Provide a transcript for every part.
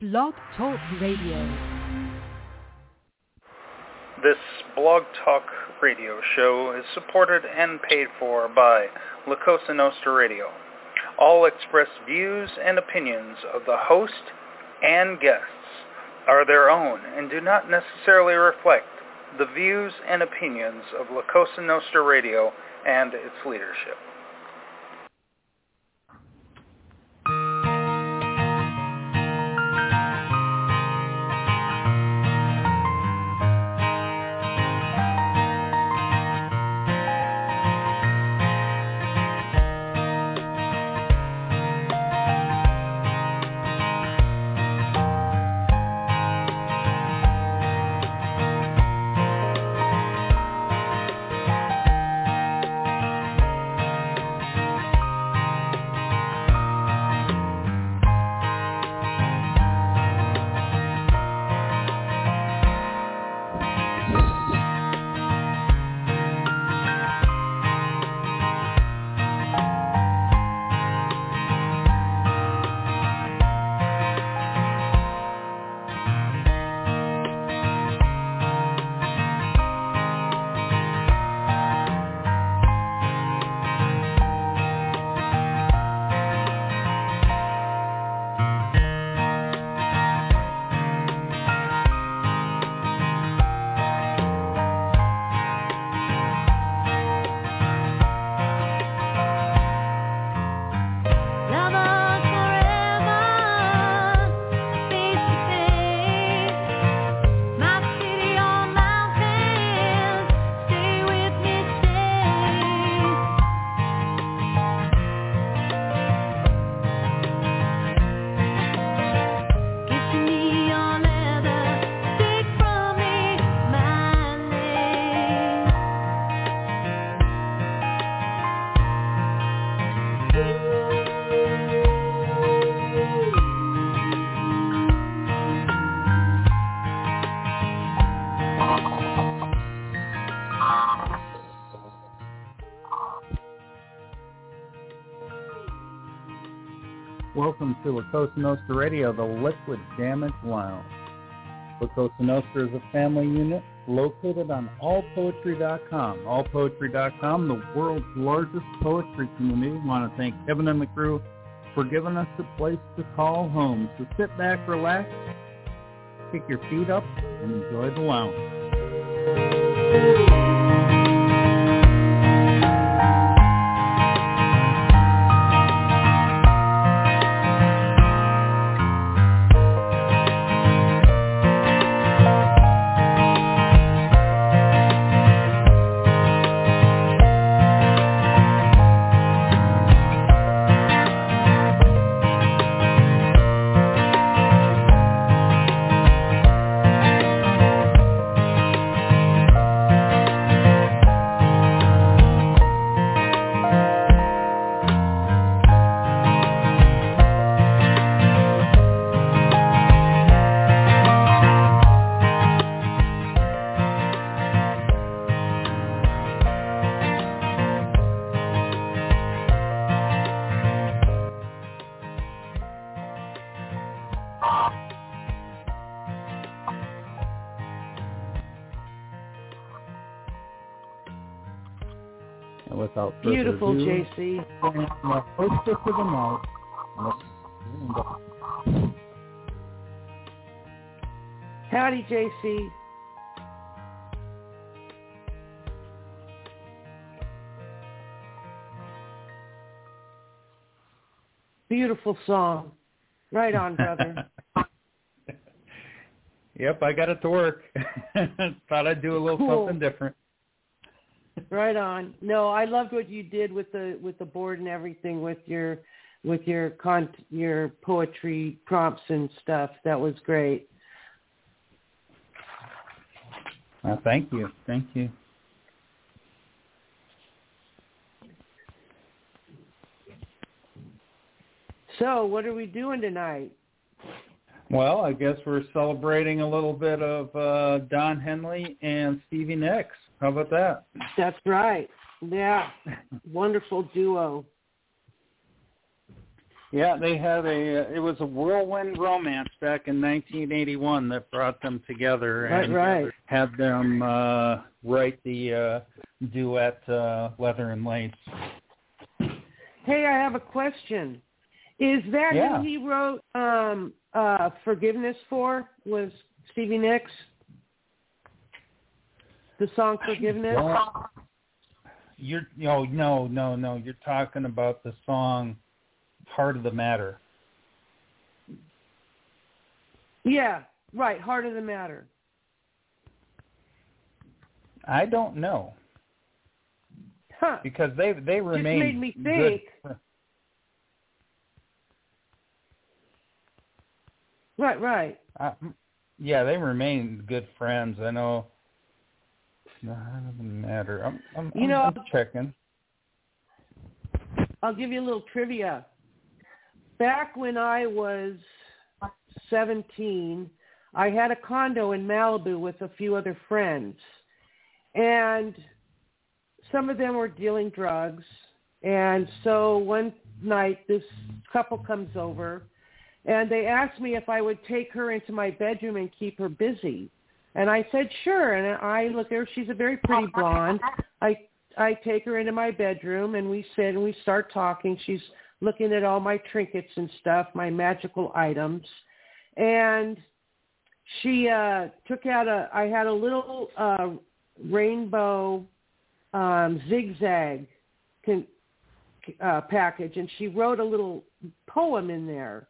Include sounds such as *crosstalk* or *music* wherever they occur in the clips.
Blog Talk Radio. This Blog Talk Radio show is supported and paid for by La Cosa Nostra Radio. All expressed views and opinions of the host and guests are their own and do not necessarily reflect the views and opinions of La Cosa Nostra Radio and its leadership. To La Cosa Nostra Radio, the Liquid Damage Lounge. La Cosa Nostra is a family unit located on allpoetry.com. Allpoetry.com, the world's largest poetry community. Want to thank Kevin and the crew for giving us a place to call home. So sit back, relax, kick your feet up, and enjoy the lounge. The hostess of the night, Howdy, JC. Beautiful song. Right on, brother. *laughs* Yep, I got it to work. *laughs* Thought I'd do a little Cool. something different. *laughs* right on. No, I loved what you did with the with the board and everything with your with your con your poetry prompts and stuff. That was great. Uh, thank you, thank you. So, what are we doing tonight? Well, I guess we're celebrating a little bit of uh, Don Henley and Stevie Nicks. How about that? That's right. Yeah. *laughs* Wonderful duo. Yeah, they had a. It was a whirlwind romance back in 1981 that brought them together Right, and right. had them uh, write the uh, duet uh, "Leather and Lace." Hey, I have a question. Is that Yeah. who he wrote um, uh, "Forgiveness" for? Was Stevie Nicks? The song "Forgiveness." You're no, no, no, no. You're talking about the song "Heart of the Matter." Yeah, right. Heart of the matter. I don't know Huh. because they they remain made me think. fr- Right, right. Uh, yeah, they remain good friends. I know. Doesn't matter. I'm, I'm, You I'm, know- I'm checking. I'll give you a little trivia. Back when I was 17, I had a condo in Malibu with a few other friends. And some of them were dealing drugs. And so one night this couple comes over and they asked me if I would take her into my bedroom and keep her busy. And I said, sure. And I look at her. She's a very pretty blonde. I I take her into my bedroom and we sit and we start talking. She's looking at all my trinkets and stuff, my magical items. And she uh took out a I had a little uh rainbow um zigzag con, uh package and she wrote a little poem in there.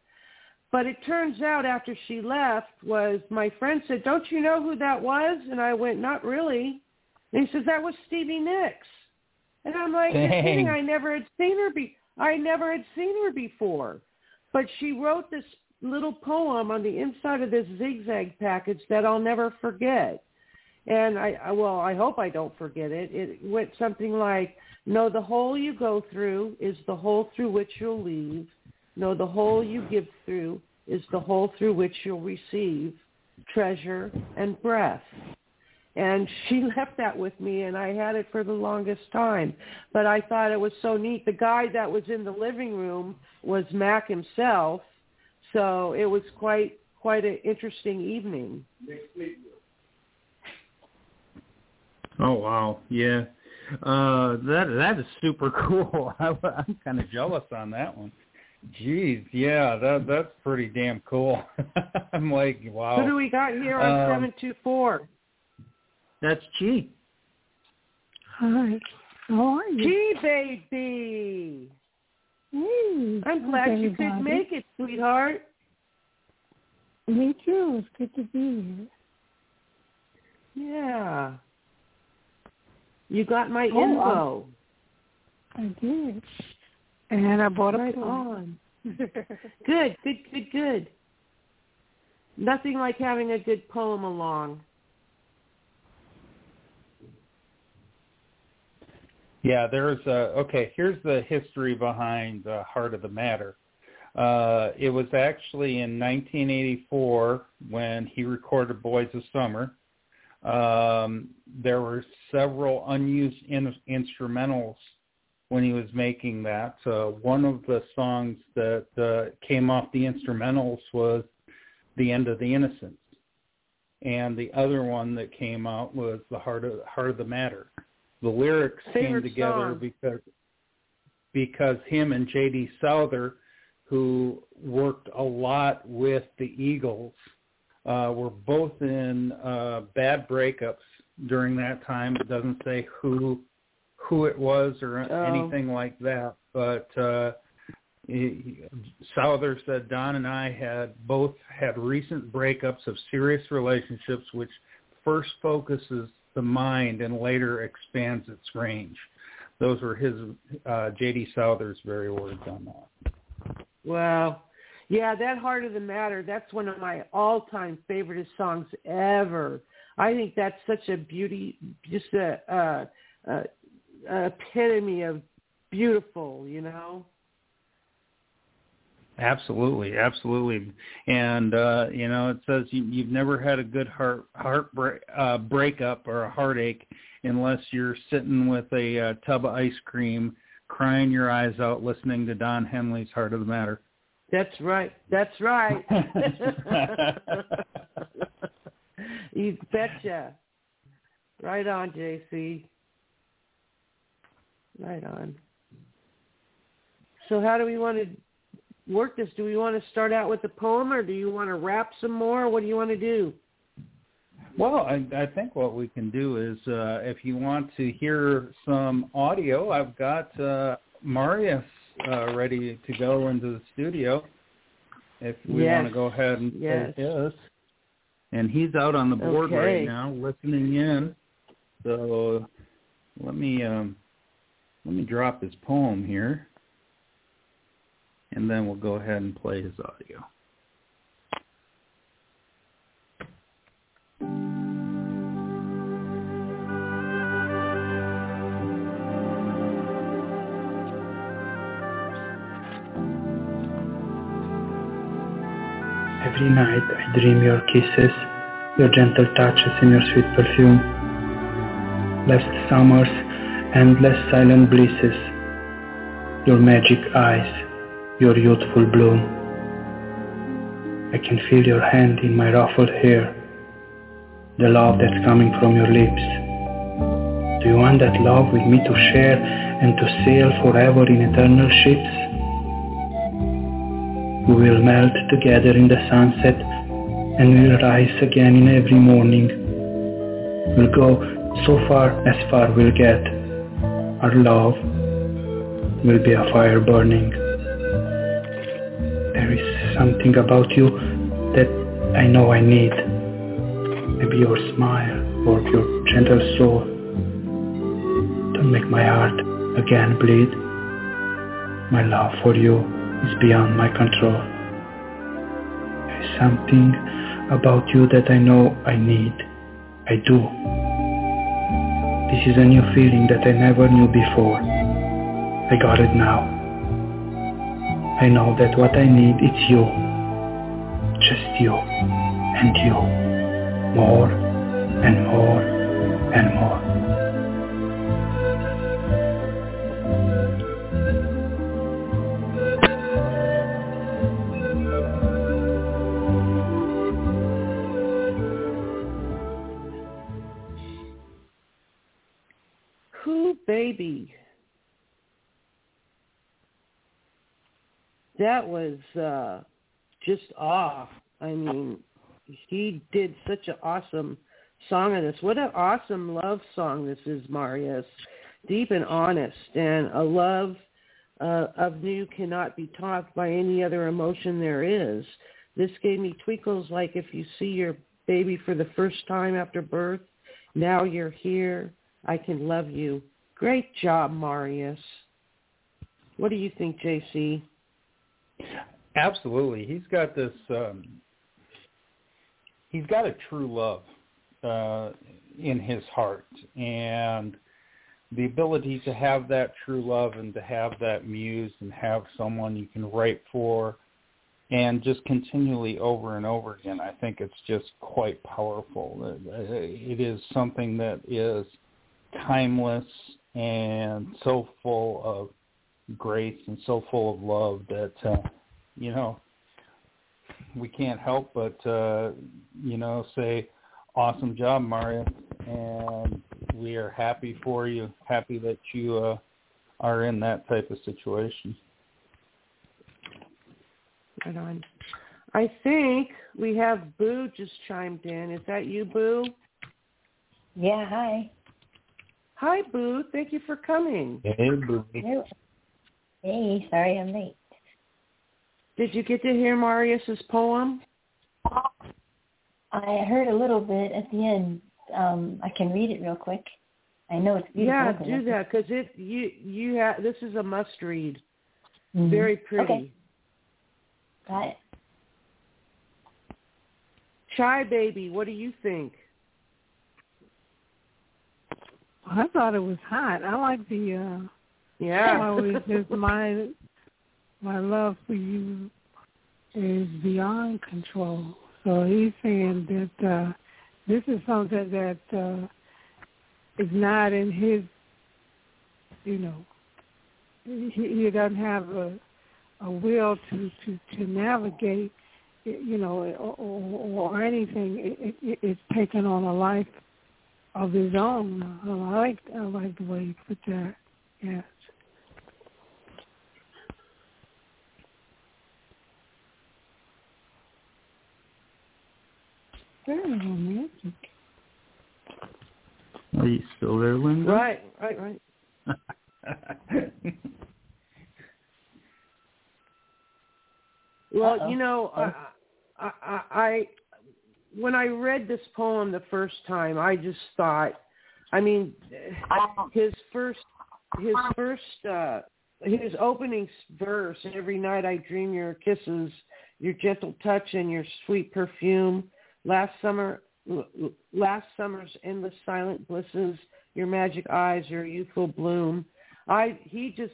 But it turns out after she left was my friend said, "Don't you know who that was?" And I went, "Not really." And he says, "That was Stevie Nicks." And I'm like, kidding! I never had seen her be. I never had seen her before." But she wrote this little poem on the inside of this zigzag package that I'll never forget. And I, I well, I hope I don't forget it. It went something like, "No, the hole you go through is the hole through which you'll leave. No, the hole you give through is the hole through which you'll receive treasure and breath." And she *laughs* left that with me, and I had it for the longest time. But I thought it was so neat. The guy that was in the living room was Mac himself, so it was quite quite an interesting evening. Oh wow, yeah. Uh, that that is super *laughs* cool. I, I'm kind of jealous on that one. Jeez, yeah, that that's pretty damn cool. *laughs* I'm like, wow. Who do we got here on Um, seven two four? That's cheap. Hi. How are you? Gee, baby. Hey, I'm how's glad you could make it, sweetheart. Me too. It's good to be here. Yeah. You got my Oh, info. I did. And I bought a right poem. on. *laughs* Good, good, good, good. Nothing like having a good poem along. Yeah, there's a okay. Here's the history behind the heart of the matter. Uh, it was actually in 1984 when he recorded "Boys of Summer." Um, there were several unused in- instrumentals when he was making that. Uh, one of the songs that uh, came off the instrumentals was "The End of the Innocence," and the other one that came out was "The Heart of Heart of the Matter." The lyrics Favorite came together song. because because him and J.D. Souther, who worked a lot with the Eagles, uh, were both in uh, bad breakups during that time. It doesn't say who who it was or Oh. anything like that, but uh, he, Souther said Don and I had both had recent breakups of serious relationships, which first focuses the mind and later expands its range. Those were his uh, J.D. Souther's very words on that. Wow. Yeah, that Heart of the Matter, that's one of my all-time favorite songs ever. I think that's such a beauty, just a, a, a epitome of beautiful, you know? Absolutely, absolutely, and uh, you know it says you, you've never had a good heart heart break, uh, breakup or a heartache unless you're sitting with a uh, tub of ice cream, crying your eyes out, listening to Don Henley's "Heart of the Matter." That's right. That's right. *laughs* *laughs* you betcha. Right on, JC. Right on. So how do we want to work this? Do we want to start out with a poem or do you want to rap some more? What do you want to do? Well, I, I think what we can do is, uh, if you want to hear some audio, I've got uh, Marius uh, ready to go into the studio. If we Yes. want to go ahead and Yes. play his, and he's out on the board Okay. right now, listening in. So let me um, let me drop his poem here, and then we'll go ahead and play his audio. Every night I dream your kisses, your gentle touches and your sweet perfume. Last summers, endless silent blisses, your magic eyes, your youthful bloom. I can feel your hand in my ruffled hair, the love that's coming from your lips. Do you want that love with me to share and to sail forever in eternal ships? We will melt together in the sunset and we'll rise again in every morning. We'll go so far as far we'll get. Our love will be a fire burning. There is something about you that I know I need. Maybe your smile or your gentle soul. Don't make my heart again bleed. My love for you is beyond my control. There is something about you that I know I need. I do. This is a new feeling that I never knew before. I got it now. I know that what I need is you. Just you and you. More and more and more. That was uh just awe. I mean, he did such an awesome song on this. What an awesome love song this is, Marius. Deep and honest, and a love uh, of new cannot be taught by any other emotion there is. This gave me twinkles like if you see your baby for the first time after birth. Now you're here. I can love you. Great job, Marius. What do you think, JC? Absolutely, he's got this. Um, he's got a true love uh, in his heart, and the ability to have that true love and to have that muse and have someone you can write for, and just continually over and over again. I think it's just quite powerful. It is something that is timeless and so full of grace and so full of love that uh, you know we can't help but uh, you know say awesome job Mario and we are happy for you happy that you uh, are in that type of situation Right on. I think we have Boo just chimed in. Is that you, Boo? Yeah, hi. Hi, Boo. Thank you for coming. hey booby Hello. Hey, sorry I'm late. Did you get to hear Marius's poem? I heard a little bit at the end. Um, I can read it real quick. I know it's beautiful. Yeah, do that because it you you have this is a must read. Mhm. Very pretty. Okay, got it. Shy baby, what do you think? I thought it was hot. I like the uh Yeah. always just my my love for you is beyond control. So he's saying that uh this is something that uh is not in his you know he, he doesn't have a a will to to to navigate, you know, or, or, or anything, it, it, it's taken on a life of his own. I like I like the way you put that. Yes. Very romantic. Are you still there, Linda? Right, right, right. Well, Uh-oh. you know, I, I, I, I when I read this poem the first time, I just thought, I mean, his first, his first, uh, his opening verse, every night I dream your kisses, your gentle touch and your sweet perfume. Last summer, last summer's endless silent blisses, your magic eyes, your youthful bloom. I, he just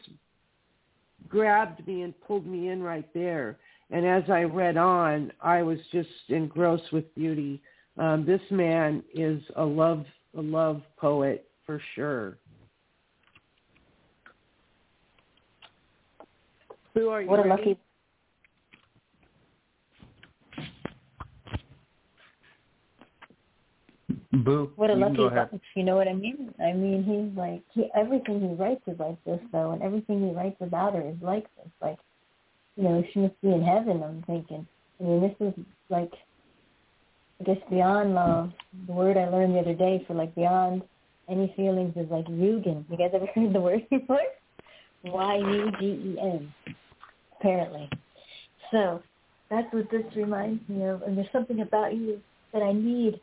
grabbed me and pulled me in right there. And as I read on, I was just engrossed with beauty. Um, this man is a love, a love poet for sure. Who are you? What a lucky Boo. what a lucky bunch, you know what I mean? I mean he's like he everything he writes is like this though and everything he writes about her is like this. Like you know, she must be in heaven, I'm thinking. I mean this is like I guess beyond love. The word I learned the other day for like beyond any feelings is like Yugen. You guys *laughs* ever heard the word before? Y U G E N. Apparently. So that's what this reminds me of. And there's something about you that I need.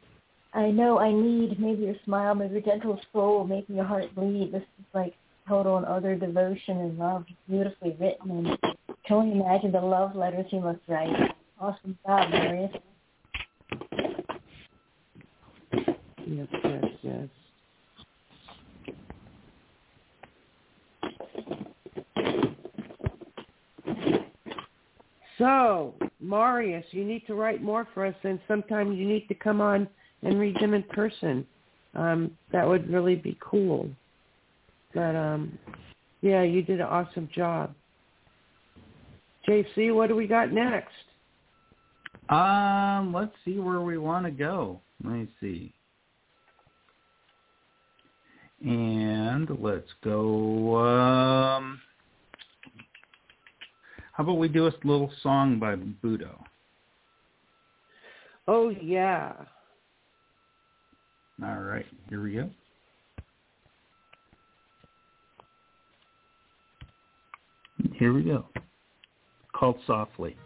I know I need maybe your smile, maybe your gentle soul, making your heart bleed. This is like total and utter devotion and love, beautifully written. And can only imagine the love letters he must write. Awesome job, Marius. Yes, yes, yes. So, Marius, you need to write more for us, and sometimes you need to come on and read them in person. Um, that would really be cool. But um, yeah, you did an awesome job. JC, what do we got next? Um, let's see where we want to go. Let me see. And let's go. Um, how about we do a little song by Budo? Oh yeah. All right, here we go. Here we go. Called Softly.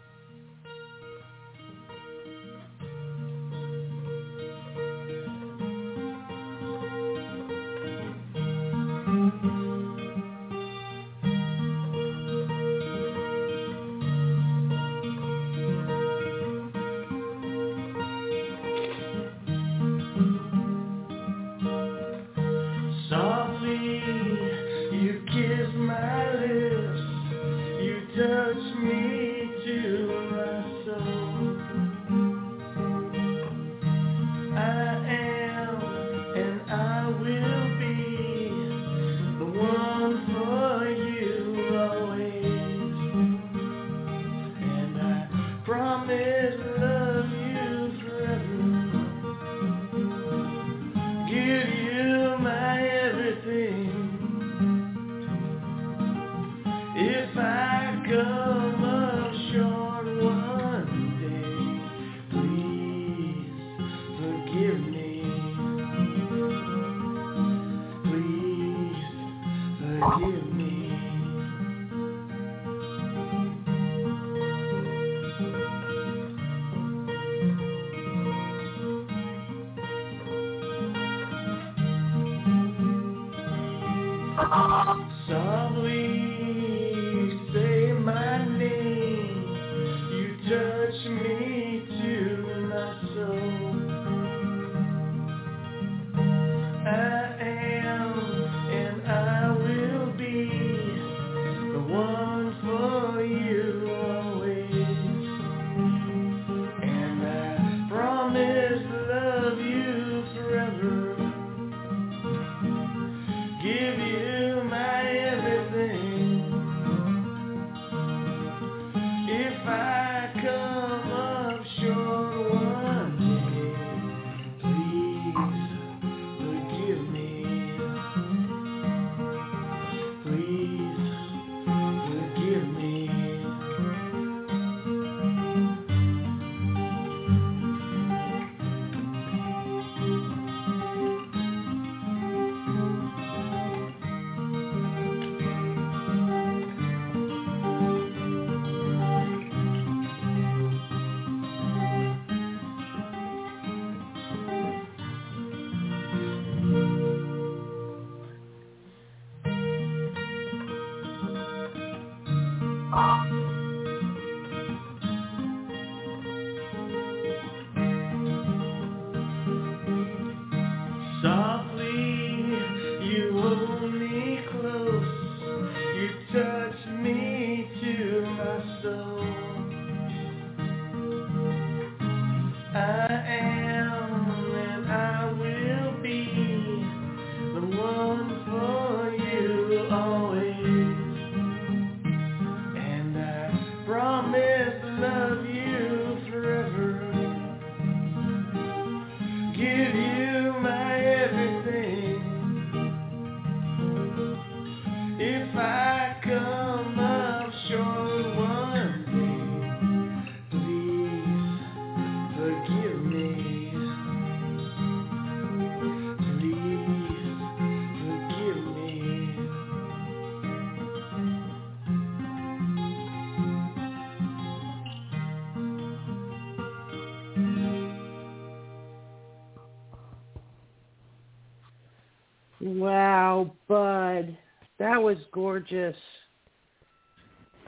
Gorgeous.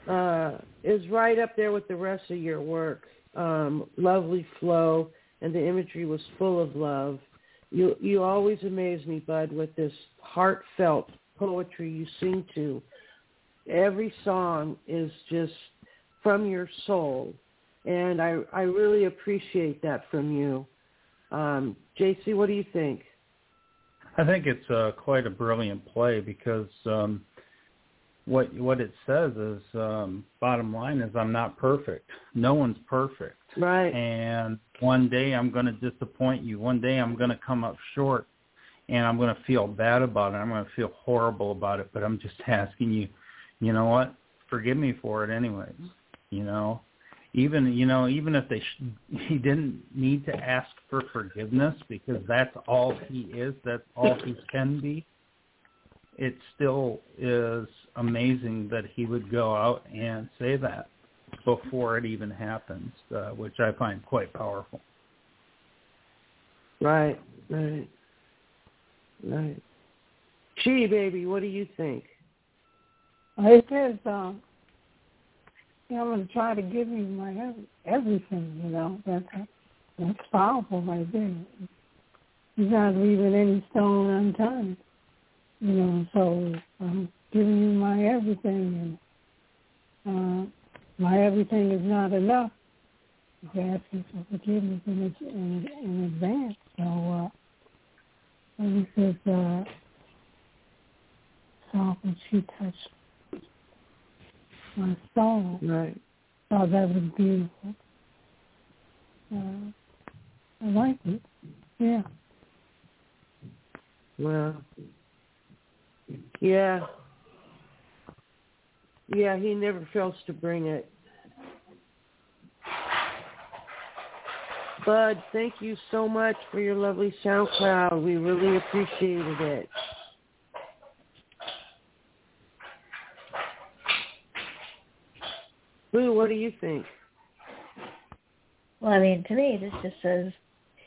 Uh, is right up there with the rest of your work. Um, lovely flow, and the imagery was full of love. You you always amaze me, Bud, with this heartfelt poetry you sing to. Every song is just from your soul, and I I really appreciate that from you. Um, JC, what do you think? I think it's uh, quite a brilliant play because um, what what it says is um, bottom line is I'm not perfect. No one's perfect, Right. and one day I'm going to disappoint you. One day I'm going to come up short, and I'm going to feel bad about it. I'm going to feel horrible about it. But I'm just *laughs* asking you, you know what? Forgive me for it, anyways. You know, even you know even if they sh- *laughs* he didn't need to ask for forgiveness because that's all he is that's all he can be it still is amazing that he would go out and say that before it even happens uh, which i find quite powerful Right, right, right. Gee, baby, what do you think? It says, um, you know, I'm going to try to give you my ev- everything, you know. That's, that's powerful right there. He's not leaving any stone unturned, you know, so I'm giving you my everything, and uh, my everything is not enough. He's asking for forgiveness in, in, in advance. So, uh, he says, uh, and she touched my soul. Right. Oh, that was beautiful. Uh, I like it. Yeah. Well, yeah. Yeah, he never fails to bring it. Bud, thank you so much for your lovely SoundCloud. We really appreciated it. Boo, what do you think? Well, I mean, to me, this just says,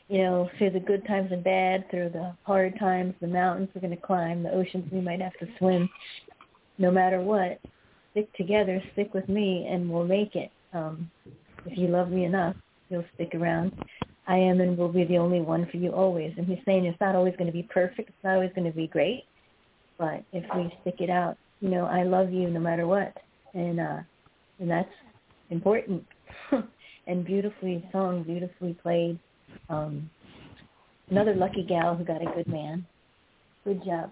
you know, through the good times and bad, through the hard times, the mountains we're going to climb, the oceans we might have to swim. No matter what, stick together, stick with me, and we'll make it. Um, if you love me enough, you'll stick around. I am and will be the only one for you always. And he's saying it's not always going to be perfect. It's not always going to be great. But if we stick it out, you know, I love you no matter what. And, uh, and that's important. *laughs* and beautifully sung, beautifully played. Um, another lucky gal who got a good man. Good job.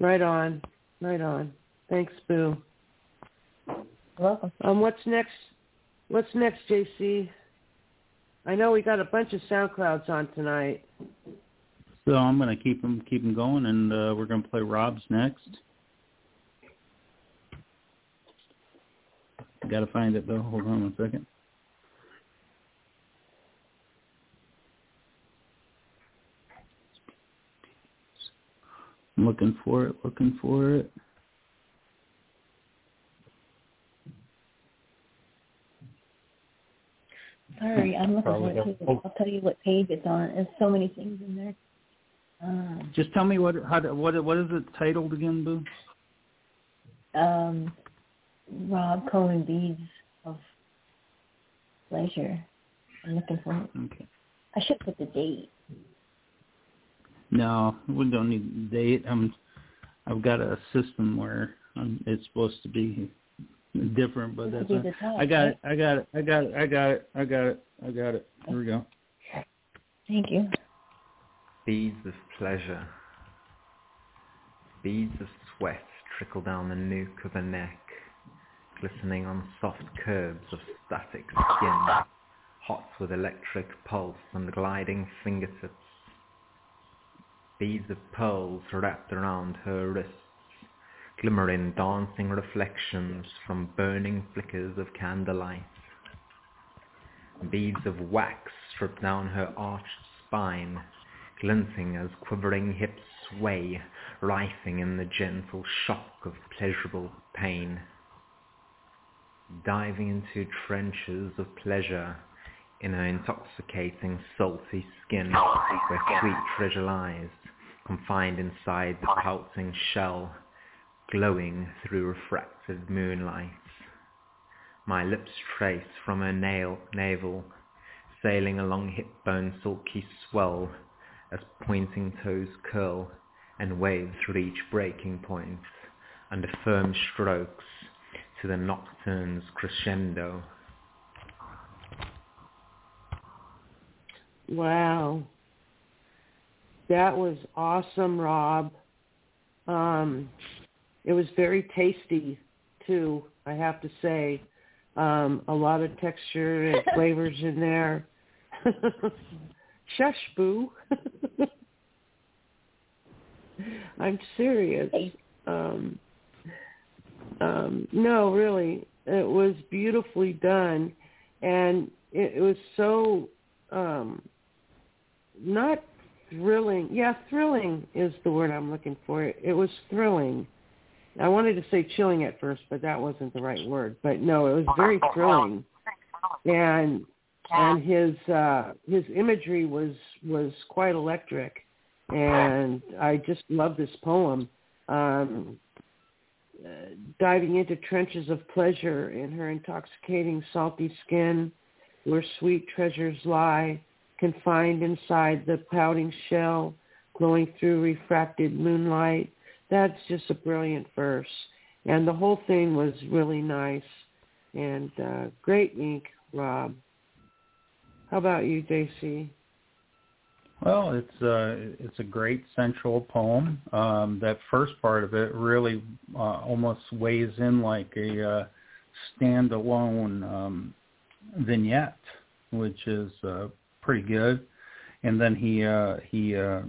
Right on. Right on. Thanks, Boo. You're welcome. Um, what's next? What's next, JC? I know we got a bunch of SoundClouds on tonight. so i'm going to keep them keep them going and uh, we're going to play rob's next got to find it though hold on one second I'm looking for it, looking for it. Sorry, I'm looking for it too. I'll tell you what page it's on. There's so many things in there. Um, Just tell me what how to, what what is it titled again, Boo? um, Rob Cohen Beads of Pleasure. I'm looking for it. Okay. I should put the date. No, we don't need the date. I'm I've got a system where um it's supposed to be different, but that's would not, top, I got right? it. I got it. I got it. I got it. I got it. I got it. Here we go. Thank you. Beads of pleasure. Beads of sweat trickle down the nuke of a neck, glistening on soft curves of static skin. hot with electric pulse and gliding fingertips. Beads of pearls wrapped around her wrists, glimmering dancing reflections from burning flickers of candlelight. Beads of wax stripped down her arched spine, glinting as quivering hips sway, writhing in the gentle shock of pleasurable pain. Diving into trenches of pleasure in her intoxicating salty skin where oh, sweet treasure lies, confined inside the pouting shell, glowing through refracted moonlight. My lips trace from her nail, navel, sailing along hip bone sulky swell, as pointing toes curl and wave through each breaking point, under firm strokes to the nocturne's crescendo. Wow. That was awesome, Rob. Um, it was very tasty too, I have to say. Um, a lot of texture and *laughs* flavors in there. *laughs* Shush, boo. *laughs* I'm serious. Um, um, no, really, it was beautifully done, and it, it was so um, not thrilling. Yeah, thrilling is the word I'm looking for. It, was thrilling. I wanted to say chilling at first, but that wasn't the right word. But no, it was very thrilling, and and his uh, his imagery was was quite electric, and I just love this poem. Um, diving into trenches of pleasure in her intoxicating salty skin, where sweet treasures lie, confined inside the pouting shell, glowing through refracted moonlight. That's just a brilliant verse. And the whole thing was really nice and uh, great ink, Rob. How about you, JC? Well, it's a it's a great central poem. Um, that first part of it really uh, almost weighs in like a uh, standalone um, vignette, which is uh, pretty good. And then he uh, he uh,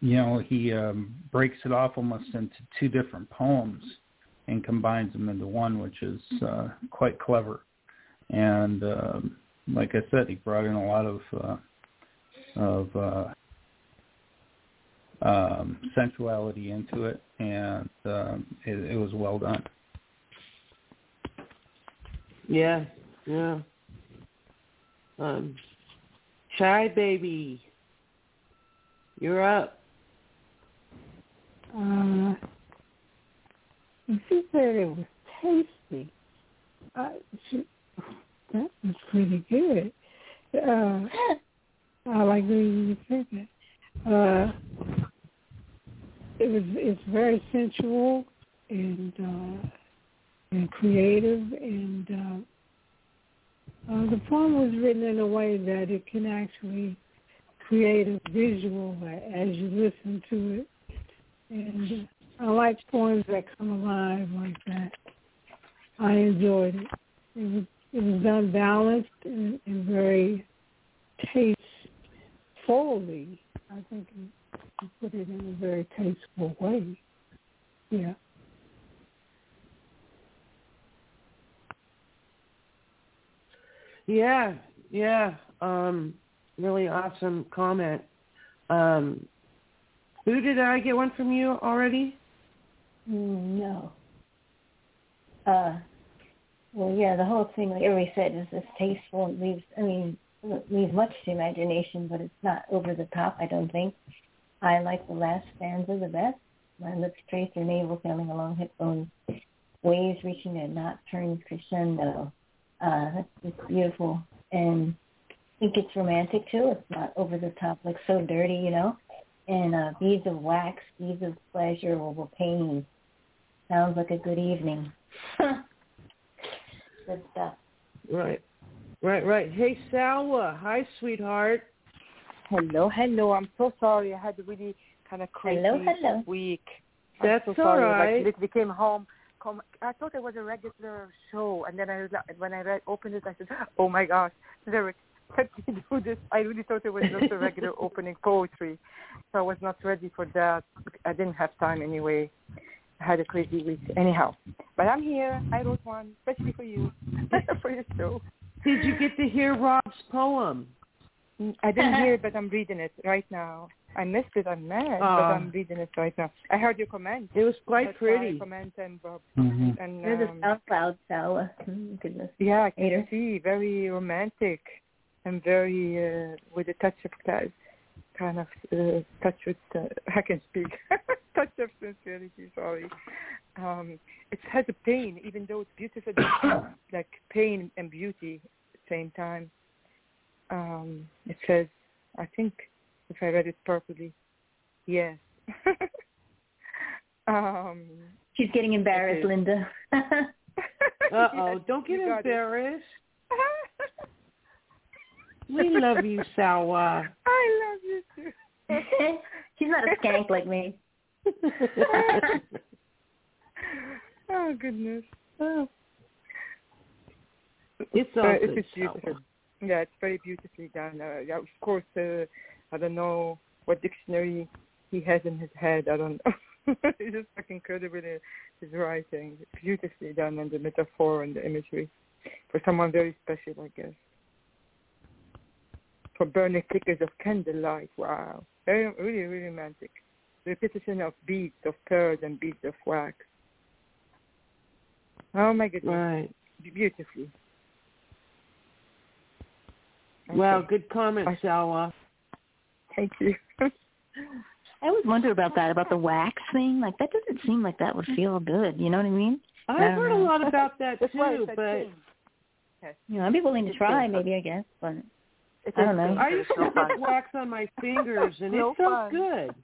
you know he um, breaks it off almost into two different poems and combines them into one, which is uh, quite clever. And um, like I said, he brought in a lot of uh, of uh, um, sensuality into it, and um, it, it was well done. Yeah, yeah. Um, Shy Baby, you're up. Uh, she said it was tasty. Uh, she, that was pretty good. Uh, I like the way you said that. Uh, it was it's very sensual and uh, and creative, and uh, uh, the poem was written in a way that it can actually create a visual as you listen to it. And I like poems that come alive like that. I enjoyed it. It was it was done balanced and, and very tastefully. I think you put it in a very tasteful way. Yeah. Yeah, yeah. Um, really awesome comment. Um, who did I get one from you already? Mm, No. Uh, well, yeah, the whole thing, like everybody said, is just tasteful. It leaves, I mean, leaves much to imagination, but it's not over the top, I don't think. I like the last stanza the best. My lips trace your navel sailing along hip bones, waves reaching a nocturne crescendo. Uh, that's it's beautiful. And I think it's romantic too. It's not over the top, like so dirty, you know. And uh, beads of wax, beads of pleasure over pain. Sounds like a good evening. *laughs* good stuff. Right, right, right. Hey, Salwa. Hi, sweetheart. Hello, hello. I'm so sorry. I had a really kind of crazy Hello, hello. week. That's I'm so all sorry. right. Like literally came home com- I thought it was a regular show, and then I was like- when I read opened it, I said, "Oh my gosh, Derek, let me do this." I really thought it was just a regular *laughs* opening poetry, so I was not ready for that. I didn't have time anyway. I had a crazy week anyhow, but I'm here. I wrote one especially for you, *laughs* for your show. Did you get to hear Rob's poem? Mm, I didn't hear it, but I'm reading it right now. I missed it. I'm mad, but Oh. I'm reading it right now. I heard your comment. It was quite That's pretty. Comment and Bob Mhm. and There's a um, SoundCloud, so uh, mm, goodness. yeah, I can Hater. see very romantic and very uh, with a touch of kind kind of uh, touch with uh, *laughs* I can speak *laughs* touch of sincerity. Sorry, um, it has a pain, even though it's beautiful, *coughs* like pain and beauty at the same time. Um, it says, I think, if I read it properly, yes. *laughs* um, She's getting embarrassed, Okay. Linda. *laughs* Uh oh, Yes, don't get you got it. embarrassed. *laughs* We love you, Sawa. I love you too. She's not a skank like me. Oh goodness. Oh. It's all Uh, good, it's beautiful. Sawa. Yeah, it's very beautifully done. Uh, yeah, of course, uh, I don't know what dictionary he has in his head. I don't know. *laughs* it's just like incredible his writing. Beautifully done and the metaphor and the imagery for someone very special, I guess. For burning flickers of candlelight. Wow. Very, really, really romantic. Repetition of beads of pearls and beads of wax. Oh my goodness. Right. Beautifully. Well, good comment, Sawa. Thank you. *laughs* I always wonder about that, about the wax thing. Like that doesn't seem like that would feel good. You know what I mean? I've don't heard a lot about that *laughs* That's too, but thing. You know, I'd be willing to try, maybe I guess, but It I don't know. I used to put wax on my *laughs* fingers and No it felt fun. good.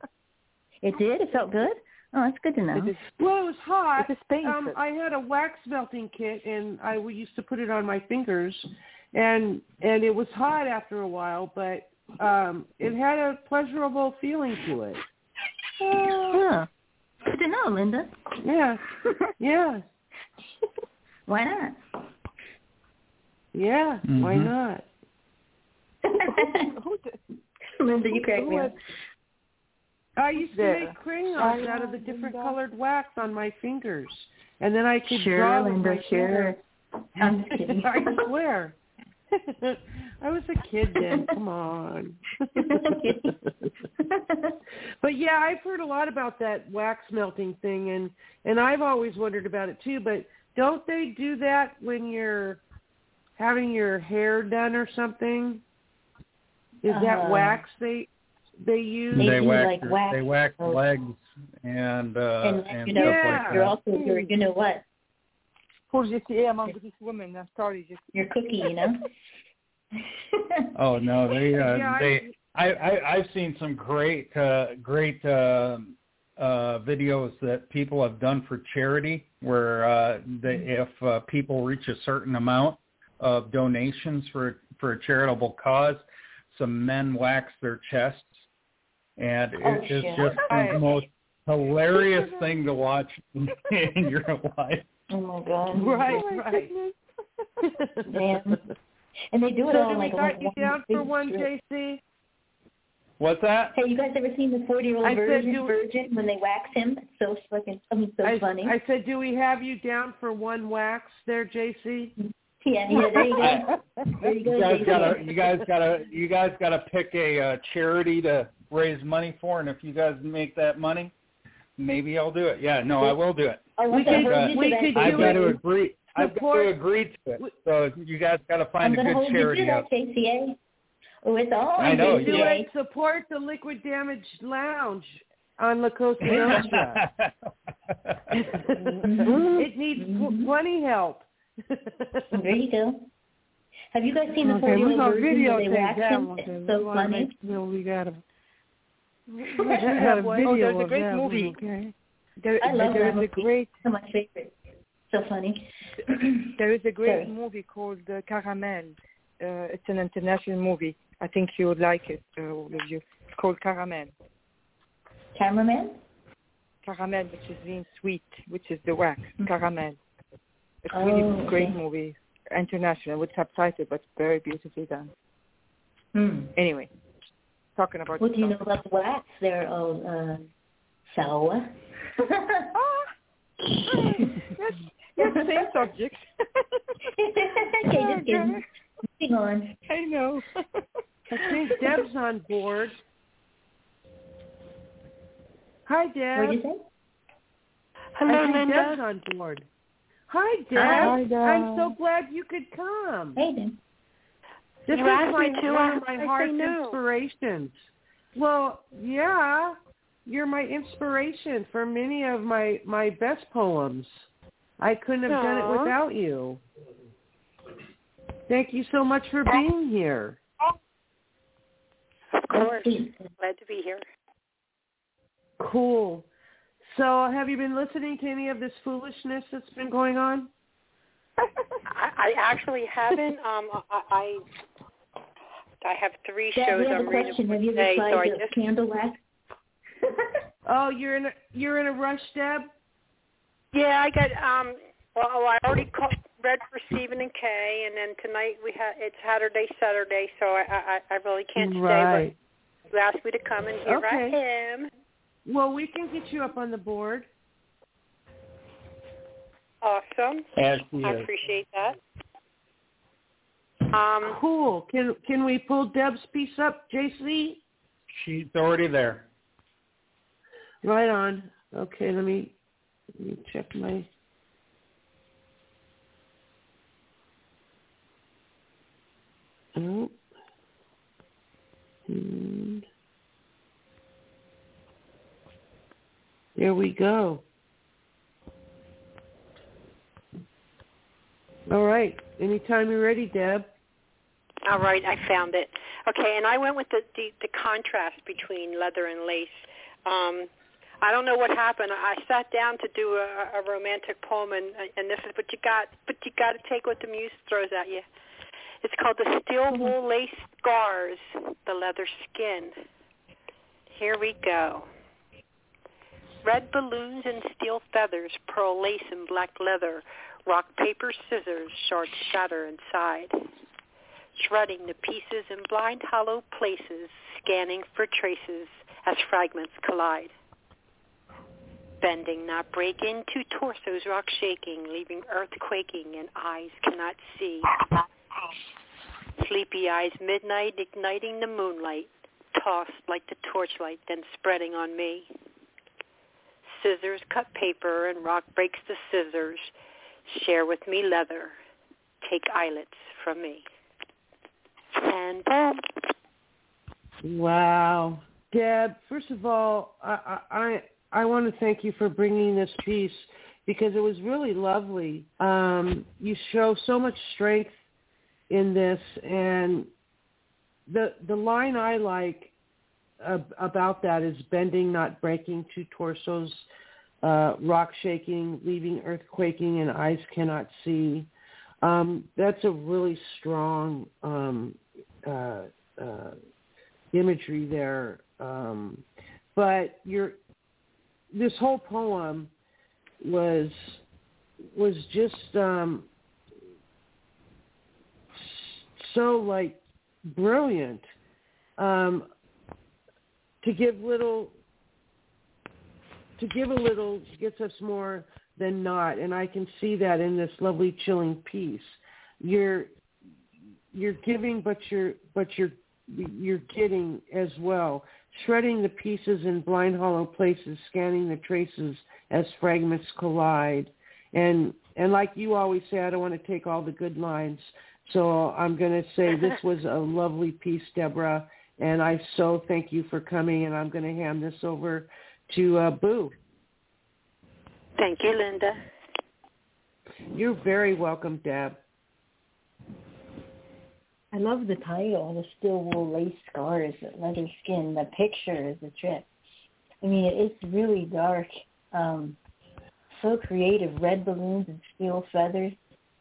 it did. It felt good. Oh, that's good to know. It is, Well, it was hot. it is painful. Um, I had a wax melting kit, and I used to put it on my fingers, and and it was hot after a while, but um, it had a pleasurable feeling to it. *laughs* Yeah. good to know, Linda. Yeah, yeah, *laughs* Why not? yeah. Why Mhm. not? *laughs* Linda, you crack me up. I used to make crayons I out of the different Linda. colored wax on my fingers, and then I could Sure, draw with Linda, my sure. fingers. I'm just kidding. I swear. *laughs* I was a kid then. Come on. *laughs* but yeah, I've heard a lot about that wax melting thing, and and I've always wondered about it too. But don't they do that when you're having your hair done or something? Is that Uh, wax they they use? They They wax, like, wax they wax legs and uh and and you know, stuff Yeah. like you're also you're you know what? Poor JCA among these women. I'm sorry, JCA. You're cookie, you know. *laughs* Oh no, they uh Yeah, they I, I I've seen some great uh great uh uh videos that people have done for charity where uh they if uh, people reach a certain amount of donations for for a charitable cause, some men wax their chests and Oh, it is shit. just the most hilarious *laughs* thing to watch *laughs* in your life. Oh my god. *laughs* Right, Oh, my right. goodness. *laughs* *laughs* Man. And they do it so all do we like got you down for one, strip. JC? What's that? Hey, you guys ever seen the forty-year-old I virgin, do- virgin when they wax him? It's so fucking, I mean, so I, funny. I said, do we have you down for one wax there, JC? yeah, yeah, there you go. There you go. You guys JC. gotta, you guys gotta, you guys gotta pick a uh, charity to raise money for, and if you guys make that money, maybe I'll do it. Yeah, no, I will do it. I want We could- hold you to we that. could I've do got it. to agree. I've got to agree to it. So you guys got to find I'm find a gonna good hold you charity to out. that, JCA. Oh, it's all I on know, do yeah. it. Support the Liquid Damage Lounge on La Cosa Nostra. *laughs* it needs pl- plenty help. There you go. Have you guys seen the Okay, forty-year-old we're gonna where they videotape wax that him? It's so wanna funny. make sure we got a, *laughs* we We got have a one. video Oh, there's a great that one, movie. Okay. There, I love there is a great my favorite. So funny. *clears throat* there is a great Sorry. movie called uh, Caramel. Uh, it's an international movie. I think you would like it, uh, all of you. It's called Caramel. Caramel. Caramel, which is being sweet, which is the wax. Caramel. It's really Oh, great okay. movie, international with subtitle, but very beautifully done. Hmm. Anyway, talking about. What do you know about the wax there, oh, uh, Sawa? Yes, yes, same subject. okay, just kidding. Moving on. I know. I think Deb's on board. Hi, Deb. What did you say? Hello, I think Deb's on board. Hi, Deb. Hi, Deb. I'm so glad you could come. Hey, Deb. This You is asked my, me to, one of my I heart's inspirations. Well, yeah, you're my inspiration for many of my my best poems. I couldn't have done it without you. Thank you so much for being here. Of course. Glad to be here. Cool. So, have you been listening to any of this foolishness that's been going on? I, I actually haven't. Um, I, I I have three shows we have I'm a reading question. for Have you today, so I just candle wax? Oh, you're in a you're in a rush, Deb. yeah, I got um. Well, oh, I already called, read for Stephen and Kay, and then tonight we had it's Saturday, Saturday, so I I, I really can't stay. Right. But you asked me to come, and here I Okay. am. Well, we can get you up on the board. Awesome. As she I appreciate that. Um, Cool. Can can we pull Deb's piece up, JC? She's already there. Right on. Okay, let me let me check my. Oh. And there we go. All right. Anytime you're ready, Deb. All right, I found it. Okay, and I went with the the, the contrast between leather and lace. Um, I don't know what happened. I sat down to do a, a romantic poem, and and this is what you got. But you got to take what the muse throws at you. It's called the steel mm-hmm. wool lace scars, the leather skin. Here we go. Red balloons and steel feathers, pearl lace and black leather, rock paper scissors, shards shatter inside shredding the pieces in blind hollow places, scanning for traces as fragments collide. Bending, not breaking, two torsos rock shaking, leaving earth quaking and eyes cannot see. Sleepy eyes midnight igniting the moonlight, tossed like the torchlight then spreading on me. Scissors cut paper and rock breaks the scissors. Share with me leather. Take eyelets from me. And boom. Wow, Deb. First of all, I I I want to thank you for bringing this piece because it was really lovely. Um, you show so much strength in this, and the the line I like ab- about that is bending, not breaking, two torsos, uh, rock shaking, leaving earth quaking, and eyes cannot see. Um, that's a really strong um, uh, uh, imagery there. Um, but your this whole poem was was just um, so like brilliant. Um, to give little to give a little gets us more than not, and I can see that in this lovely chilling piece. You're you're giving, but you're but you're you're getting as well. Shredding the pieces in blind hollow places, scanning the traces as fragments collide. And and like you always say, I don't want to take all the good lines. So I'm going to say *laughs* this was a lovely piece, Deborah, and I so thank you for coming. And I'm going to hand this over to uh, Boo. Thank you, Linda. You're very welcome, Deb. I love the title, the steel wool lace scars, the leather skin. The picture is a trip. I mean, it's really dark. Um, so creative. Red balloons and steel feathers.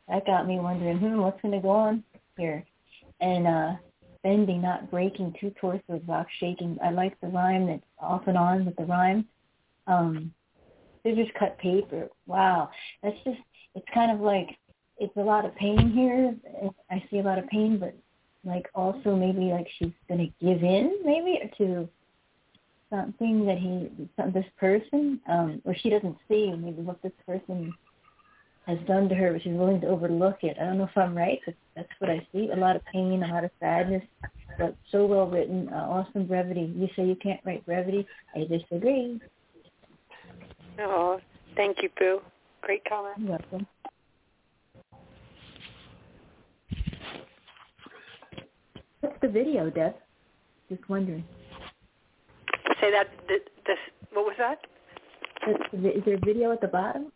That got me wondering, hmm, what's going to go on here? And uh, bending, not breaking, two torsos, rock shaking. I like the rhyme that's off and on with the rhyme. Um, scissors cut paper. Wow, that's just it's kind of like it's a lot of pain here. I see a lot of pain, but like also maybe like she's gonna give in maybe to something that he this person um or she doesn't see maybe what this person has done to her but she's willing to overlook it i don't know if i'm right but that's what i see a lot of pain a lot of sadness but so well written uh, awesome brevity you say you can't write brevity i disagree Oh, thank you, Boo. Great comment. you're welcome what's the video deb just wondering Say that. Th- this. What was that? is there a video at the bottom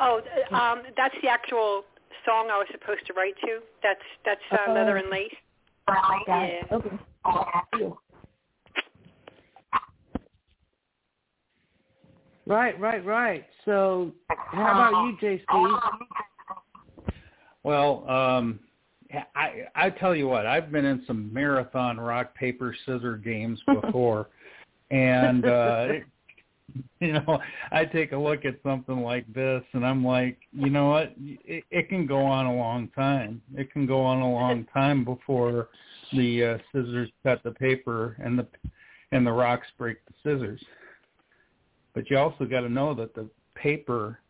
Oh, um, that's the actual song I was supposed to write to. That's that's uh, Oh. Leather and Lace. Got Yeah. it. okay Cool. Right, right, right. So how about you, JC? Well, um, I I tell you what, I've been in some marathon rock paper scissor games *laughs* before, and uh, *laughs* you know, I take a look at something like this, and I'm like, you know what, it, it can go on a long time. It can go on a long *laughs* time before the uh, scissors cut the paper and the and the rocks break the scissors. But you also got to know that the paper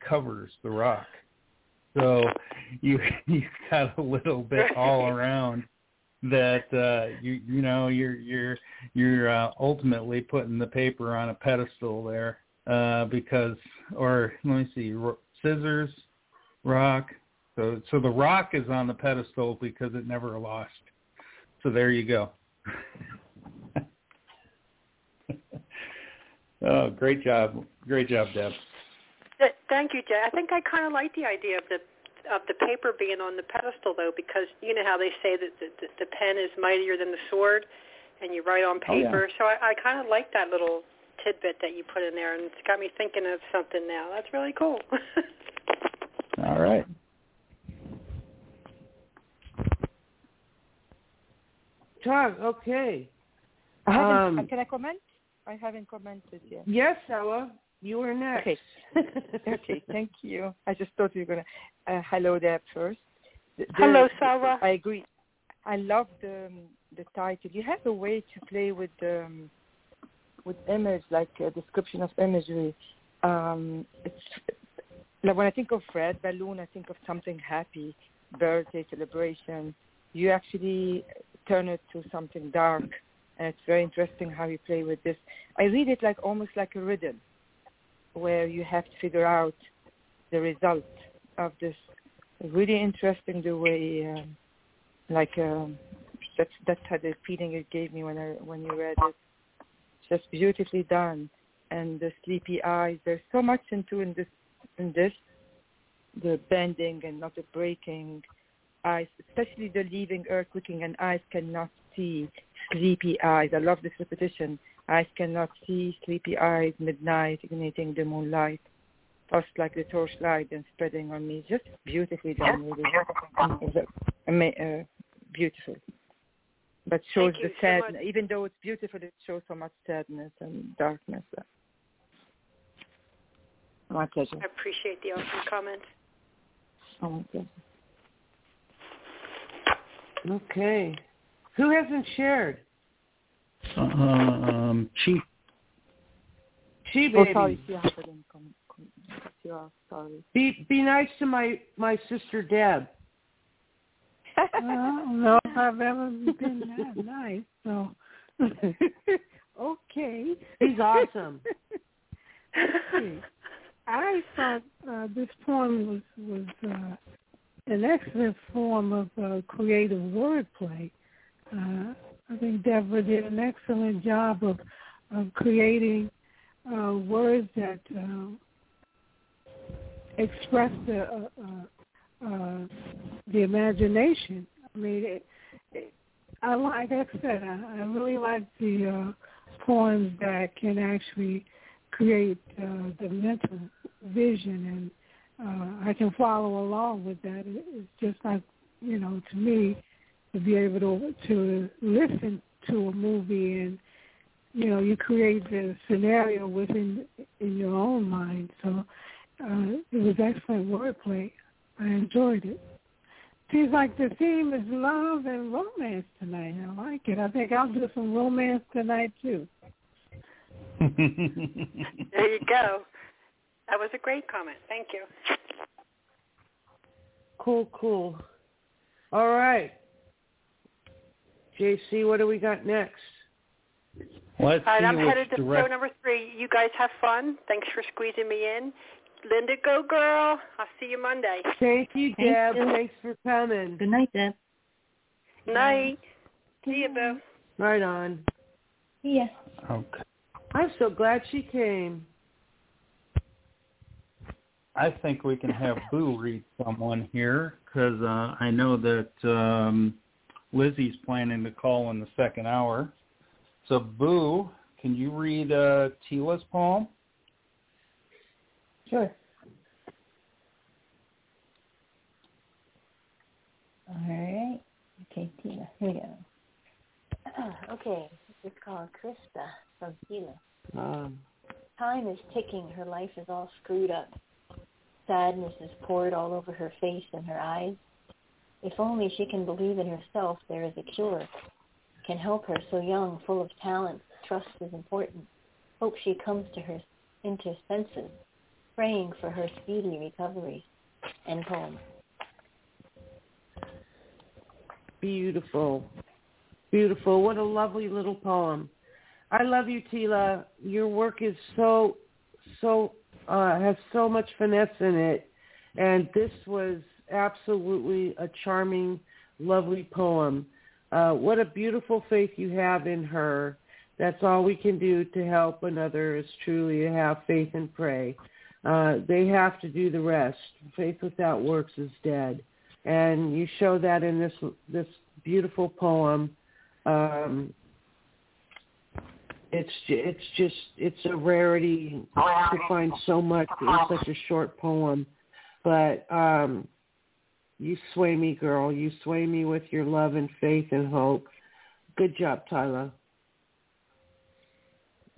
covers the rock. So you *laughs* you got a little bit all around that uh you you know you're you're you're uh, ultimately putting the paper on a pedestal there uh because or let me see scissors rock. So so the rock is on the pedestal because it never lost. So there you go. *laughs* Oh great job. Great job deb Thank you, Jay. I think I kind of like the idea of the of the paper being on the pedestal, though, because you know how they say that the, the, the pen is mightier than the sword, and you write on Oh, yeah. paper. So I, I kind of like that little tidbit that you put in there, and it's got me thinking of something now. That's really cool. *laughs* all right Tom, okay. I haven't, Um, can I comment? I haven't commented yet. Yes, Ella, you are next. Okay. *laughs* okay, thank you. I just thought you were going to uh, hello there first. The- the- Hello, Sarah. I agree. I love the um, the title. You have a way to play with um, with image, like a description of imagery. Um, it's like when I think of red balloon, I think of something happy, birthday celebration. You actually turn it to something dark, and it's very interesting how you play with this. I read it like almost like a riddle, where you have to figure out the result of this. Really interesting the way, um, like um, that's that's how the feeling it gave me when I when you read it. Just beautifully done, and the sleepy eyes. There's so much into in this in this, the bending and not the breaking. Eyes, especially the leaving earth looking, and eyes cannot see. Sleepy eyes. I love this repetition. Eyes cannot see. Sleepy eyes. Midnight, igniting the moonlight. Tossed like the torchlight and spreading on me. Just beautifully done, really. It's a- ama- uh, beautiful. But shows the you so sadness. Even though it's beautiful, it shows so much sadness and darkness. My pleasure. I appreciate the awesome comment. Oh, my pleasure. Okay. Who hasn't shared? Um chief She Oh, baby. sorry. Yeah, I didn't come. come sorry. Be be nice to my my sister Deb. I don't know if I've ever been that nice. So, *laughs* okay. He's awesome. Okay. I thought uh, this poem was was uh, an excellent form of uh, creative wordplay. Uh, I think Deborah did an excellent job of of creating uh, words that uh, express the uh, uh, uh, the imagination. I mean, it, it, I like I said, I, I really like the uh, poems that can actually create the mental vision, and I can follow along with that. It, it's just like you know, to me, to be able to to listen to a movie and you know, you create the scenario within in your own mind. So uh, it was excellent wordplay. I enjoyed it. Seems like the theme is love and romance tonight. I like it. I think I'll do some romance tonight too. *laughs* There you go. That was a great comment. Thank you. Cool, cool. All right. JC, what do we got next? Let's All right, see I'm headed to show number three. You guys have fun. Thanks for squeezing me in. Linda, go girl. I'll see you Monday. Thank you, Thank Deb. you. Thanks for coming. Good night, Deb. Night. See you, Boo. Right on. Yeah. Okay. I'm so glad she came. I think we can have Boo read someone here because uh, I know that um, Lizzie's planning to call in the second hour. So Boo, can you read uh, Tila's poem? Sure. All right. Okay, Tina. Here we go. okay, this is called Krista from Tina. Um, Time is ticking. Her life is all screwed up. Sadness is poured all over her face and her eyes. If only she can believe in herself, there is a cure. Can help her so young, full of talent. Trust is important. Hope she comes to her into senses. Praying for her speedy recovery. End poem. beautiful. Beautiful. What a lovely little poem. I love you, Tila. Your work is so, so, uh, has so much finesse in it. And this was absolutely a charming, lovely poem. Uh, what a beautiful faith you have in her. That's all we can do to help another is truly to have faith and pray. Uh, they have to do the rest. Faith without works is dead and you show that in this this beautiful poem. Um, it's it's just it's a rarity to find so much in such a short poem, but um, you sway me, girl. You sway me with your love and faith and hope. Good job, Tyler.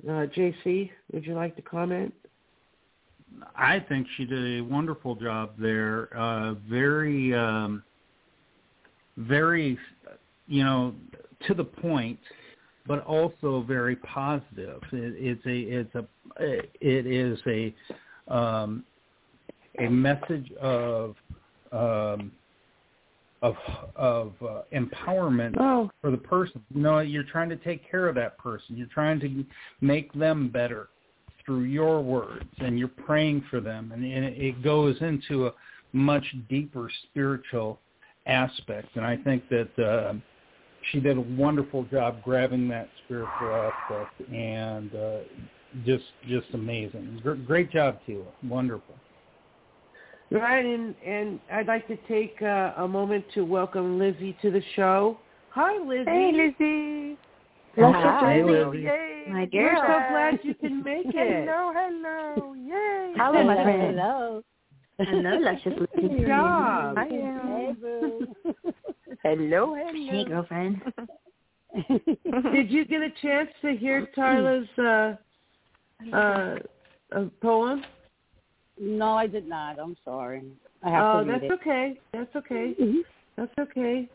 Uh, JC, would you like to comment? I think she did a wonderful job there. Uh, very, um, very, you know, to the point, but also very positive. It, it's a, it's a, it is a, um, a message of, um, of, of uh, empowerment Oh, for the person. You know, you're trying to take care of that person. You're trying to make them better through your words, and you're praying for them, and, and it goes into a much deeper spiritual aspect. And I think that uh, she did a wonderful job grabbing that spiritual aspect, and uh, just just amazing. Gr- Great job, Tila. Wonderful. Right, and and I'd like to take uh, a moment to welcome Lizzie to the show. Hi, Lizzie. Hey, Lizzie. Hey, Lizzie. Yay. My We're so glad you can *laughs* make it. Hello, hello. Yay. Hello, my friend. Hello. Hello, luscious *laughs* Good job. Hi, Hey, boo. Hello, hello. Hey, girlfriend. *laughs* Did you get a chance to hear Tyler's uh, uh, uh, poem? No, I did not. I'm sorry. I have Oh, to read that's it. okay. That's okay. Mhm. That's okay.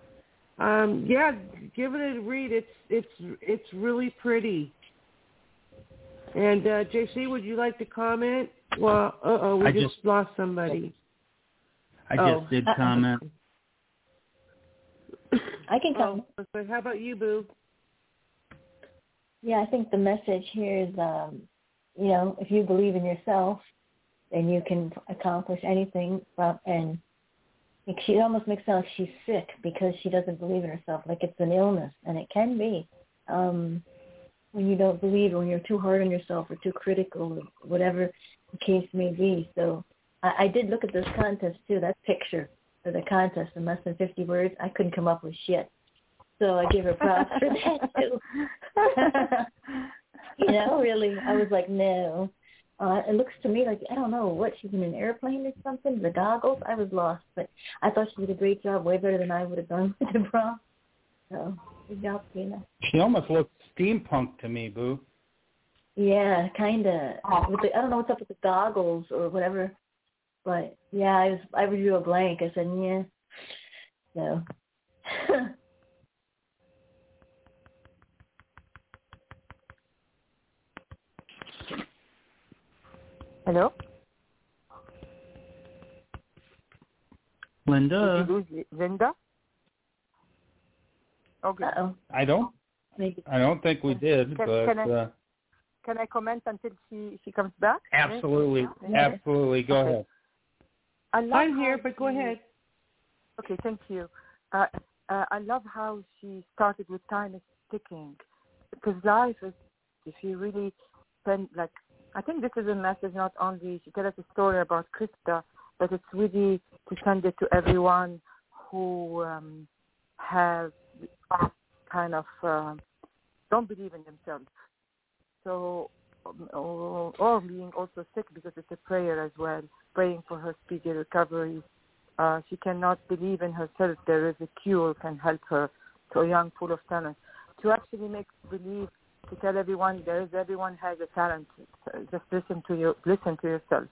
Um, yeah, give it a read. It's it's it's really pretty. And uh, JC, would you like to comment? Well, uh oh, we just, just- lost somebody. I Oh. just did comment. *coughs* I can come. Oh, but how about you, Boo? Yeah, I think the message here is, um, you know, if you believe in yourself, then you can accomplish anything. Well, and she almost makes it sound like she's sick because she doesn't believe in herself, like it's an illness, and it can be. Um, when you don't believe, when you're too hard on yourself, or too critical, or whatever the case may be. So I, I did look at this contest too. That picture for the contest in less than 50 words, I couldn't come up with shit. So I give her props for that too. *laughs* you know, really, I was like, no. Uh, it looks to me like I don't know what she's in an airplane or something. The goggles, I was lost, but I thought she did a great job, way better than I would have done with the bra. So Good job, Tina. She almost looks steampunk to me, Boo. Yeah, kinda. With the, I don't know what's up with the goggles or whatever, but yeah, I was I drew a blank. I said yeah. So. *laughs* Hello? Linda. Did you lose Linda? Okay. Uh-oh. I don't. Maybe. I don't think we did, Can- but can I- uh, Can I comment until she she comes back? absolutely, Yeah. absolutely. Go Okay. ahead. I love I'm how here, but go she- ahead. Okay, thank you. Uh, uh, I love how she started with time is ticking, because life is, if you really spend like, I think this is a message not only she tell us a story about Krista, but it's really to send it to everyone who um, have kind of um don't believe in themselves. So, um, or, or being also sick because it's a prayer as well, praying for her speedy recovery. Uh, she cannot believe in herself. There is a cure can help her. To a young full of talent to actually make believe to tell everyone there is everyone has a talent. Just listen to you listen to yourself.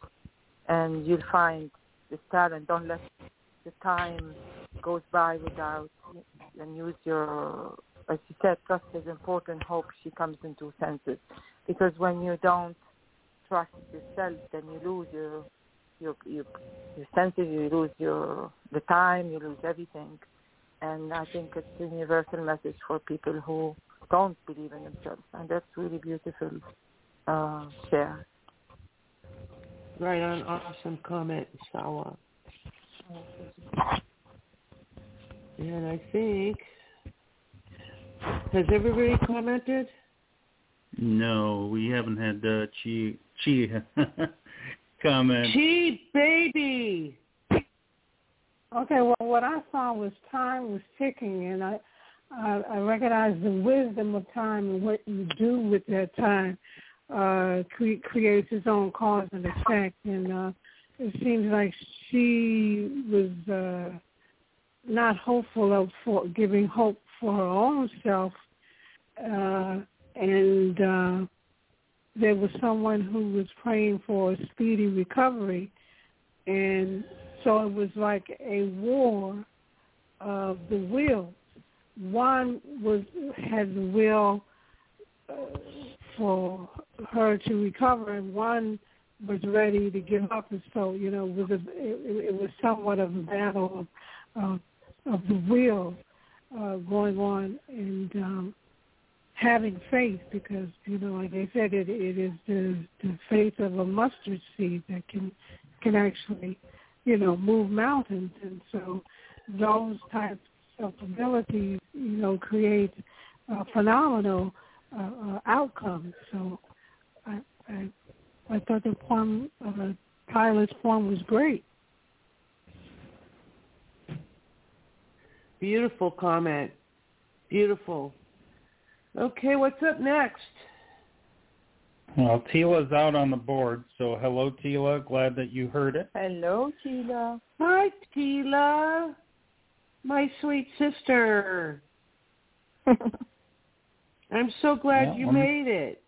And you'll find this talent. Don't let the time goes by without and use your as you said trust is important. Hope she comes into senses. Because when you don't trust yourself then you lose your your your your senses, you lose your the time, you lose everything. And I think it's a universal message for people who don't believe in themselves, and that's really beautiful. Uh, share. Right on. Awesome comment, Sawa. And I think has everybody commented? No, we haven't had uh, Chi Chi *laughs* comment. Chi baby. Okay, well, what I saw was time was ticking, and I, I, I recognize the wisdom of time and what you do with that time uh, cre- creates its own cause and effect. And uh, it seems like she was uh, not hopeful of for giving hope for her own self, uh, and uh, there was someone who was praying for a speedy recovery, and so it was like a war of the will. One was had the will uh, for her to recover, and one was ready to give up. And so, you know, it was a, it, it was somewhat of a battle of of, of the will uh, going on, and um, having faith because you know like I said it it is the the faith of a mustard seed that can can actually you know move mountains and so those types abilities you know create uh, phenomenal uh, uh, outcomes so I, I I thought the poem uh, pilot's poem was great Beautiful comment. Beautiful. Okay, what's up next? Well, Tila's out on the board, so hello, Tila. Glad that you heard it. Hello, Tila. Hi, Tila. My sweet sister. *laughs* I'm so glad Yeah, you I'm- made it.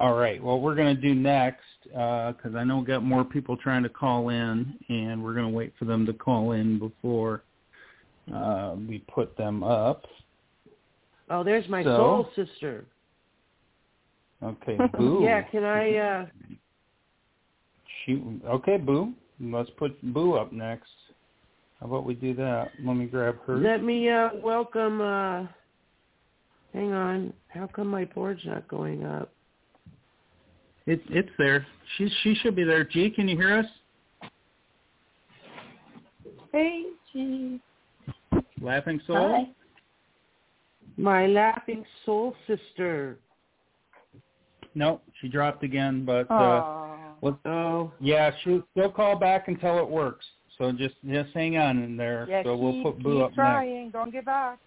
All right. Well, we're going to do next because I know we got more people trying to call in, and we're going to wait for them to call in before uh, we put them up. Oh, there's my So? soul sister. Okay, *laughs* Boo. Yeah, can I uh She, okay, Boo. Let's put Boo up next. How about we do that? Let me grab her. let me uh welcome uh hang on. How come my board's not going up? It's it's there. She she should be there. G, can you hear us? Hey, G. Laughing Soul. Hi. My laughing soul sister. No, she dropped again. But uh, Aw. let's, Oh, yeah, She'll, she'll call back until it works. So just just hang on in there. Yeah, so we'll put Boo keep up next. trying. Don't give up.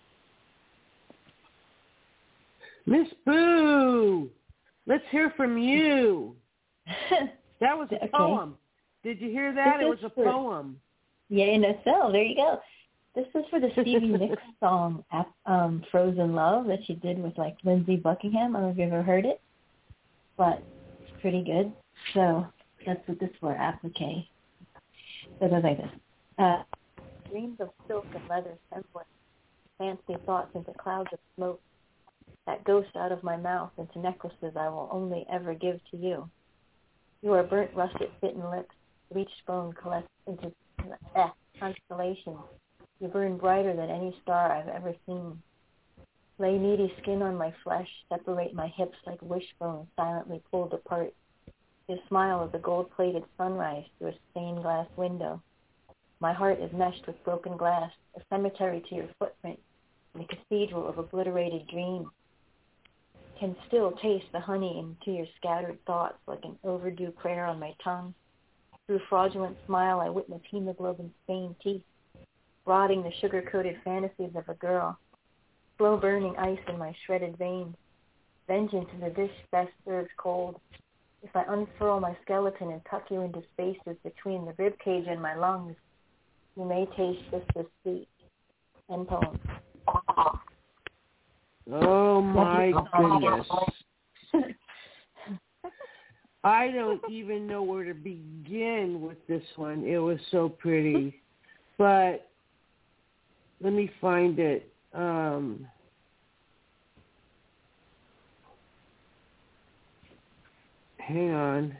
Miss Boo. Let's hear from you. *laughs* That was a Okay. poem. Did you hear that? This It was a for- poem. Yay, no so. There you go. This is for the Stevie *laughs* Nicks song, um, "Frozen Love" that she did with like Lindsey Buckingham. I don't know if you ever heard it, but it's pretty good. So that's what this for, applique. So goes like this. Uh, dreams of silk and leather semblance, fancy thoughts into clouds of smoke, that ghost out of my mouth into necklaces I will only ever give to you. You are burnt, rusted, bitten lips, bleached bone collects into eh, constellations. You burn brighter than any star I've ever seen. Lay needy skin on my flesh, separate my hips like wishbones silently pulled apart. You smile is a gold-plated sunrise through a stained glass window. My heart is meshed with broken glass, a cemetery to your footprint, and a cathedral of obliterated dreams. Can still taste the honey into your scattered thoughts like an overdue prayer on my tongue. Through fraudulent smile, I witness hemoglobin-stained teeth, rotting the sugar-coated fantasies of a girl. Slow burning ice in my shredded veins. Vengeance is a dish best served cold. If I unfurl my skeleton and tuck you into spaces between the rib cage and my lungs, you may taste just as sweet. End poem. Oh my goodness. *laughs* I don't even know where to begin with this one. It was so pretty. But let me find it. Um hang on.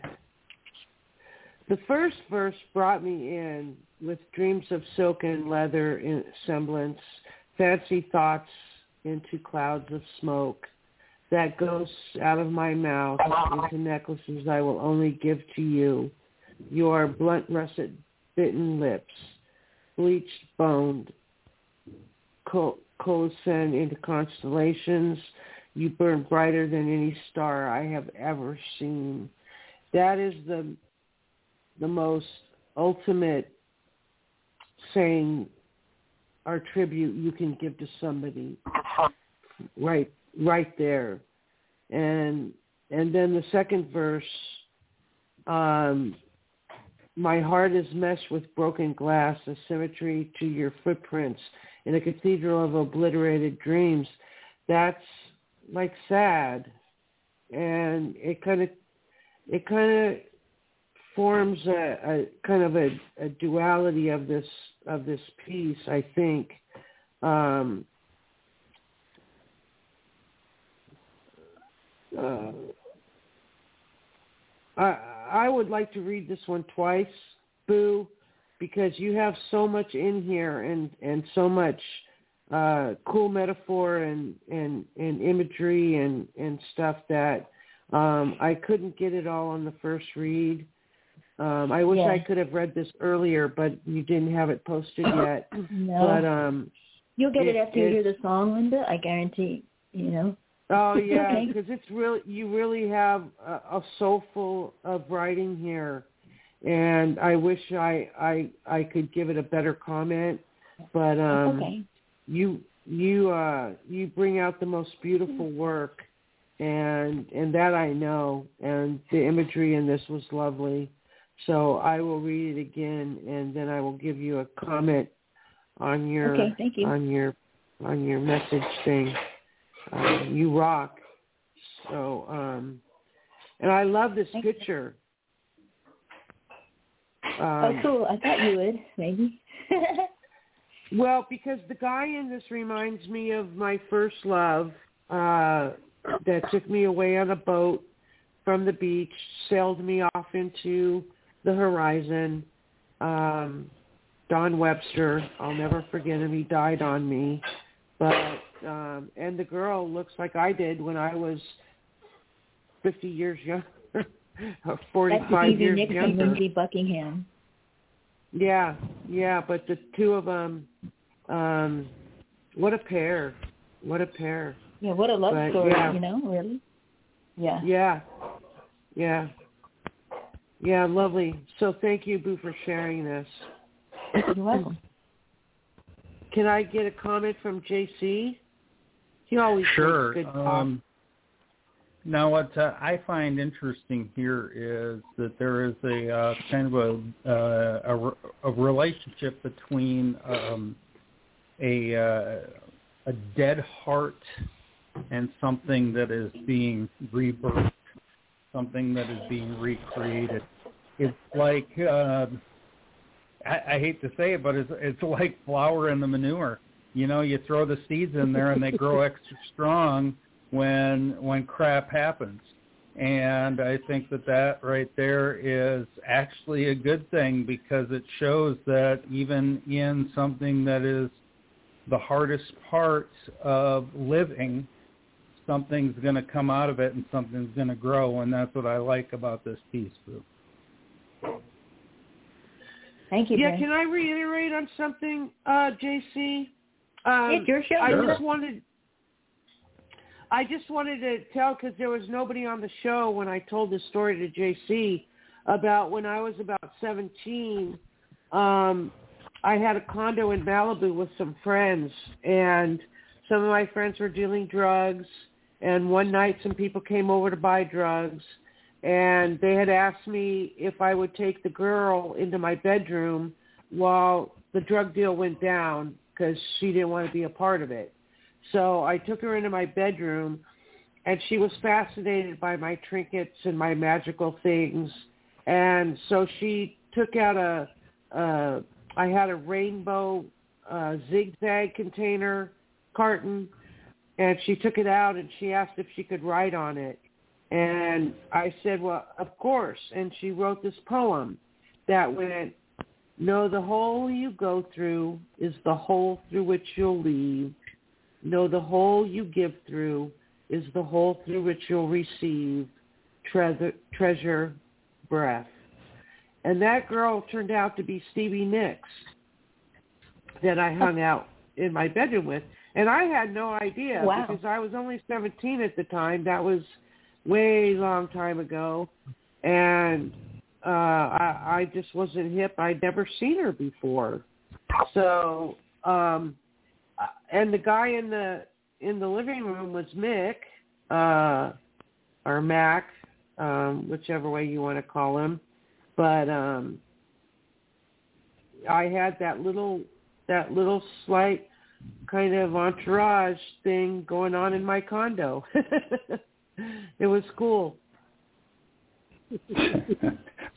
The first verse brought me in with dreams of silk and leather in semblance, fancy thoughts into clouds of smoke, that goes out of my mouth into necklaces I will only give to you, your blunt russet bitten lips, bleached boned, coalescent into constellations, you burn brighter than any star I have ever seen. That is the the most ultimate saying or tribute you can give to somebody. Right right there. And and then the second verse um my heart is meshed with broken glass a symmetry to your footprints in a cathedral of obliterated dreams. That's like sad. And it kind of it kind of forms a, a kind of a, a duality of this of this piece i think. Um uh, I I would like to read this one twice, Boo, because you have so much in here and and so much uh, cool metaphor and and and imagery and and stuff that um, I couldn't get it all on the first read. Um, I wish Yeah. I could have read this earlier, but you didn't have it posted *coughs* yet. No. But um, You'll get it, it- after you hear the song, Linda. I guarantee. You know. Oh *laughs* yeah, because it's really you really have a, a soulful of writing here, and I wish I I I could give it a better comment, but um, okay. You you uh you bring out the most beautiful work, and and that I know, and the imagery in this was lovely, so I will read it again, and then I will give you a comment on your Okay, thank you. on your on your message thing. Um, you rock. So, um, and I love this Thank you. picture. oh, Um, cool. I thought you would maybe. *laughs* Well, because the guy in this reminds me of my first love uh, that took me away on a boat from the beach, sailed me off into the horizon. Um, Don Webster, I'll never forget him. He died on me. But um, and the girl looks like I did when I was fifty years younger, *laughs* or That's forty-five Stevie years Nicks and younger. Lindsey Buckingham. Yeah, yeah, but the two of them, um, what a pair! What a pair! Yeah, what a love But, story. yeah. You know, really. Yeah. Yeah, yeah, yeah, lovely. So thank you, Boo, for sharing this. You're welcome. Can I get a comment from JC? He always Sure. makes good talk. Um, now, what uh, I find interesting here is that there is a uh, kind of a, uh, a a relationship between um, a uh, a dead heart and something that is being rebirthed, something that is being recreated. It's like uh, I, I hate to say it, but it's it's like flour in the manure. You know, you throw the seeds in there and they grow *laughs* extra strong when when crap happens. And I think that that right there is actually a good thing because it shows that even in something that is the hardest part of living, something's going to come out of it and something's going to grow. And that's what I like about this piece, Boo. Thank you. Yeah, Ben. can I reiterate on something, uh, JC? Um, It's your show. I Sure. just wanted, I just wanted to tell because there was nobody on the show when I told this story to JC about when I was about 17. Um, I had a condo in Malibu with some friends, and some of my friends were dealing drugs. And one night, some people came over to buy drugs, and they had asked me if I would take the girl into my bedroom while the drug deal went down because she didn't want to be a part of it. So I took her into my bedroom, and she was fascinated by my trinkets and my magical things. And so she took out a, uh, I had a rainbow uh, zigzag container carton, and she took it out and she asked if she could write on it. And I said, well, of course. And she wrote this poem that went, no, the hole you go through is the hole through which you'll leave. Know the hole you give through is the hole through which you'll receive treasure, treasure breath. And that girl turned out to be Stevie Nicks that I hung out in my bedroom with. And I had no idea Wow. because I was only 17 at the time. That was way long time ago. And uh I, I just wasn't hip. I'd never seen her before. So um and the guy in the in the living room was Mick, uh or Mac, um, whichever way you want to call him. But um I had that little that little slight kind of entourage thing going on in my condo. *laughs* it was cool. *laughs*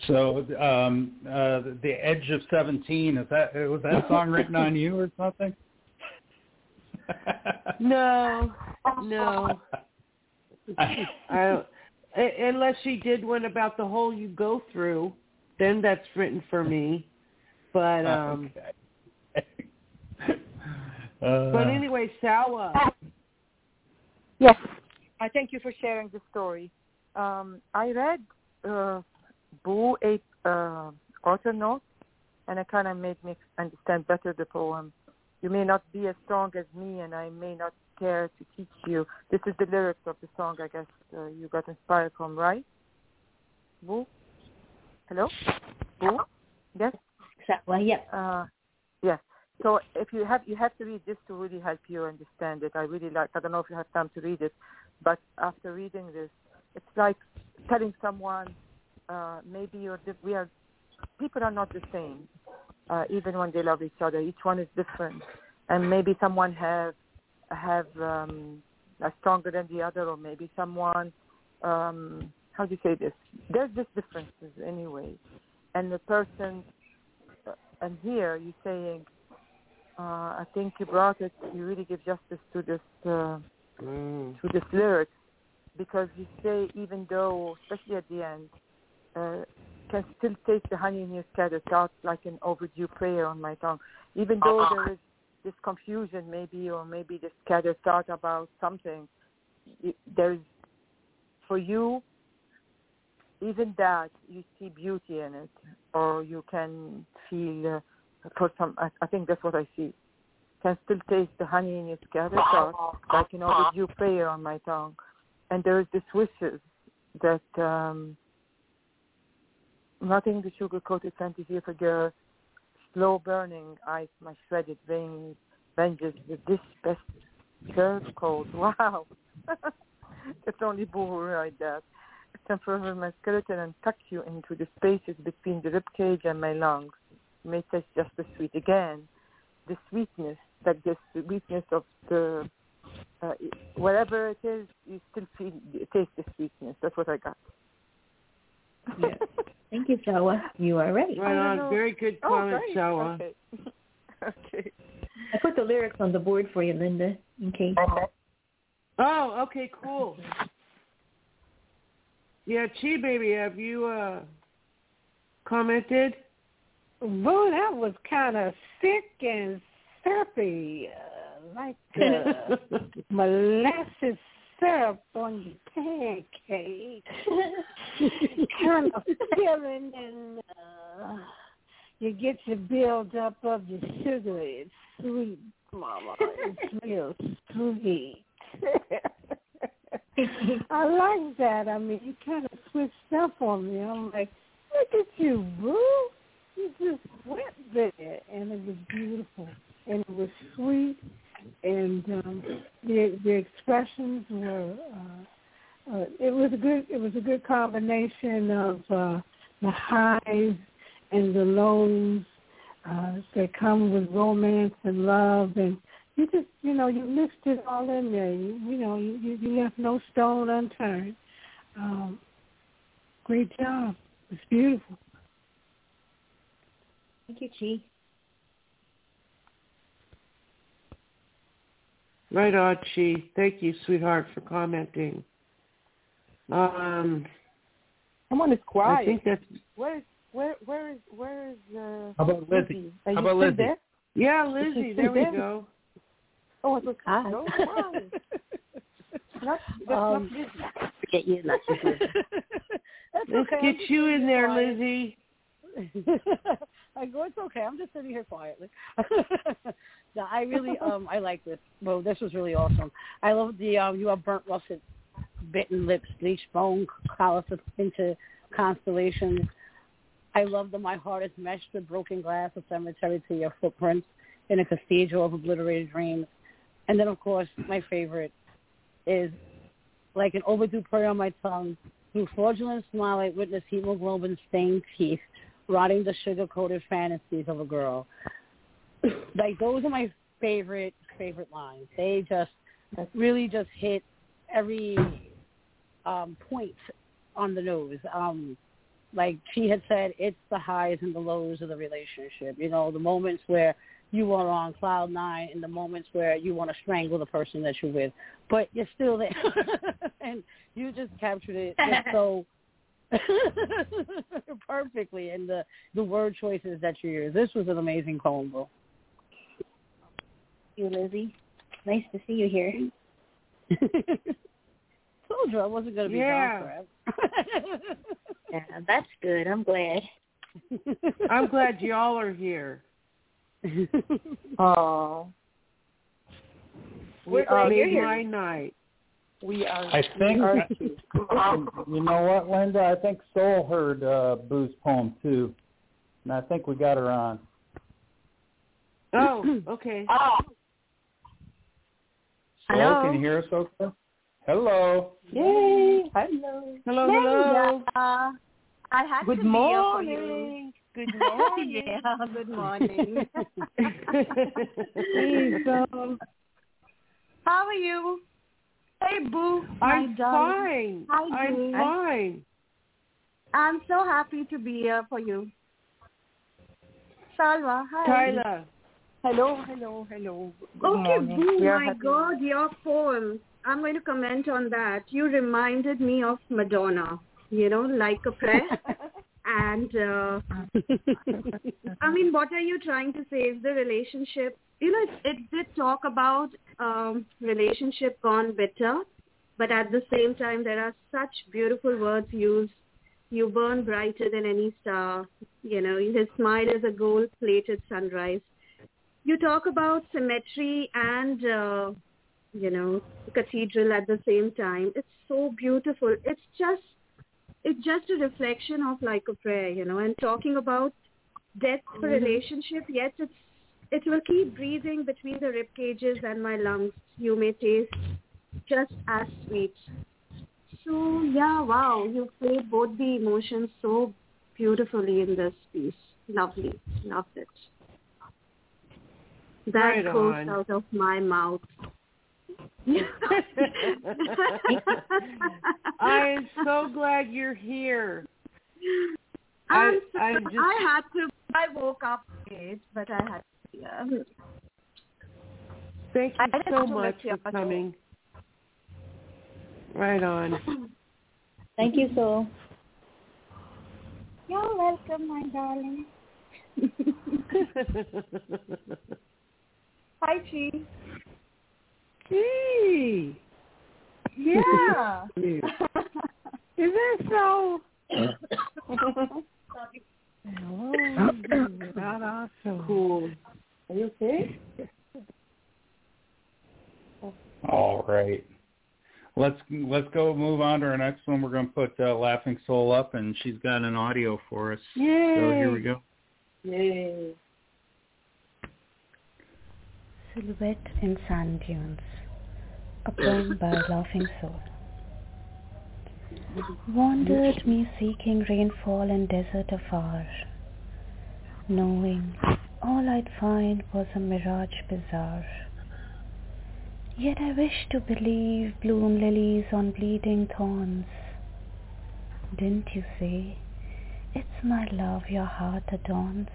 so um uh the edge of 17 is that was that song written on you or something No, no. *laughs* I don't, unless she did one about the hole you go through, then that's written for me. But um *laughs* uh, but anyway, Sawa. Yes, I thank you for sharing the story. Um, I read uh, Boo a uh, author note, and it kind of made me understand better the poem. You may not be as strong as me, and I may not care to teach you. This is the lyrics of the song, I guess uh, you got inspired from, right? Boo? Hello? Boo? Yes? Well, yep. Uh, yes. So if you have you have to read this to really help you understand it. I really like. I don't know if you have time to read it, but after reading this, it's like telling someone uh, maybe you're we are people are not the same, uh, even when they love each other. Each one is different, and maybe someone have have um, are stronger than the other, or maybe someone um, how do you say this? There's just differences anyway, and the person uh, and here you're saying, uh, I think you brought it. You really give justice to this uh, to this lyrics because you say even though, especially at the end, uh, can still taste the honey in your scattered thoughts like an overdue prayer on my tongue. Even though there is this confusion, maybe, or maybe this scattered thought about something, there's for you even that you see beauty in it, or you can feel uh, for some. I, I think that's what I see. Can still taste the honey in your scattered thoughts, like know the dew prayer on my tongue, and there is this wishes that um, nothing the sugar coated fantasy of a girl, slow burning ice, my shredded veins, venges with this best serve cold. *laughs* Wow, *laughs* it's only write that temporarily my skeleton and tuck you into the spaces between the rib cage and my lungs. May taste just as sweet again. The sweetness that the sweetness of the uh, whatever it is, you still feel taste the sweetness. That's what I got. Yeah. Thank you, Sawa. You are right. Right on. Very good Oh, comment, great. Sawa. Okay. *laughs* okay. I put the lyrics on the board for you, Linda, in case. Oh, okay, cool. Yeah, Chi baby, have you uh commented? Well, that was kind of thick and syrupy, uh, like uh, *laughs* molasses syrup on your pancake. *laughs* kind of filling and uh, you get your build up of your sugar. It's sweet, Mama. It's real sweet. *laughs* I like that. I mean, you kind of switched up on me. I'm like, look at you, boo. You just went there, and it was beautiful, and it was sweet, and um, the the expressions were. Uh, uh, it was a good. It was a good combination of uh, the highs and the lows uh, that come with romance and love, and you just, you know, you mixed it all in there. You, you know, you, you left no stone unturned. Um, great job. It's beautiful. Thank you, Chi. Right Archie. Thank you, sweetheart, for commenting. Um, Someone is quiet. I think that's Where is where where is where is uh How about Lizzie? Are How about Lizzie? there? yeah, Lizzie. There we go. Oh, it was Hi. no quiet. *laughs* Not, that's Um, not Lizzie. Forget you, not just Linda. That's Let's okay. Get you in there. Lizzie. *laughs* I go, it's okay. I'm just sitting here quietly. *laughs* no, I really, *laughs* um, I like this. Well, this was really awesome. I love the um, you have burnt russet, bitten lips, bleached bone, collar into constellations. I love the my heart is meshed with broken glass, a cemetery to your footprints in a cathedral of obliterated dreams. And then, of course, my favorite is like an overdue prayer on my tongue. Through fraudulent smile, I witness hemoglobin stained teeth rotting the sugar-coated fantasies of a girl. *laughs* like those are my favorite favorite lines. They just really just hit every um, point on the nose. Um, like she had said, it's the highs and the lows of the relationship. You know, the moments where you are on cloud nine and the moments where you want to strangle the person that you're with, but you're still there, *laughs* and you just captured it just so *laughs* *laughs* perfectly and the the word choices that you use. This was an amazing poem, bro. you, Lizzie. Nice to see you here. *laughs* Told you I wasn't going to be Yeah. gone forever. *laughs* Yeah, that's good. I'm glad. I'm glad y'all are here. Oh. We glad are you're here. my night. We are I think, we are you know what, Linda? I think Soul heard uh, Boo's poem too, and I think we got her on. Oh, *clears throat* okay. Oh. Soul, Hello. can you hear us okay? Hello. Yay. Hello. Hello, hello. Uh, I had Good to be here for you. morning. Good *laughs* morning. yeah, good morning. *laughs* *laughs* Please, um, How are you? Hey, Boo. I'm my darling. fine. Hi, I'm Boo. fine. I'm so happy to be here for you. Salva, hi. Tyler. Hello, hello, hello. Good Okay, morning. Boo, my happy. God, your poem. I'm going to comment on that. You reminded me of Madonna, you know, like a prayer. *laughs* and uh, *laughs* I mean, what are you trying to say? Is the relationship, you know, it, it did talk about um, relationship gone bitter, but at the same time, there are such beautiful words used. You burn brighter than any star. You know, his smile is a gold-plated sunrise. You talk about symmetry and, uh, you know, cathedral at the same time. It's so beautiful. It's just it's just a reflection of like a prayer, you know, and talking about death for relationship, yes, it's it will keep breathing between the rib cages and my lungs. You may taste just as sweet. So yeah, wow, you played both the emotions so beautifully in this piece. Lovely. Loved it. That Right goes on. out of my mouth. *laughs* I am so glad you're here. I'm I- I just- I had to. I woke up late, but I had. Yeah. Thank you just so much you for know. coming. Right on. *clears throat* Thank you, so. You're welcome, my darling. *laughs* Hi, Chi. Gee. Yeah. *laughs* Is that so? Hello, without our soul. Cool. Are you okay? All right. Let's let's go move on to our next one. We're going to put uh, Laughing Soul up, and she's got an audio for us. So here we go. Yay. Silhouette in Sand Dunes, a poem by *laughs* Laughing Soul. Wandered me seeking rainfall in desert afar, knowing all I'd find was a mirage bizarre. Yet I wish to believe bloom lilies on bleeding thorns. Didn't you say, it's my love your heart adorns?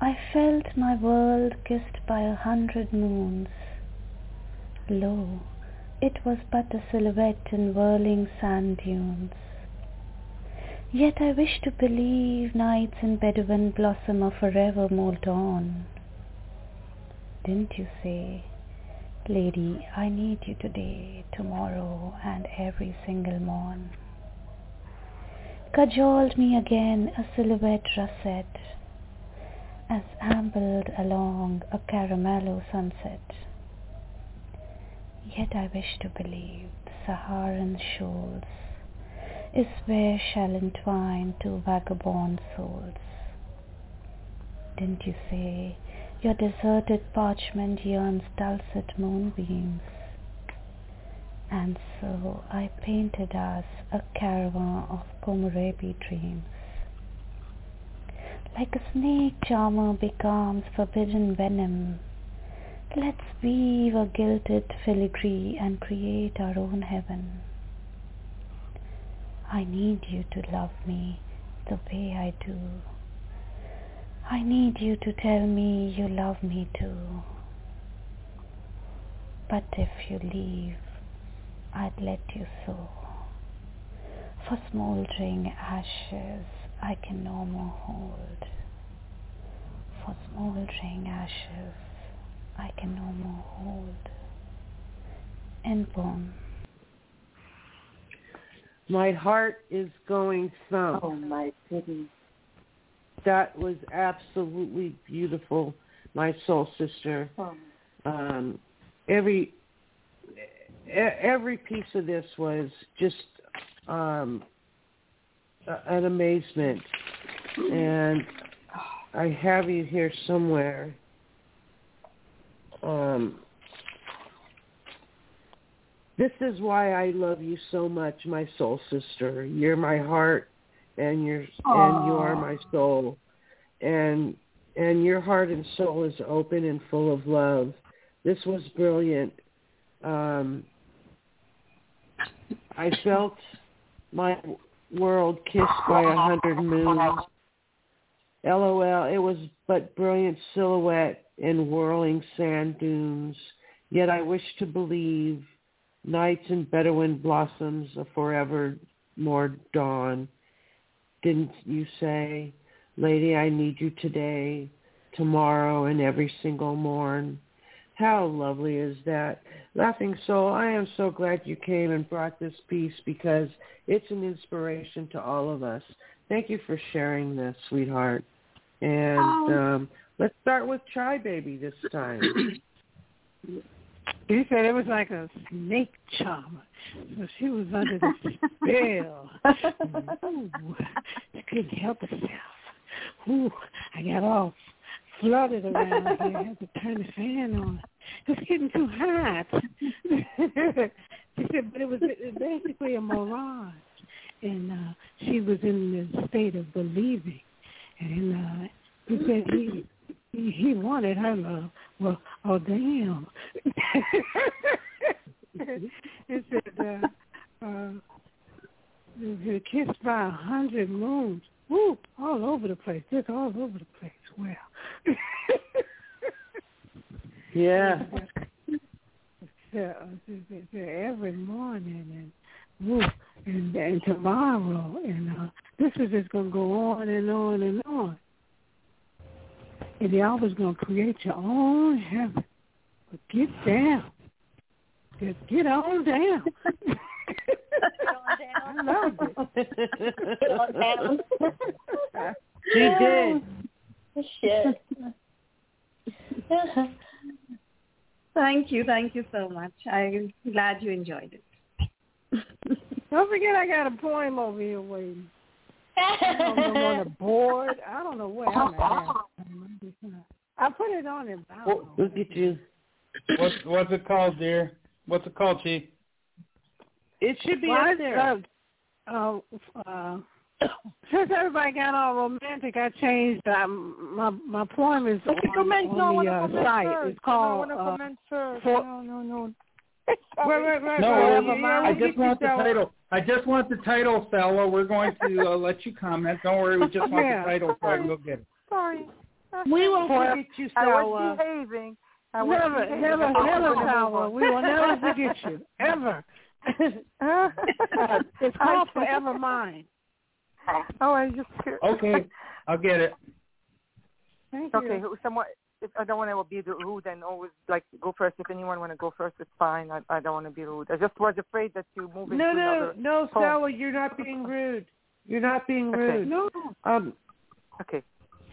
I felt my world kissed by a hundred moons. Lo, it was but a silhouette in whirling sand dunes. Yet I wish to believe nights in Bedouin blossom are forever mold on. Didn't you say, Lady, I need you today, tomorrow, and every single morn? Cajoled me again a silhouette russet, as ambled along a caramello sunset. Yet I wish to believe the Saharan shoals is where shall entwine two vagabond souls. Didn't you say your deserted parchment yearns dulcet moonbeams? And so I painted us a caravan of Komorebi dreams. Like a snake charmer becomes forbidden venom, let's weave a gilded filigree and create our own heaven. I need you to love me the way I do. I need you to tell me you love me too. But if you leave, I'd let you so. For smoldering ashes I can no more hold. For smoldering ashes I can no more hold. And boom. My heart is going thump. Oh my goodness. That was absolutely beautiful, my soul sister. Oh. Um, every every piece of this was just um, an amazement, and I have you here somewhere. Um, this is why I love you so much, my soul sister. You're my heart, and you're and you are my soul, and and your heart and soul is open and full of love. This was brilliant. Um, I felt my world kissed by a hundred moons. LOL, it was but brilliant silhouette in whirling sand dunes. Yet I wish to believe nights in Bedouin blossoms a forever more dawn. Didn't you say, Lady, I need you today, tomorrow, and every single morn? How lovely is that? Laughing Soul, I am so glad you came and brought this piece because it's an inspiration to all of us. Thank you for sharing this, sweetheart. And Oh. um, let's start with Chai Baby this time. *clears throat* He said it was like a snake charmer. So she was under the spell. Ooh, she couldn't help herself. Ooh, I got all flooded around here. I had to turn the fan on. It's getting too hot. *laughs* she said, but it was basically a mirage. And uh, she was in the state of believing. And uh, he said he he he, he wanted her love. Well, oh damn. *laughs* it said, uh, uh, you're kissed by a hundred moons. Woo, all over the place. Just all over the place. Well. *laughs* Yeah. *laughs* So, so every morning and woo, and, and tomorrow and uh, this is just gonna go on and on and on. And y'all was gonna create your own heaven. But get down. Just get on down. I loved it. *laughs* She did. Shit. thank you, thank you so much. I'm glad you enjoyed it. Don't forget I got a poem over here waiting. I don't on the board. I don't know where I'm at. I put it on in Bible. Look at you. What's what's it called, dear? What's it called, Chief? It should be Well, up it's, there. Uh, uh, *coughs* since everybody got all romantic, I changed um, my my poem is on, comment, no, I on wanna the uh, comment site. It's called. No, I want to uh, comment first. for- no, no, no. *laughs* Wait, wait, wait, No, wait, I. I just want the title. I just want the title, Stella. We're going to uh, let you comment. Don't worry, we *laughs* just want Yeah. the title so I can go get it. Sorry. We *laughs* won't forget you, I Sawa. was behaving. I was Never, behaving. never, *laughs* never, Sawa. We will never forget you ever. *laughs* It's called Forever Mine. Oh, I just. Okay, I'll get it. Thank you. Okay, who- someone. If I don't want to be the rude and always like go first. If anyone want to go first, it's fine. I, I don't want to be rude. I just was afraid that you move into No, no, no, poem. Sawa, you're not being rude. You're not being Okay. rude. No, Um, Okay.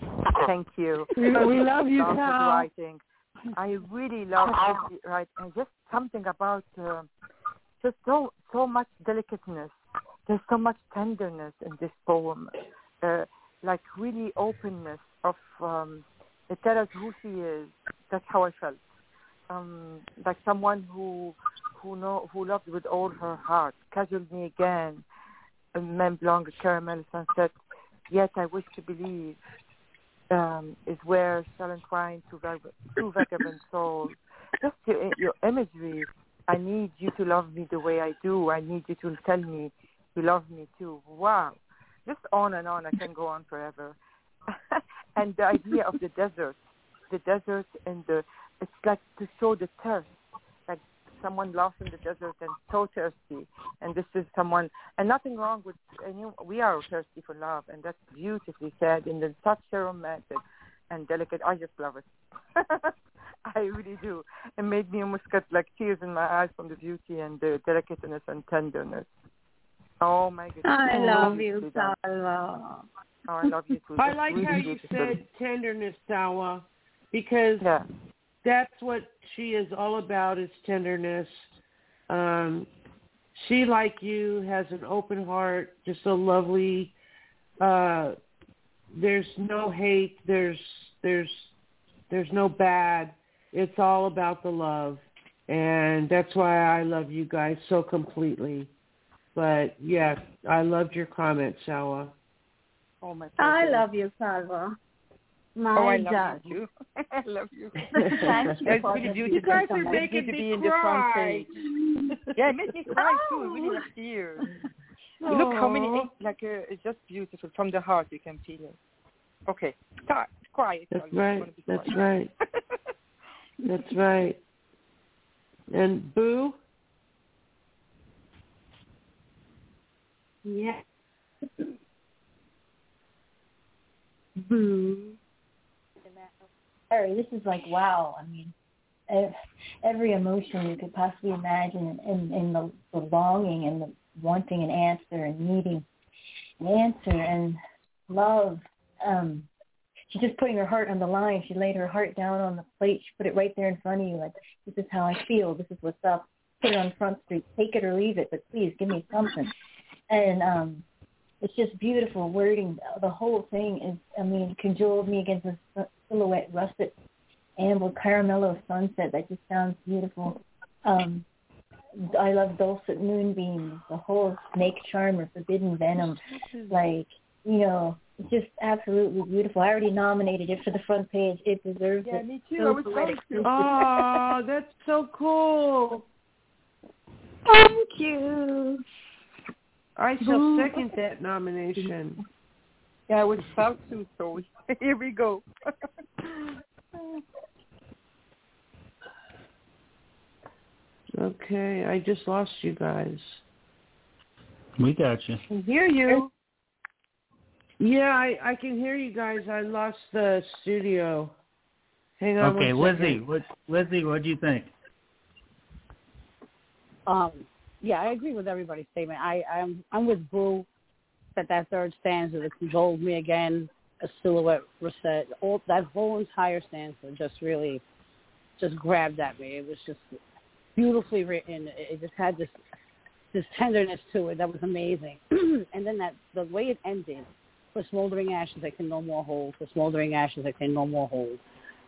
*laughs* Thank you. we, love you, Sal. writing. I really love. *laughs* And just something about uh, just so so much delicateness. There's so much tenderness in this poem. Uh, like really openness of um, it tells us who she is. That's how I felt. Um, like someone who who know who loved with all her heart. Casualed me again. Mont Blanc, caramel sunset. Yet I wish to believe um, is where shall entwine two, vag- two vagabond souls. Just your, your imagery. I need you to love me the way I do. I need you to tell me you love me too. Wow. Just on and on. I can go on forever. *laughs* and the idea of the desert, the desert and the, it's like to show the thirst, someone lost in the desert and so thirsty. And this is someone, and nothing wrong with, and you, we are thirsty for love, and that's beautifully said in the, such a romantic and delicate. I just love it. *laughs* I really do. It made me almost get like tears in my eyes from the beauty and the delicateness and tenderness. Oh my goodness. I love you, beautifully done. Salva. Oh, I love you too. I like really how you beautiful. said tenderness, Sawa, because Yeah. That's what she is all about is tenderness. Um, she, like you, has an open heart, just a lovely. Uh, there's no hate. There's there's there's no bad. It's all about the love, and that's why I love you guys so completely. But yeah, I loved your comment, Sawa. Oh my I love you, Salva. My Oh, *laughs* I love you too. I love you. Thank you for really. You guys are It's making good to me be in the front cry. page. *laughs* Yeah, it made me cry too. It really have tears. Look how many like uh, it's just beautiful from the heart. You can feel it. Okay, start. Quiet. That's I right. wanna That's right. *laughs* That's right. And Boo, Yeah. Boo. Harry, this is like wow. I mean, every emotion you could possibly imagine, and, and the, the longing and the wanting an answer and needing an answer and love. Um, she's just putting her heart on the line. She laid her heart down on the plate. She put it right there in front of you. Like this is how I feel. This is what's up. Put it on Front Street. Take it or leave it, but please give me something. And um, it's just beautiful wording. The whole thing is, I mean, cajoled me against a silhouette russet amber caramello sunset. That just sounds beautiful. Um, I love dulcet moonbeams. The whole snake charmer, forbidden venom. Like you know, just absolutely beautiful. I already nominated it for the front page. It deserves Yeah, it. me too. So I was poetic. going to. Oh, that's so cool. Thank you. I *laughs* shall second that nomination. Yeah, I was about to, so *laughs* here we go. Okay, I just lost you guys. We got you. I hear you. Yeah, I I can hear you guys. I lost the studio. Hang on Okay, one Lizzie, what Lizzie, what do you think? Um, yeah, I agree with everybody's statement. I, I'm I'm with Boo that that third stanza that controlled me again, a silhouette reset, all that whole entire stanza just really just grabbed at me. It was just beautifully written. It just had this this tenderness to it that was amazing. *clears throat* and then that the way it ended, for smoldering ashes I can no more hold, for smoldering ashes I can no more hold.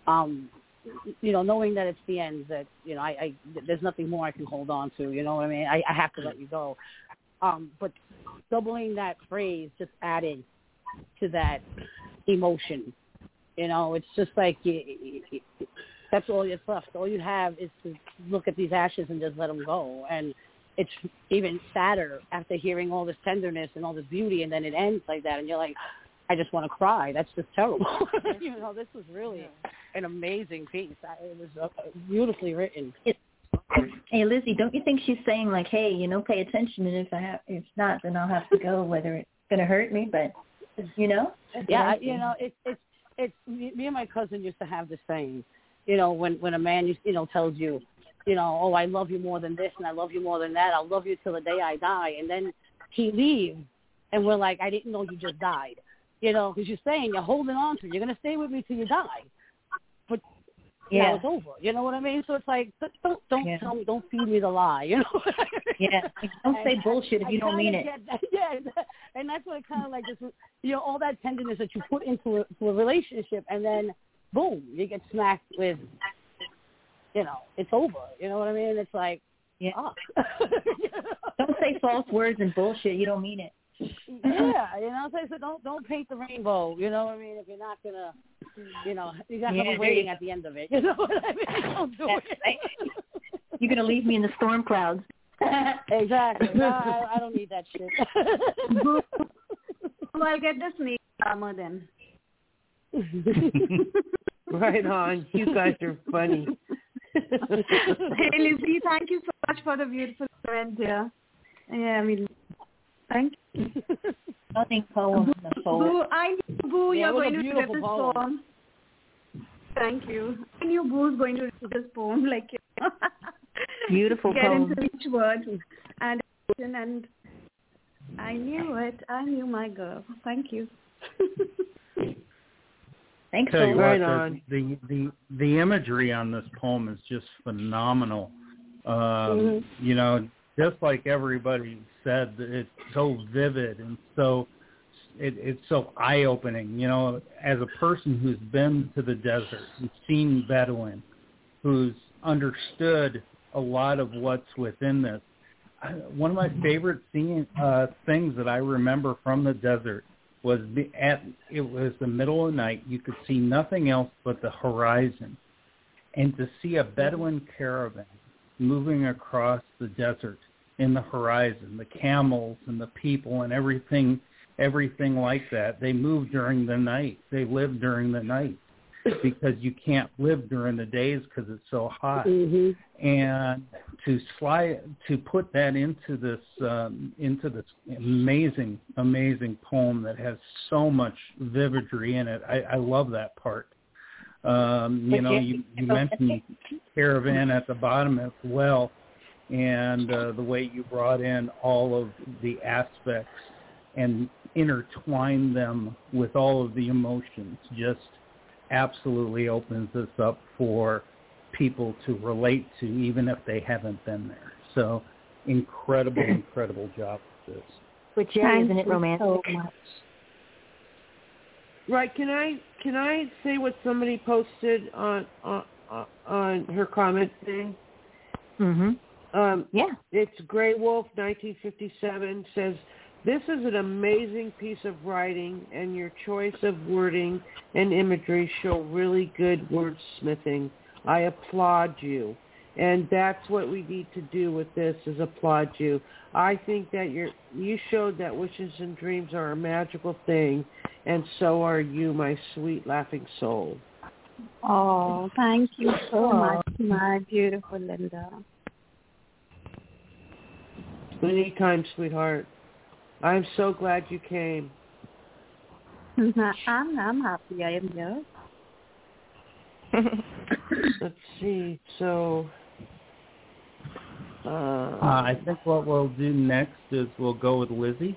Um, you know, knowing that it's the end, that you know, I, I there's nothing more I can hold on to. You know what I mean? I, I have to let you go. Um, but doubling that phrase just added to that emotion. You know, it's just like you, you, you, that's all that's left. All you have is to look at these ashes and just let them go. And it's even sadder after hearing all this tenderness and all this beauty, and then it ends like that, and you're like, I just want to cry. That's just terrible. *laughs* you know, this was really an amazing piece. I- It was uh, beautifully written. *clears throat* Hey Lizzie, don't you think she's saying like, hey, you know, pay attention, and if I have, if not, then I'll have to go, whether it's gonna hurt me, but you know. Yeah, I- you know, it's it's it's me, me and my cousin used to have this saying, you know, when when a man you know tells you, you know, oh I love you more than this and I love you more than that. I'll love you till the day I die, and then he leaves, and we're like, I didn't know you just died, you know, because you're saying you're holding on to, it. you're gonna stay with me till you die, but Yeah. now it's over. You know what I mean? So it's like, don't don't Yeah. tell me, don't feed me the lie, you know. Yeah. *laughs* Don't say And bullshit if I you don't mean it. that- *laughs* yeah, and that's what it kind of like this, you know, all that tenderness that you put into a, to a relationship, and then boom, you get smacked with, you know, it's over. You know what I mean? It's like, yeah. fuck. *laughs* Don't say false words and bullshit. You don't mean it. Yeah, you know, so, so don't don't paint the rainbow. You know what I mean? If you're not gonna, you know, you got Yeah, someone there waiting at the end of it. *laughs* You know what I mean? *laughs* Don't do That's it. right. You're gonna leave me in the storm clouds. *laughs* exactly. No, I, I don't need that shit. Well, I'll get the snake armor then. Right on. You guys are funny. hey, Lizzie, thank you so much for the beautiful comment there. Yeah, I mean, thank *laughs* you. Nothing poem. The Boo. I knew Boo, Yeah, you're it was a going to read this poem. poem. Thank you. I knew Boo's going to read this poem, like, you know, *laughs* Beautiful get poem. into each word and and I knew it. I knew my girl. Thank you. *laughs* Thanks, Tell you Boo. Right the, on. the the the imagery on this poem is just phenomenal. Um, Mm-hmm. You know, just like everybody said, it's so vivid and so it, it's so eye opening. You know, as a person who's been to the desert and seen Bedouin, who's understood a lot of what's within this. One of my favorite scene, uh, things that I remember from the desert was the, at it was the middle of the night. You could see nothing else but the horizon, and to see a Bedouin caravan moving across the desert in the horizon, the camels and the people and everything, everything like that. They move during the night. They live during the night *laughs* because you can't live during the days because it's so hot hmm and to slide to put that into this um, into this amazing amazing poem that has so much vividry in it. I, I love that part. Um, you know, you, you mentioned *laughs* caravan at the bottom as well, and uh, the way you brought in all of the aspects and intertwined them with all of the emotions just absolutely opens this up for people to relate to, even if they haven't been there. So, incredible, *clears throat* incredible job with this. With Jerry, isn't it romantic? so much. Right. Can I can I say what somebody posted on on, on her comment thing? Mhm. Um, Yeah. it's Grey Wolf, 1957, says This is an amazing piece of writing, and your choice of wording and imagery show really good wordsmithing. I applaud you. And that's what we need to do with this is applaud you. I think that you you showed that wishes and dreams are a magical thing, and so are you, my sweet laughing soul. Oh, thank you so much, my beautiful Linda. Anytime, sweetheart. I'm so glad you came. *laughs* I'm I'm happy I am here. *laughs* Let's see. So, uh, Uh, I think what we'll do next is we'll go with Lizzie.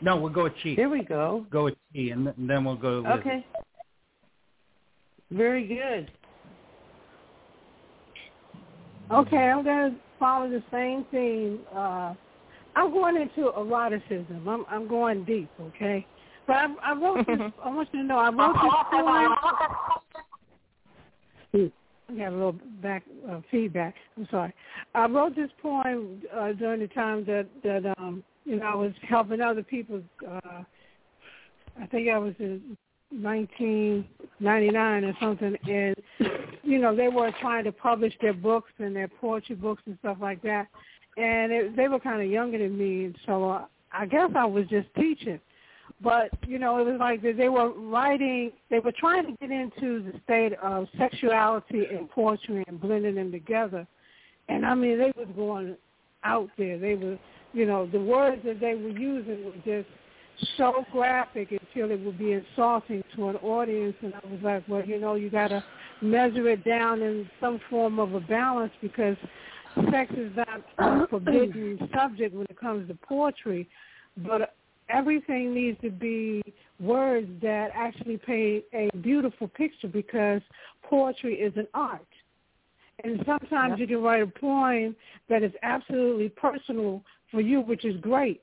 No, we'll go with Chi. Here we go. Go with Chi, and, th- and then we'll go to Lizzie. okay. Very good. Okay, I'm gonna follow the same theme. Uh, I'm going into eroticism. I'm I'm going deep, okay? But I, I wrote this. I want you to know I wrote this *laughs* poem. I got a little back uh, feedback. I'm sorry. I wrote this poem uh, during the time that that um you know I was helping other people. Uh, I think I was in 1999 or something, and you know they were trying to publish their books and their poetry books and stuff like that, and it, they were kind of younger than me, and so uh, I guess I was just teaching. But you know, it was like they were writing. They were trying to get into the state of sexuality and poetry and blending them together. And I mean, they was going out there. They were, you know, the words that they were using were just so graphic until it would be insulting to an audience. And I was like, well, you know, you got to measure it down in some form of a balance because sex is not a *clears throat* forbidden subject when it comes to poetry, but everything needs to be words that actually paint a beautiful picture because poetry is an art. And sometimes you can write a poem that is absolutely personal for you, which is great.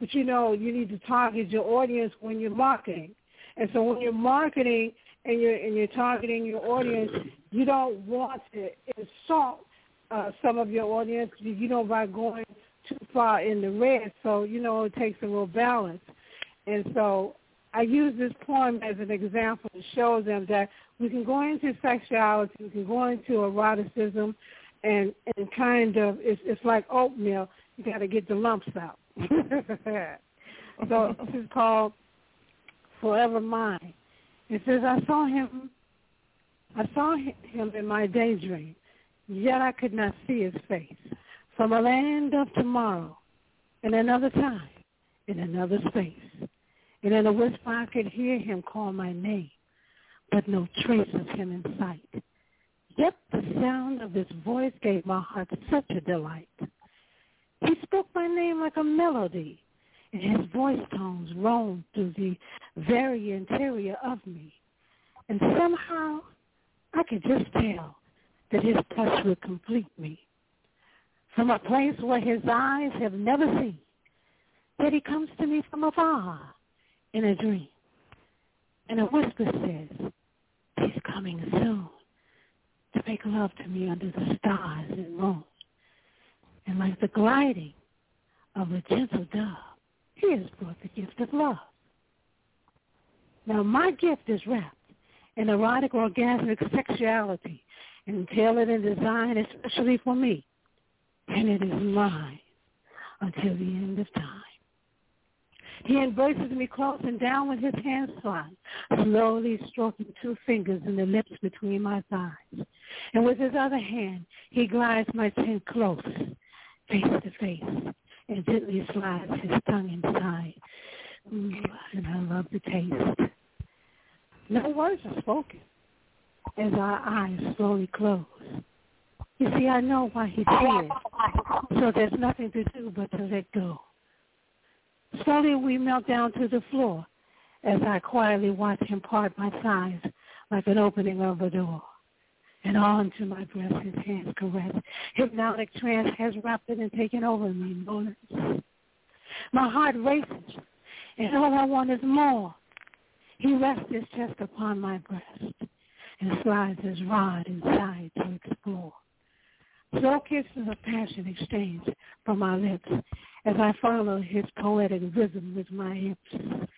But you know, you need to target your audience when you're marketing. And so when you're marketing and you're and you're targeting your audience, you don't want to insult uh, some of your audience, you know, by going too far in the red. So, you know, it takes a little balance. And so I use this poem as an example to show them that we can go into sexuality, we can go into eroticism, and and kind of it's it's like oatmeal. You got to get the lumps out. *laughs* so this is called Forever Mine. It says, I saw him, I saw him in my daydream, yet I could not see his face. From a land of tomorrow, in another time, in another space, and in a whisper I could hear him call my name, but no trace of him in sight. Yet the sound of his voice gave my heart such a delight. He spoke my name like a melody, and his voice tones roamed through the very interior of me. And somehow I could just tell that his touch would complete me. From a place where his eyes have never seen, that he comes to me from afar in a dream. And a whisper says, he's coming soon to make love to me under the stars and moon. And like the gliding of a gentle dove, he has brought the gift of love. Now my gift is wrapped in erotic orgasmic sexuality and tailored and designed especially for me. And it is mine until the end of time. He embraces me close and down with his hands slide, slowly stroking two fingers in the lips between my thighs. And with his other hand, he glides my chin close, face to face, and gently slides his tongue inside. Ooh, and I love the taste. No words are spoken as our eyes slowly close. You see, I know why he's here, so there's nothing to do but to let go. Slowly we melt down to the floor as I quietly watch him part my thighs like an opening of a door. And on to my breast his hands caress. Hypnotic trance has wrapped it and taken over me. My heart races, and all I want is more. He rests his chest upon my breast and slides his rod inside to explore. Slow kisses of passion exchange from our lips as I follow his poetic rhythm with my hips.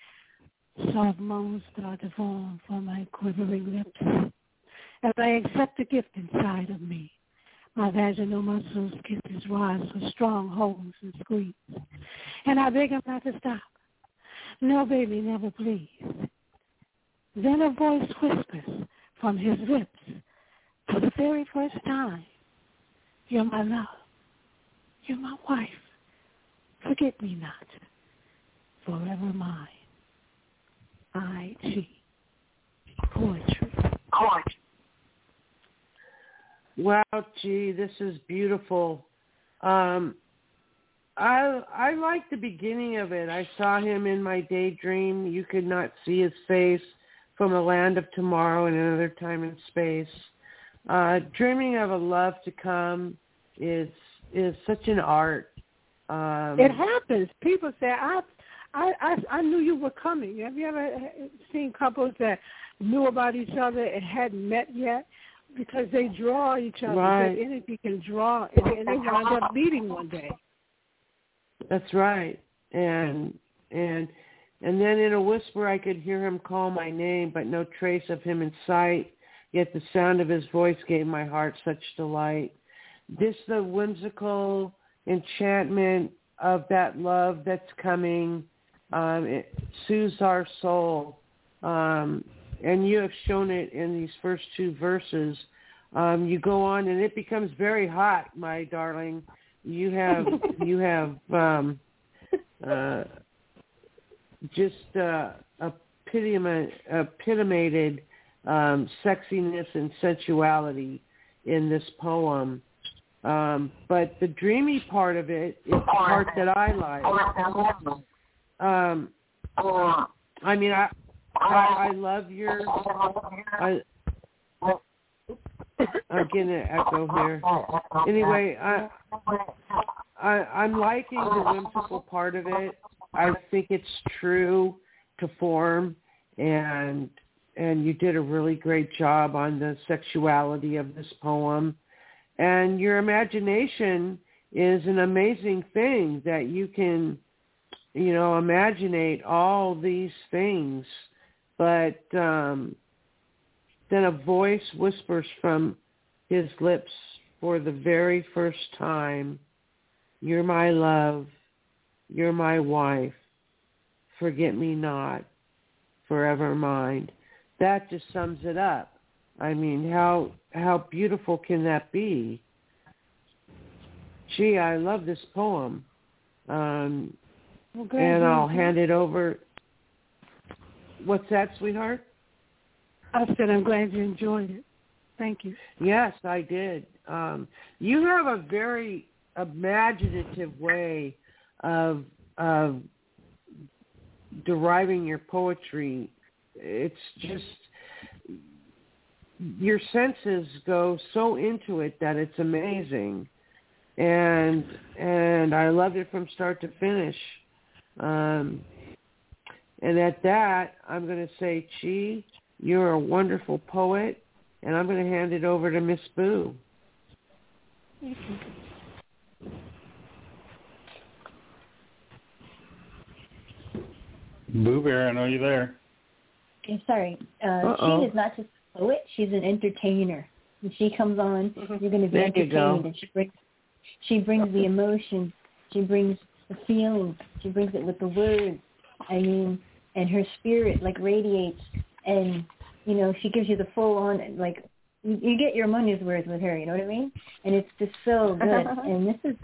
Soft moans start to form from my quivering lips as I accept the gift inside of me. My vaginal muscles get his rise with strong holds and squeeze. And I beg him not to stop. No, baby, never please. Then a voice whispers from his lips for the very first time, You're my love. You're my wife. Forget me not. Forever mine. I.G. Poetry. Poetry. Wow, gee, this is beautiful. Um, I I like the beginning of it. I saw him in my daydream. You could not see his face from a land of tomorrow and another time and space. Uh, dreaming of a love to come is is such an art. Um, It happens. People say, I, I, I, I knew you were coming. Have you ever seen couples that knew about each other and hadn't met yet? Because they draw each other. Right. The energy can draw, and, and they wind up meeting one day. That's right. And and and then in a whisper I could hear him call my name, but no trace of him in sight. Yet the sound of his voice gave my heart such delight. This the whimsical enchantment of that love that's coming. Um, it soothes our soul. Um, and you have shown it in these first two verses. Um, you go on and it becomes very hot, my darling. You have *laughs* you have um, uh, just uh, epitome, epitomated um, sexiness and sensuality in this poem. Um, but the dreamy part of it is the part that I like. Um, I mean, I, I I love your. I, I'm getting an echo here. Anyway, I, I I'm liking the whimsical part of it. I think it's true to form, and and you did a really great job on the sexuality of this poem. And your imagination is an amazing thing that you can, you know, imaginate all these things. But um, then a voice whispers from his lips for the very first time, you're my love, you're my wife, forget me not, forever mine. That just sums it up. I mean, how how beautiful can that be? Gee, I love this poem. Um, Well, and I'll hand it over. What's that, sweetheart? I said I'm glad you enjoyed it. Thank you. Yes, I did. Um, you have a very imaginative way of of deriving your poetry. It's just your senses go so into it that it's amazing, and and I loved it from start to finish. Um, and at that, I'm going to say, Chi, you're a wonderful poet, and I'm going to hand it over to Miss Boo. Boo Bear, I know you there. I'm sorry. Uh, she is not just a poet; she's an entertainer. When she comes on, you're going to be There you go. entertained, and she brings she brings the emotion, she brings the feeling, she brings it with the words. I mean, and her spirit like radiates, and you know she gives you the full on like you, you get your money's worth with her. You know what I mean? And it's just so good. *laughs* and this is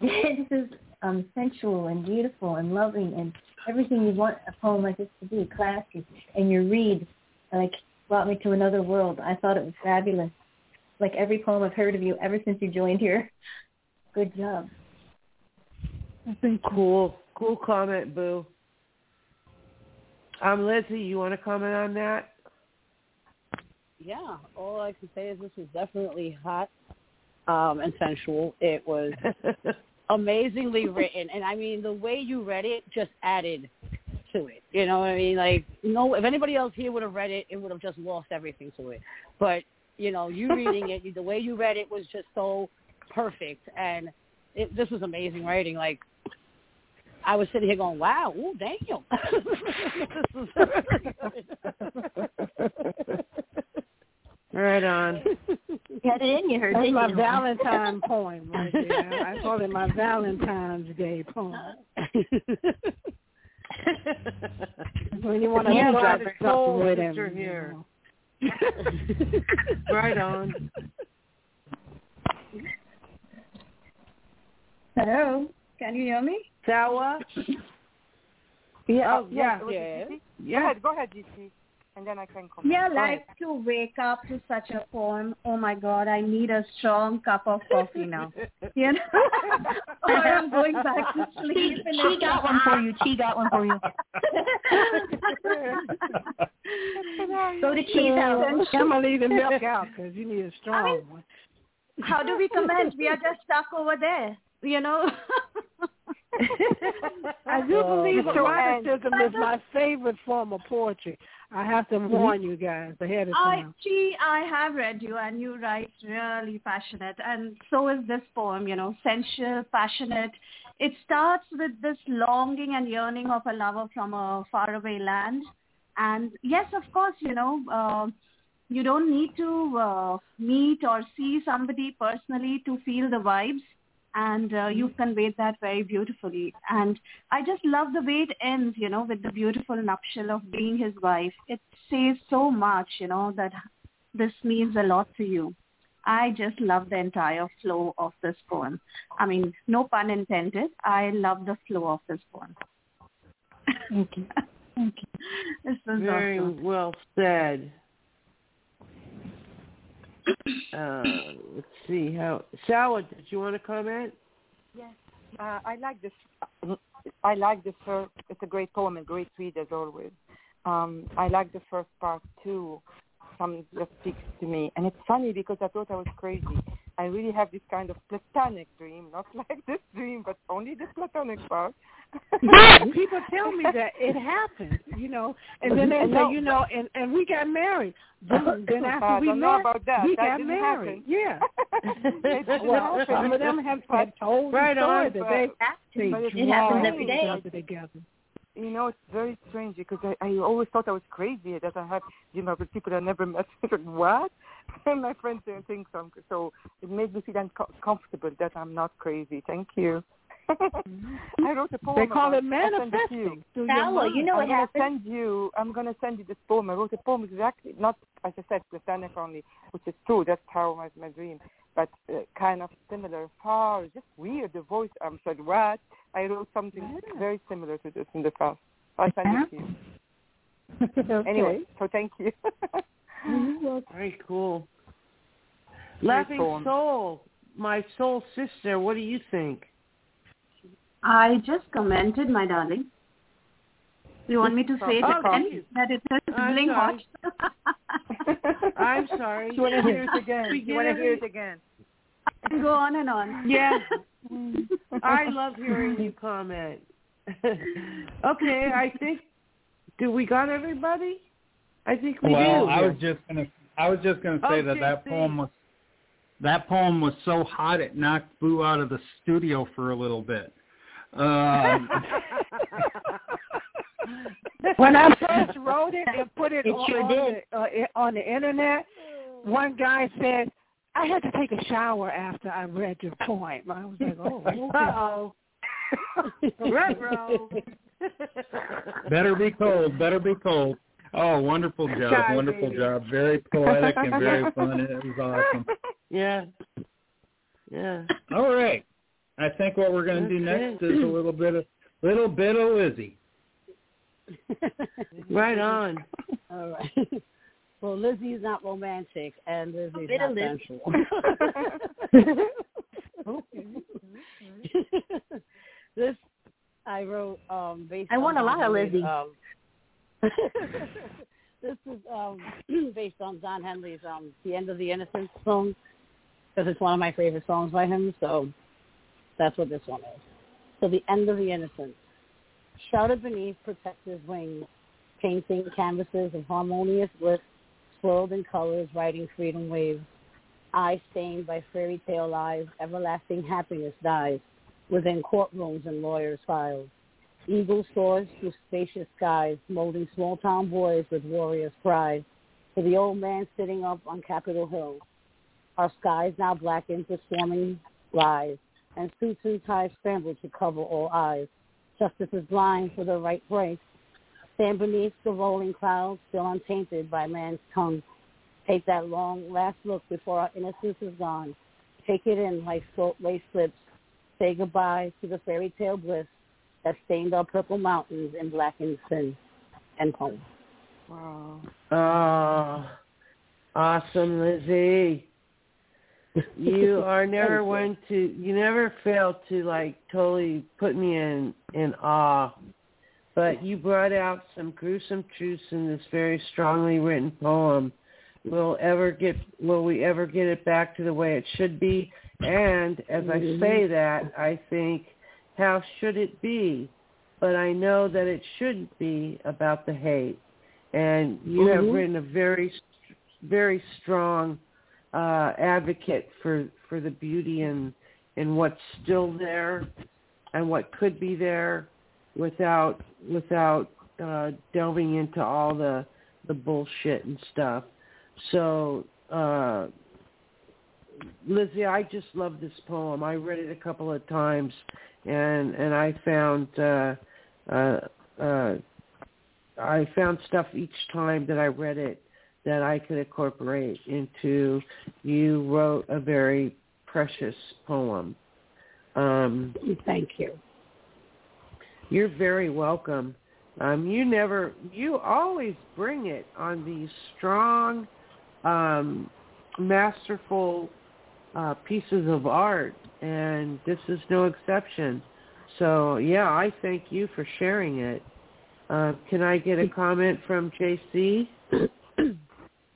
*laughs* this is um sensual and beautiful and loving and everything you want a poem like this to be classy and your read like brought me to another world i thought it was fabulous like every poem i've heard of you ever since you joined here *laughs* good job that's been Cool, cool comment, Boo. Um, Lizzie, you want to comment on that? Yeah, all I can say is this is definitely hot um, and sensual. It was *laughs* amazingly written, and I mean the way you read it just added to it. You know what I mean? Like, no, if anybody else here would have read it, it would have just lost everything to it. But you know, you reading it, *laughs* the way you read it was just so perfect, and it, this was amazing writing. Like I was sitting here going, "Wow, ooh, damn." *laughs* Right on. Get it in you, That's my Valentine poem right there. I call it my Valentine's Day poem. *laughs* when you want to Yeah, drop got a soul something with him. sister you here. know. *laughs* right on. Hello, can you hear me? Sawa? Yeah, Oh, yeah, yes, yeah. Yeah. Go ahead, go ahead, GC, and then I can comment. Yeah, like to wake up to such a poem. Oh my God, I need a strong cup of coffee now. You know, *laughs* or I'm going back to sleep. She, she got like, one for you. She got one for you. *laughs* Go to Cheese House. I'm gonna leave the milk out because you need a strong one. How do we *laughs* comment? We are just stuck over there. You know. *laughs* I do believe Mr. Wen. eroticism is my favorite form of poetry. I have to warn you guys ahead of I, time. gee, I have read you, and you write really passionate, and so is this poem. You know, sensual, passionate. It starts with this longing and yearning of a lover from a faraway land, and yes, of course, you know, uh, you don't need to uh, meet or see somebody personally to feel the vibes, and uh, you've conveyed that very beautifully. And I just love the way it ends, you know, with the beautiful nuptial of being his wife. It says so much, you know, that this means a lot to you. I just love the entire flow of this poem. I mean, no pun intended. I love the flow of this poem. Thank you. *laughs* Thank you. This is Very awesome. well said. Uh, let's see how. Sawa, did you want to comment? Yes, uh, I like this. I like the first. It's a great poem and great read as always. Um, I like the first part too. Some that speaks to me, and it's funny because I thought I was crazy. I really have this kind of platonic dream, not *laughs* like this dream, but only the platonic part. *laughs* People tell me that it happened, you know, and then they No. say, you know, and and we got married. Boom. *laughs* Then after I we don't know met, about that. we That got married. happen. Yeah. It didn't well, some of them have, have told Right the story on, that but- they they but It happens dragged every each together. You know, it's very strange because I, I always thought I was crazy that I had, you know, with people I never met. *laughs* what? *laughs* And my friends didn't think so. So it made me feel uncomfortable that I'm not crazy. Thank you. *laughs* I wrote a poem. They call it you. manifesting through Paolo, you know I'm what gonna happened? send you. I'm gonna send you this poem. I wrote a poem exactly, not as I said, platonic only, which is true. That's how my my dream, but uh, kind of similar. Far, just weird. The voice. I'm said what? I wrote something very similar to this in the past. I'll send it to you. *laughs* okay. Anyway, so thank you. *laughs* Very cool. Great Laughing poem. Soul, my soul sister, what do you think? I just commented, my darling. You want me to say it Oh, again? That it is I'm sizzling hot? *laughs* I'm sorry. You want to hear it again? You want to hear it. it again? Go on and on. Yeah. *laughs* I love hearing you comment. *laughs* okay, I think do we got everybody? I think we well, do. I was just gonna I was just gonna say Oh, that that JC. poem was that poem was so hot it knocked Boo out of the studio for a little bit. Um, *laughs* When I first wrote it and put it, It on, sure on, did. The, uh, on the internet, one guy said, I had to take a shower after I read your poem. I was like, oh, *laughs* okay. Uh-oh. Ruh-roh. *laughs* better be cold, better be cold. Oh, wonderful job, Shy wonderful baby. job. Very poetic and very *laughs* fun. It was awesome. Yeah. Yeah. All right. I think what we're going to do next is a little bit of little bit of Lizzie. Right on. All right. Well, is not romantic, and Lizzie's bit not Lizzie. sensual. *laughs* this I wrote um based. I on want a lot of Lizzie. Um, *laughs* this is um *clears throat* based on Don Henley's um "The End of the Innocence" song because it's one of my favorite songs by him. So that's what this one is. So the end of the innocence, shrouded beneath protective wings, painting canvases of harmonious bliss, swirled in colors, riding freedom waves. Eye stained by fairy tale lies, everlasting happiness dies within courtrooms and lawyers' files. Eagle soars through spacious skies, molding small town boys with warriors' pride. To the old man sitting up on Capitol Hill, our skies now blackened with swarming lies, and suits and ties scramble to cover all eyes. Justice is blind for the right price. Stand beneath the rolling clouds, still untainted by man's tongue. Take that long last look before our innocence is gone. Take it in like salt lace slips. Say goodbye to the fairy tale bliss that stained our purple mountains in blackened sin. End poem. Wow. Oh, awesome, Lizzie. You *laughs* are never one to. You never fail to like totally put me in in awe. But you brought out some gruesome truths in this very strongly written poem. Will ever get? Will we ever get it back to the way it should be? And as I say that, I think, how should it be? But I know that it shouldn't be about the hate. And you have Mhm. written a very, very strong uh, advocate for for the beauty and and what's still there and what could be there without without uh, delving into all the the bullshit and stuff. So, uh, Lizzie, I just love this poem. I read it a couple of times, and and I found uh, uh, uh, I found stuff each time that I read it that I could incorporate into. You wrote a very precious poem. Um, Thank you. You're very welcome. Um, you never, you always bring it on these strong, um, masterful uh, pieces of art, and this is no exception. So, yeah, I thank you for sharing it. Uh, can I get a comment from JC? *clears throat*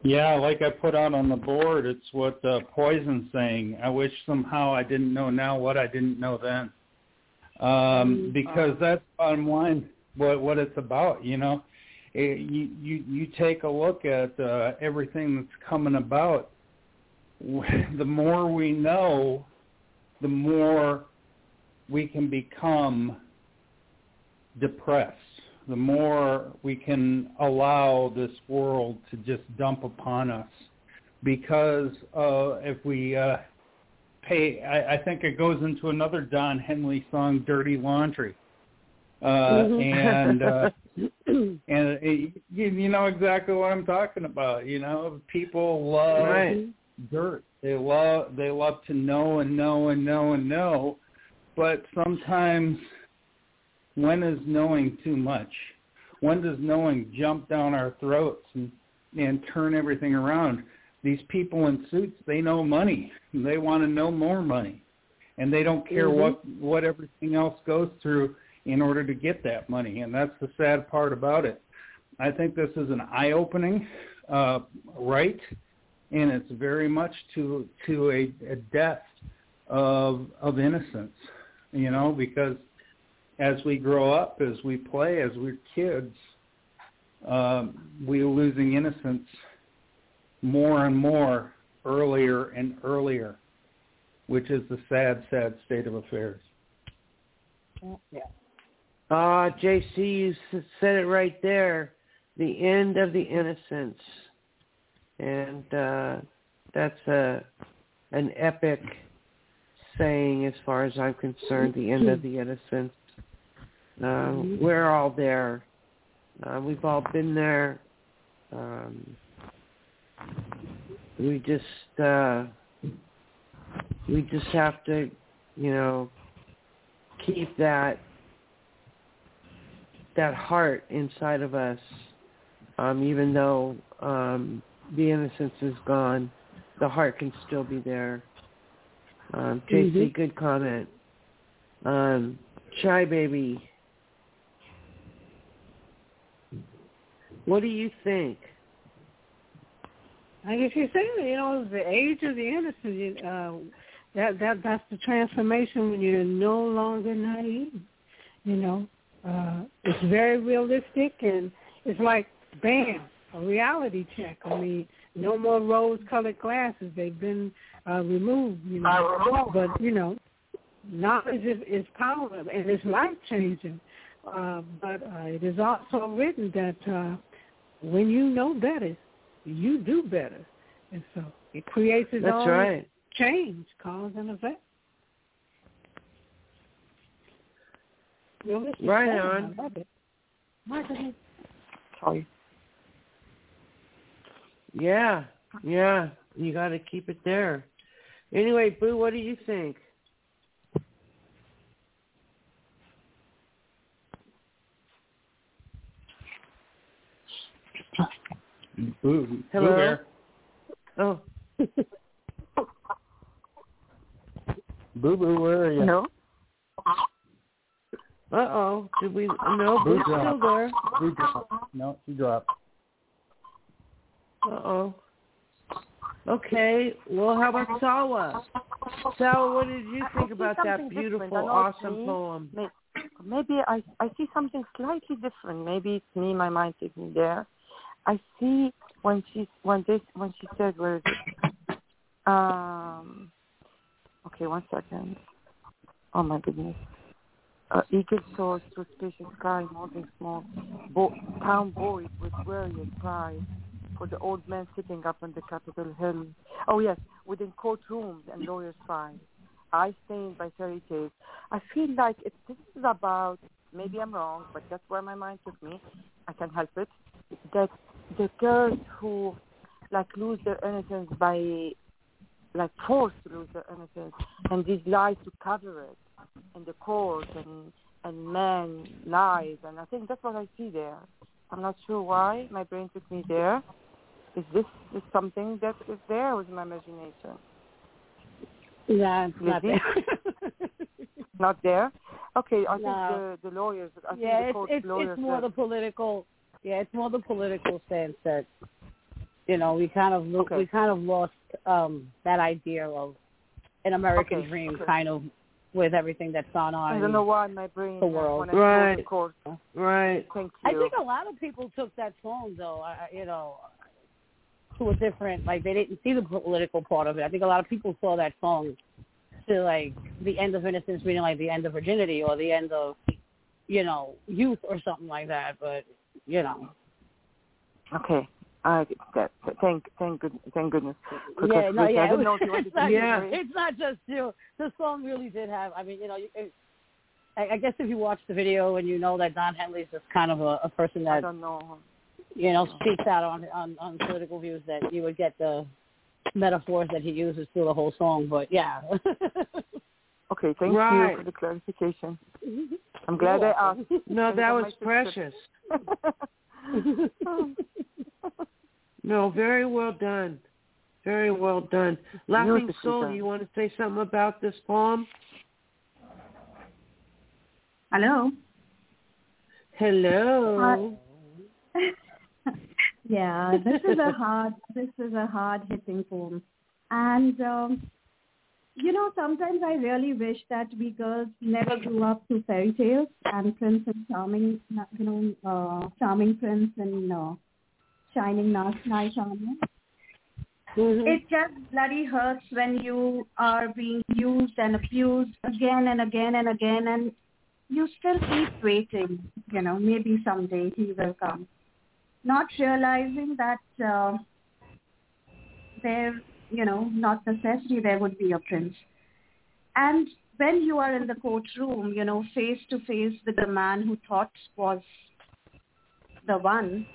Yeah, like I put out on the board, it's what uh, Poison's saying. I wish somehow I didn't know now what I didn't know then. Um, because that's bottom line what what it's about, you know. It, you you you take a look at uh, everything that's coming about. *laughs* The more we know, the more we can become depressed. The more we can allow this world to just dump upon us, because uh, if we uh, pay, I, I think it goes into another Don Henley song, "Dirty Laundry," uh, and uh, *clears throat* and it, you, you know exactly what I'm talking about. You know, people love Right. dirt. They love they love to know and know and know and know, but sometimes when is knowing too much? When does knowing jump down our throats and and turn everything around? These people in suits, they know money. They want to know more money. And they don't care Mhm. what what everything else goes through in order to get that money. And that's the sad part about it. I think this is an eye-opening uh, right, and it's very much to to a, a death of of innocence. You know, because as we grow up, as we play, as we're kids, um, we're losing innocence more and more earlier and earlier, which is the sad, sad state of affairs. Yeah. Ah, JC, you said it right there. The end of the innocence, and uh, that's a an epic saying as far as I'm concerned. The end of the innocence. Uh, we're all there. Uh, we've all been there. Um, we just uh, we just have to, you know, keep that that heart inside of us, um, even though um, the innocence is gone, the heart can still be there. Um, JC, Mhm. good comment. Um, Shy Baby, what do you think? I guess you say you know the age of the innocence. you- Uh, that that that's the transformation when you're no longer naive. You know, uh, it's very realistic and it's like bam, a reality check. I mean, no more rose-colored glasses. They've been uh, removed, you know. But you know, knowledge is, is power, and it's life-changing. Uh, but uh, it is also written that uh, when you know better, you do better, and so it creates its That's own right. change, cause and effect. Well, Right on. I love it. Sorry. Yeah, yeah. You got to keep it there. Anyway, Boo, what do you think? Boo, Boo Hello? Bear. Oh, *laughs* Boo Boo, where are you? No. uh oh. Did we? No, Boo Boo's still dropped. there. Boo dropped. No, she dropped. Uh oh. Okay. Well, how about Sawa? Sawa, what did you think about that beautiful, different. I know it's awesome me. poem? Maybe I I see something slightly different. Maybe it's me. My mind takes me there. I see when she when this when she said where is it? Um. Okay, one second. Oh my goodness. Uh, soars through spacious sky, moving small. Bo- town boys with warriors pride for the old men sitting up on the Capitol Hill. Oh yes, within courtrooms and lawyers' files. I stand by fairy tales. I feel like it, this is about, maybe I'm wrong, but that's where my mind took me. I can help it. That the girls who like lose their innocence by like forced to lose their innocence and these lies to cover it in the court and and men lies and I think that's what I see there. I'm not sure why my brain took me there. Is this is something that is there with my imagination? Yeah, it's not there. Not there? Okay, I No. think the the lawyers I think yeah, the it's it's lawyers it's more the political. Yeah, it's more the political sense that you know we kind of lo- Okay. we kind of lost um that idea of an American Okay, dream, okay. kind of with everything that's gone on. I don't know why my brain the world. when the Right. court. Right. Thank I think a lot of people took that song though. I, I- you know, to a different like they didn't see the political part of it. I think a lot of people saw that song to like the end of innocence, meaning like the end of virginity or the end of you know youth or something like that. But you know, Okay. I that, thank thank good thank goodness. Yeah, no, yeah, it was- know if you *laughs* it's not, Yeah. it's not just you. The song really did have. I mean, you know, it, I, I guess if you watch the video and you know that Don Henley's just kind of a, a person I don't know. you know speaks out on on on political views, that you would get the metaphors that he uses through the whole song. But yeah. *laughs* Okay, thank Right. you for the clarification. I'm glad I asked. No, that was precious. *laughs* No, very well done. Very well done. Laughing Soul, done. you want to say something about this poem? Hello. Hello. *laughs* yeah, this is a *laughs* hard this is a hard hitting poem. And um you know, sometimes I really wish that we girls never grew up to fairy tales and Prince and Charming, you know, uh, Charming Prince and uh, Shining Knight Knight Charmer. It just bloody hurts when you are being used and abused again and again and again, and you still keep waiting. You know, maybe someday he will come, not realizing that uh, there, you know, not necessarily there would be a prince. And when you are in the courtroom, you know, face to face with the man who thought was the one,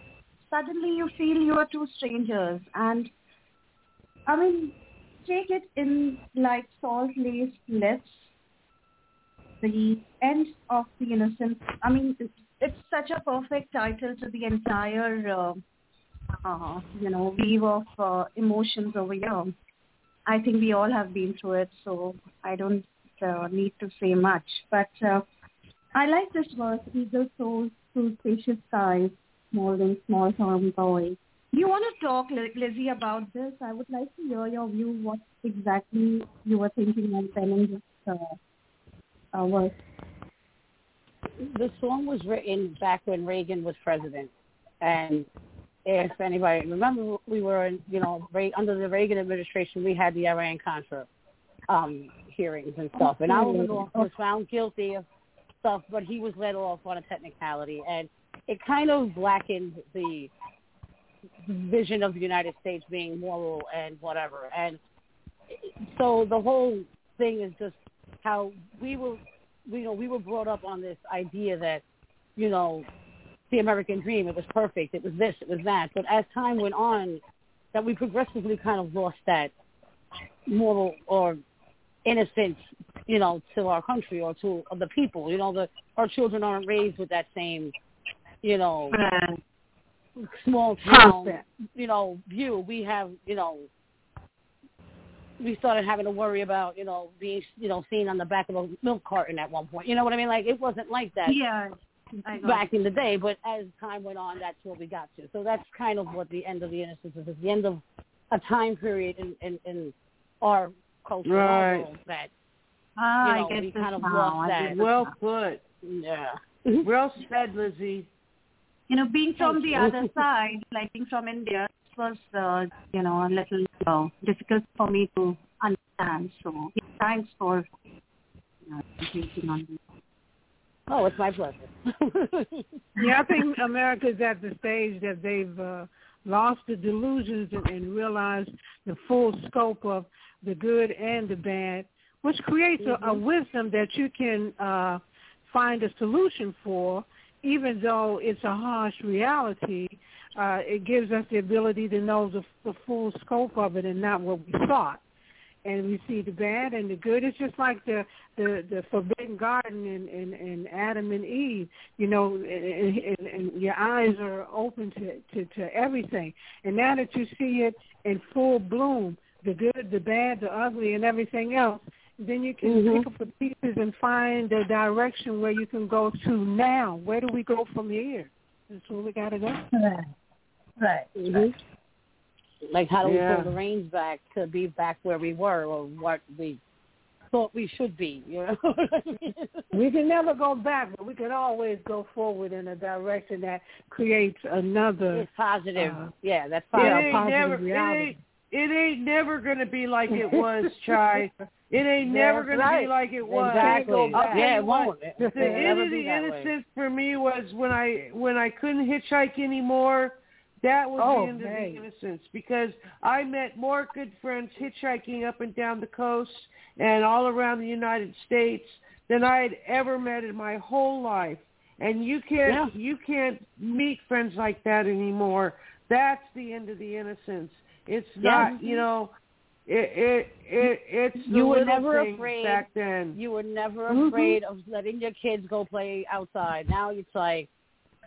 suddenly you feel you are two strangers and I mean, take it in like salt-laced lips, the end of the innocence. I mean, it's, it's such a perfect title to the entire, uh, uh, you know, weave of uh, emotions over here. I think we all have been through it, so I don't uh, need to say much. But uh, I like this verse, eagle soars through spacious skies, than small town boy. Do you want to talk, Li- Lizzie, about this? I would like to hear your view, what exactly you were thinking when penning this uh, uh, verse. the song was written back when Reagan was president, and if anybody remember, we were in, you know under the Reagan administration, we had the Iran Contra um, hearings and stuff, and North was found guilty of stuff, but he was let off on a technicality, and it kind of blackened the vision of the United States being moral and whatever, and so the whole thing is just how we were, you know, we were brought up on this idea that, you know, the American dream, it was perfect, it was this, it was that. But as time went on, that we progressively kind of lost that moral or innocence, you know, to our country or to the people. You know, the our children aren't raised with that same, you know, small town, you know, view. We have, you know, we started having to worry about, you know, being, you know, seen on the back of a milk carton at one point. You know what I mean? Like it wasn't like that Yeah. I got back in the day, but as time went on, that's what we got to. So that's kind of what the end of the innocence is. It's the end of a time period in in, in our culture, Right. that Ah, you I know, get we kind of now. lost that. Well put. Yeah. Well *laughs* said, Lizzie. You know, being from the other side, like being from India, it was, uh, you know, a little uh, difficult for me to understand. So yeah, thanks for you know, on this. Oh, it's my pleasure. *laughs* Yeah, I think America's at the stage that they've uh, lost the delusions and, and realized the full scope of the good and the bad, which creates a, a wisdom that you can uh, find a solution for, even though it's a harsh reality. Uh, it gives us the ability to know the, the full scope of it and not what we thought and we see the bad and the good. It's just like the the, the forbidden garden in, in, in Adam and Eve. You know, and, and, and your eyes are open to, to to everything. And now that you see it in full bloom, the good, the bad, the ugly, and everything else, then you can Mhm. pick up the pieces and find the direction where you can go to now. Where do we go from here? That's where we got to go. Right. Right. Mhm. Like how do Yeah. we pull the reins back to be back where we were or what we thought we should be? You know *laughs* I mean? We can never go back, but we can always go forward in a direction that creates another. It's positive. Uh, yeah, that's It positive. ain't positive never. It reality. ain't. It ain't never gonna be like it was, *laughs* Chai. It ain't never gonna right. be like it was. Exactly. Can't go I'll tell yeah, it won't. The end of the that way. innocence for me was when I when I couldn't hitchhike anymore. That was Oh, the end hey. of the innocence because I met more good friends hitchhiking up and down the coast and all around the United States than I had ever met in my whole life. And you can't you can't meet friends like that anymore. That's the end of the innocence. It's Yeah. not, you know, it it it it's the You were never afraid. back then. You were never Mhm. afraid of letting your kids go play outside. Now it's like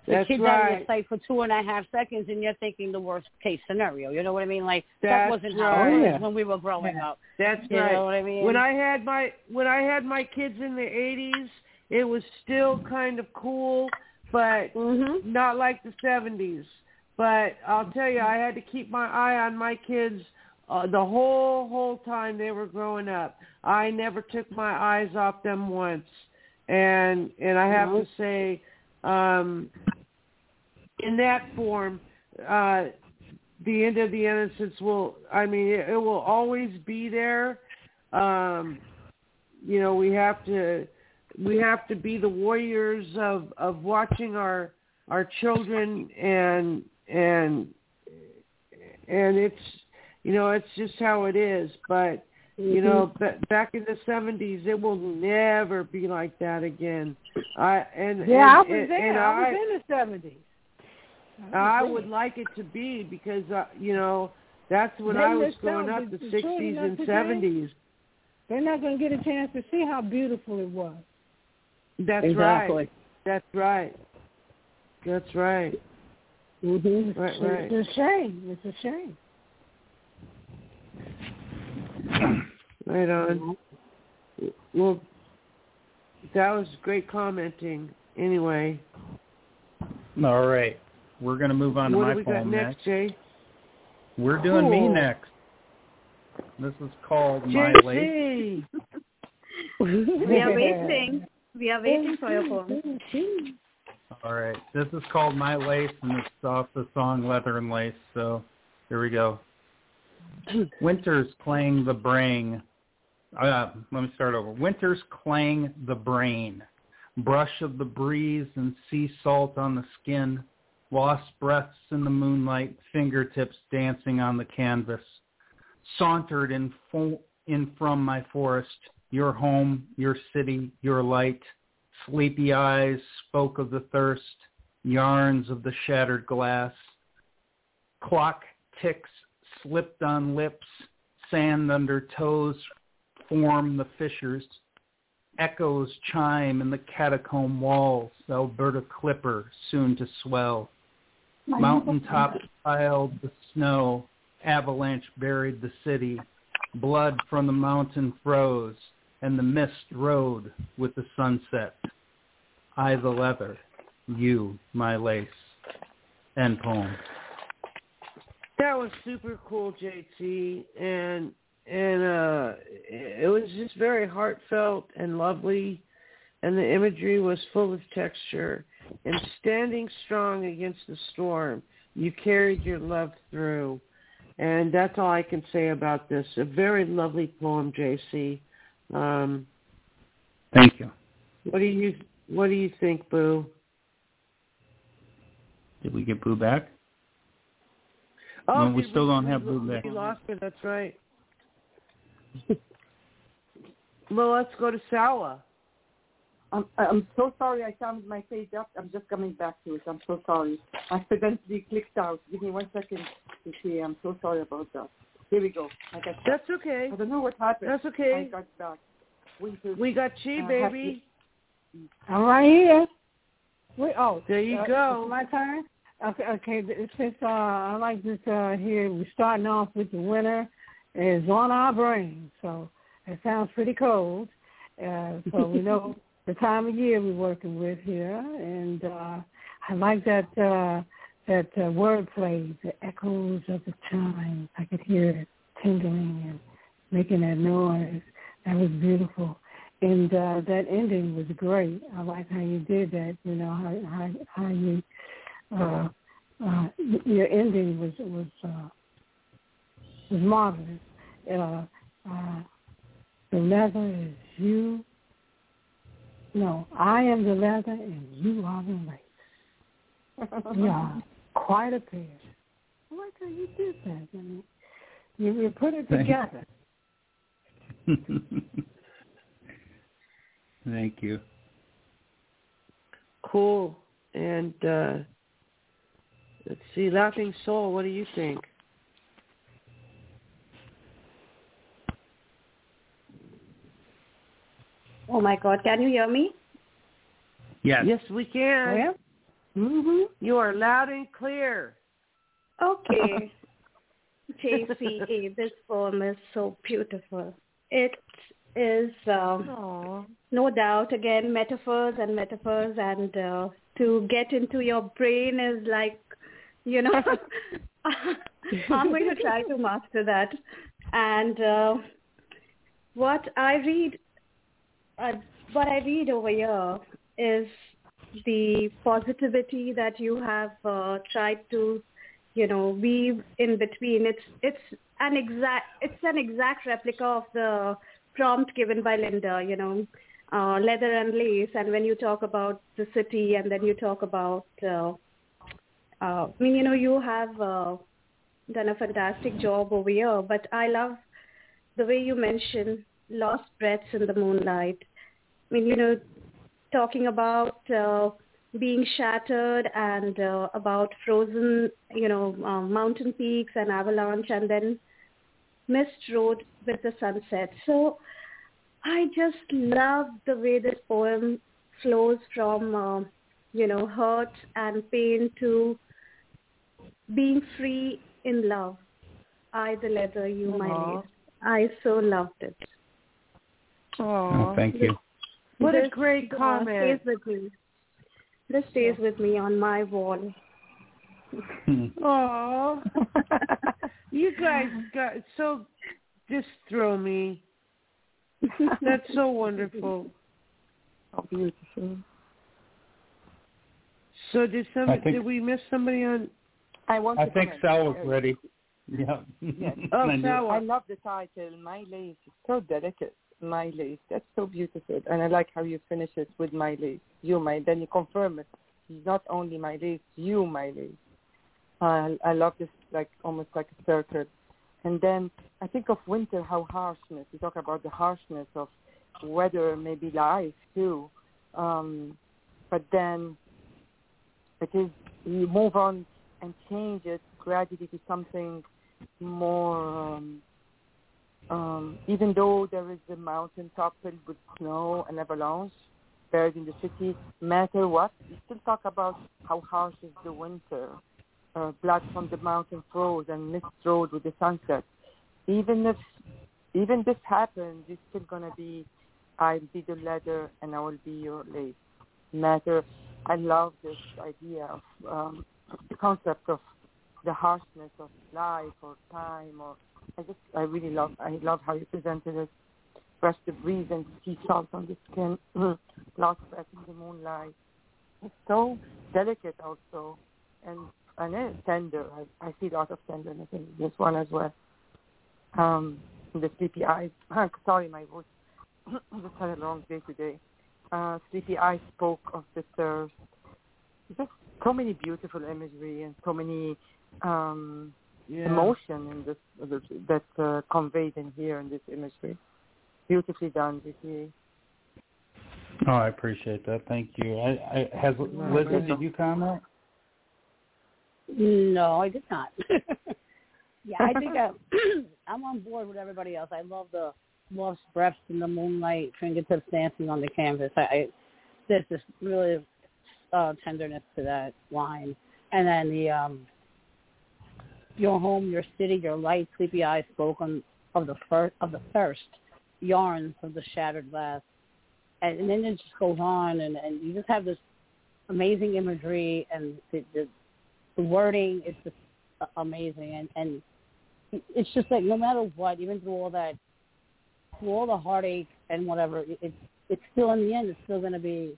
the That's kid's out of your right. sight for two and a half seconds, and you're thinking the worst case scenario. You know what I mean? Like That's that wasn't how it was Oh, when we were growing up. That's You right. know what I mean? When I had my when I had my kids in the eighties, it was still kind of cool, but Mhm. not like the seventies. But I'll tell you, I had to keep my eye on my kids uh, the whole whole time they were growing up. I never took my eyes off them once, and and I have to say, um, in that form, uh, the end of the innocence will. I mean, it, it will always be there. Um, you know, we have to we have to be the warriors of of watching our our children and and and it's you know it's just how it is but you know ba- back in the 70s it will never be like that again i and Yeah, I was and, there. and I was in the seventies. I would like it to be because uh, you know that's when They I was growing up, The- the the sixties and today, seventies. They're not going to get a chance to see how beautiful it was. That's Exactly. right. That's right. That's right. Mhm. Right, right. It's a shame. It's a shame. *clears throat* Right on. Well, that was great commenting. Anyway, All right. We're going to move on to what my do we got poem next, Jay? We're doing me next. This is called My Lake. JC. *laughs* We are waiting. We are waiting for your poem. All right. This is called My Lace, and it's off the song Leather and Lace. So here we go. *clears throat* Winter's clang the brain. Uh, let me start over. Winter's clang the brain. Brush of the breeze and sea salt on the skin. Lost breaths in the moonlight, fingertips dancing on the canvas. Sauntered in, fo- in from my forest, your home, your city, your light. Sleepy eyes spoke of the thirst, yarns of the shattered glass. Clock ticks slipped on lips, sand under toes form the fissures. Echoes chime in the catacomb walls, Alberta Clipper soon to swell. Mountaintops piled the snow, avalanche buried the city. Blood from the mountain froze, and the mist rode with the sunset. I the leather, you my lace. End poem. That was super cool, JT, and and uh it was just very heartfelt and lovely, and the imagery was full of texture. And standing strong against the storm, you carried your love through, and that's all I can say about this. A very lovely poem, JC. Um, Thank you. what do you What do you think, Boo? Did we get Boo back? Oh, No, we did still don't have Boo we lost her. That's right. *laughs* well, let's go to Sawa. I'm I'm so sorry. I found my page up. I'm just coming back to it. I'm so sorry. I accidentally clicked out. Give me one second to see. I'm so sorry about that. Here we go. I got back. That's okay. I don't know what happened. That's okay. I got back. Winter. We got Chi, Uh, baby. I'm right here. Wait, oh, There you uh, go. my turn. Okay, okay. Since uh, I like this uh, here, we're starting off with the winter is on our brain, so it sounds pretty cold. Uh, so we *laughs* know the time of year we're working with here, and uh, I like that uh, that uh, wordplay, the echoes of the chimes. I could hear it tingling and making that noise. That was beautiful. And uh, that ending was great. I like how you did that. You know how how, how you uh, uh, your ending was was uh, was marvelous. Uh, uh, the leather is you. No, I am the leather and you are the lace. *laughs* Are quite a pair. I like how you did that. I mean, you, you put it together. *laughs* Thank you. Cool. And uh let's see, Laughing Soul, what do you think? Oh my God, can you hear me? Yes. Yes, we can. Yeah. Mm-hmm. You are loud and clear. Okay. *laughs* JCA, this poem is so beautiful. It is, um, no doubt, again, metaphors and metaphors, and uh, to get into your brain is like, you know, *laughs* *laughs* I'm going to try to master that. And uh, what I read, uh, what I read over here is the positivity that you have uh, tried to you know weave in between. It's it's an exact it's an exact replica of the prompt given by linda you know uh, leather and lace. And when you talk about the city and then you talk about uh, uh, i mean you know you have uh, done a fantastic job over here but i love the way you mention lost breaths in the moonlight i mean you know talking about uh, being shattered and uh, about frozen, you know, um, mountain peaks and avalanche and then mist road with the sunset. So I just love the way this poem flows from, uh, you know, hurt and pain to being free in love. I the leather, you my Aw. lace. I so loved it. Oh, thank you. What a This, great uh, comment. stays with me. This stays with me on my wall. Oh, *laughs* you guys got so just throw me. That's so wonderful. How beautiful. So did some think- did we miss somebody on? I want I think. Sal was ready. *laughs* Yeah. Yes. *laughs* Oh, I Sal. I love the title, My Lace. It's so delicate. My Lace. That's so beautiful. And I like how you finish it with My Lace. You, my. Then you confirm it. It's not only My Lace, you, My Lace. Uh, I love this, like almost like a circle. And then I think of winter, how harshness. You talk about the harshness of weather, maybe life too. Um, but then it is you move on and change it gradually to something more. Um, um, even though there is a mountain top filled with snow and avalanche buried in the city, matter what, you still talk about how harsh is the winter. Uh, blood from the mountain froze and mist rode with the sunset. Even if even this happens, you're still gonna be. I'll be the leather and I will be your lace. Matter. I love this idea of um, concept of the harshness of life or time or I just I really love I love how you presented it. Brush the breeze and sea salt on the skin, lost breath in the moonlight. It's so delicate also and and it's tender. I, I see a lot of tenderness in this one as well. Um the sleepy eyes *laughs* sorry my voice *clears throat* just had a long day today. Uh sleepy eyes spoke of the thirst. Just so many beautiful imagery and so many um Yeah. emotion in this that's uh, conveyed in here in this imagery. Beautifully done, Vicky. Oh, I appreciate that. Thank you. I, I has Lizzie, did you comment? No, I did not. *laughs* yeah, I think I, *clears throat* I'm on board with everybody else. I love the lost breaths in the moonlight, fingertips dancing on the canvas. I, I there's just really uh, tenderness to that line, and then the um, your home, your city, your light, sleepy eyes spoken of the first of the thirst, yarns of the shattered glass, and, and then it just goes on, and, and you just have this amazing imagery and the, the the wording is just amazing. And and it's just like no matter what even through all that through all the heartache and whatever it, it's it's still in the end it's still going to be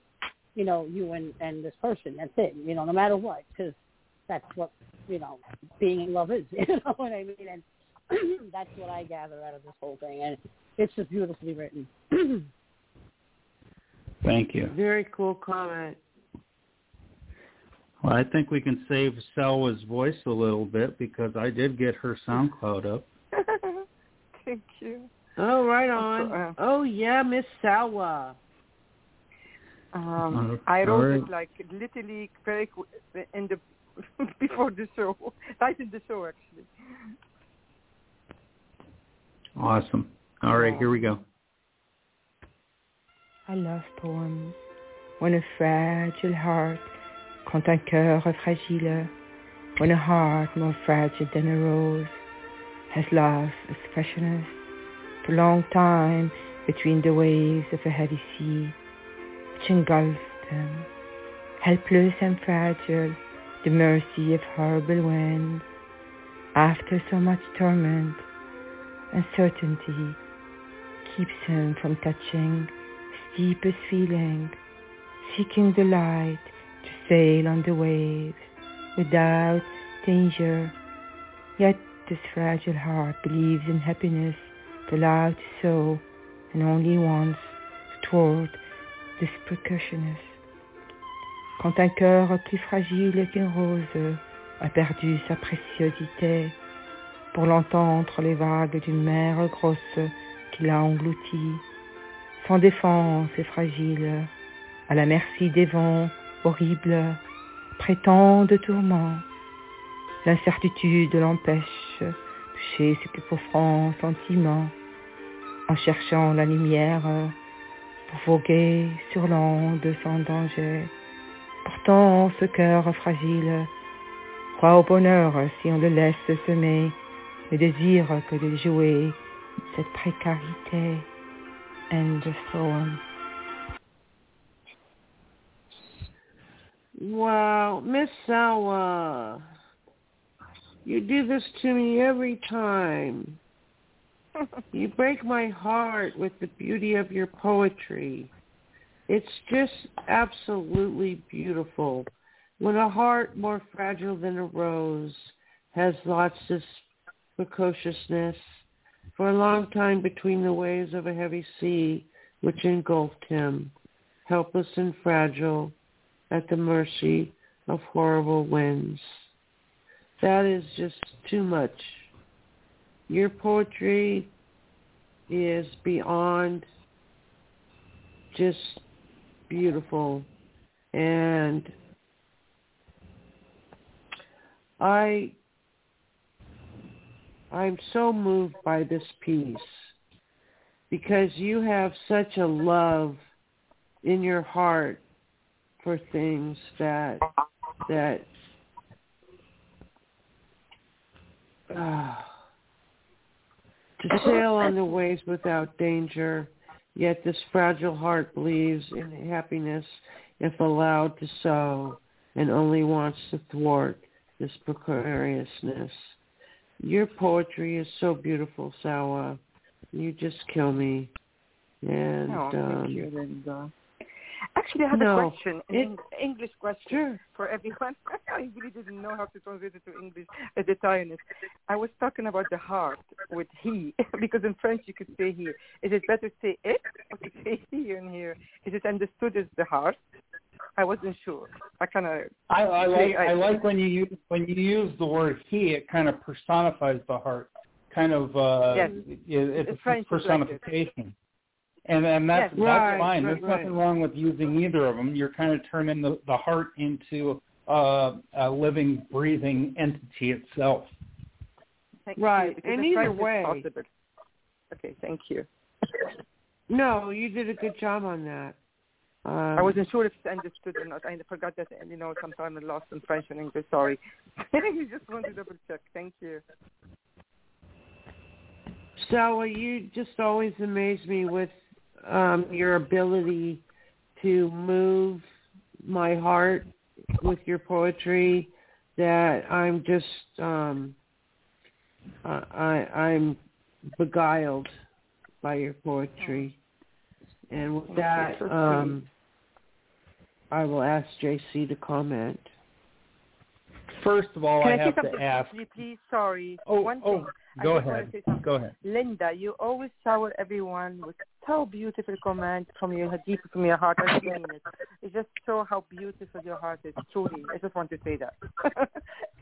you know you and and this person that's it you know no matter what because that's what you know being in love is *laughs* you know what i mean and *clears throat* that's what i gather out of this whole thing and it's just beautifully written *clears throat* Thank you. Very cool comment. Well, I think we can save Salwa's voice a little bit because I did get her SoundCloud up. *laughs* Thank you. Oh, right on. oh yeah, Miss Salwa. Um, Uh, I wrote alright. it like literally very qu- in the *laughs* before the show, *laughs* right in the show actually. Awesome. All right, here we go. I love poems. When a fragile heart, quand un cœur fragile, when a heart more fragile than a rose, has lost its freshness for a long time between the waves of a heavy sea, which engulfed them, helpless and fragile, the mercy of horrible winds. After so much torment, uncertainty keeps him from touching his deepest feeling, seeking the light to sail on the waves without danger. Yet this fragile heart believes in happiness, the to sow, and only wants to Quand un cœur plus fragile qu'une rose a perdu sa préciosité, pour l'entendre les vagues d'une mer grosse qui l'a englouti, sans défense et fragile, à la merci des vents horribles, prétend de tourments. L'incertitude l'empêche toucher ses plus profonds sentiments, en cherchant la lumière voguer sur l'onde sans danger. Pourtant, ce cœur fragile croit au bonheur si on le laisse semer, ne désire que de jouer cette précarité. Wow, Miss Salwa, you do this to me every time. *laughs* you break my heart with the beauty of your poetry. It's just absolutely beautiful. When a heart more fragile than a rose has lost its precociousness for a long time between the waves of a heavy sea which engulfed him, helpless and fragile, at the mercy of horrible winds. That is just too much. Your poetry is beyond just beautiful. And I I'm so moved by this piece because you have such a love in your heart for things that that uh, sail on the *laughs* waves without danger, yet this fragile heart believes in happiness if allowed to sow and only wants to thwart this precariousness. Your poetry is so beautiful, Salwa. You just kill me. And Oh, um, thank you, Linda. Actually, I have no, a question, an it- English question Sure. for everyone. *laughs* I really didn't know how to translate it to English at the time. I was talking about the heart with he, *laughs* because in French you could say he. Is it better to say it or to say he in here? Is it understood as the heart? I wasn't sure. I kind of. I, I like I like when you use when you use the word he. It kind of personifies the heart. Kind of uh, Yes. it, it's In a French like personification. And and that's Yes. that's Right, fine. right, There's right. nothing wrong with using either of them. You're kind of turning the, the heart into uh, a living, breathing entity itself. Thank Right, You, and either way- Okay, thank you. no, you did a good job on that. Um, I wasn't sure if it's understood or not. I forgot that, you know, sometimes I lost in French and English. Sorry. *laughs* you just want to double check. Thank you. Stella, you just always amaze me with um, your ability to move my heart with your poetry. That I'm just um, I, I I'm beguiled by your poetry, and with that, um, I will ask JC to comment. First of all, Can I I, have to ask. quickly, please? Sorry. Oh, One oh, thing. I go ahead. Go ahead. Linda, you always shower everyone with so beautiful comment from your deep from your heart. I mean it. It just show how beautiful your heart is. Truly, I just want to say that. *laughs*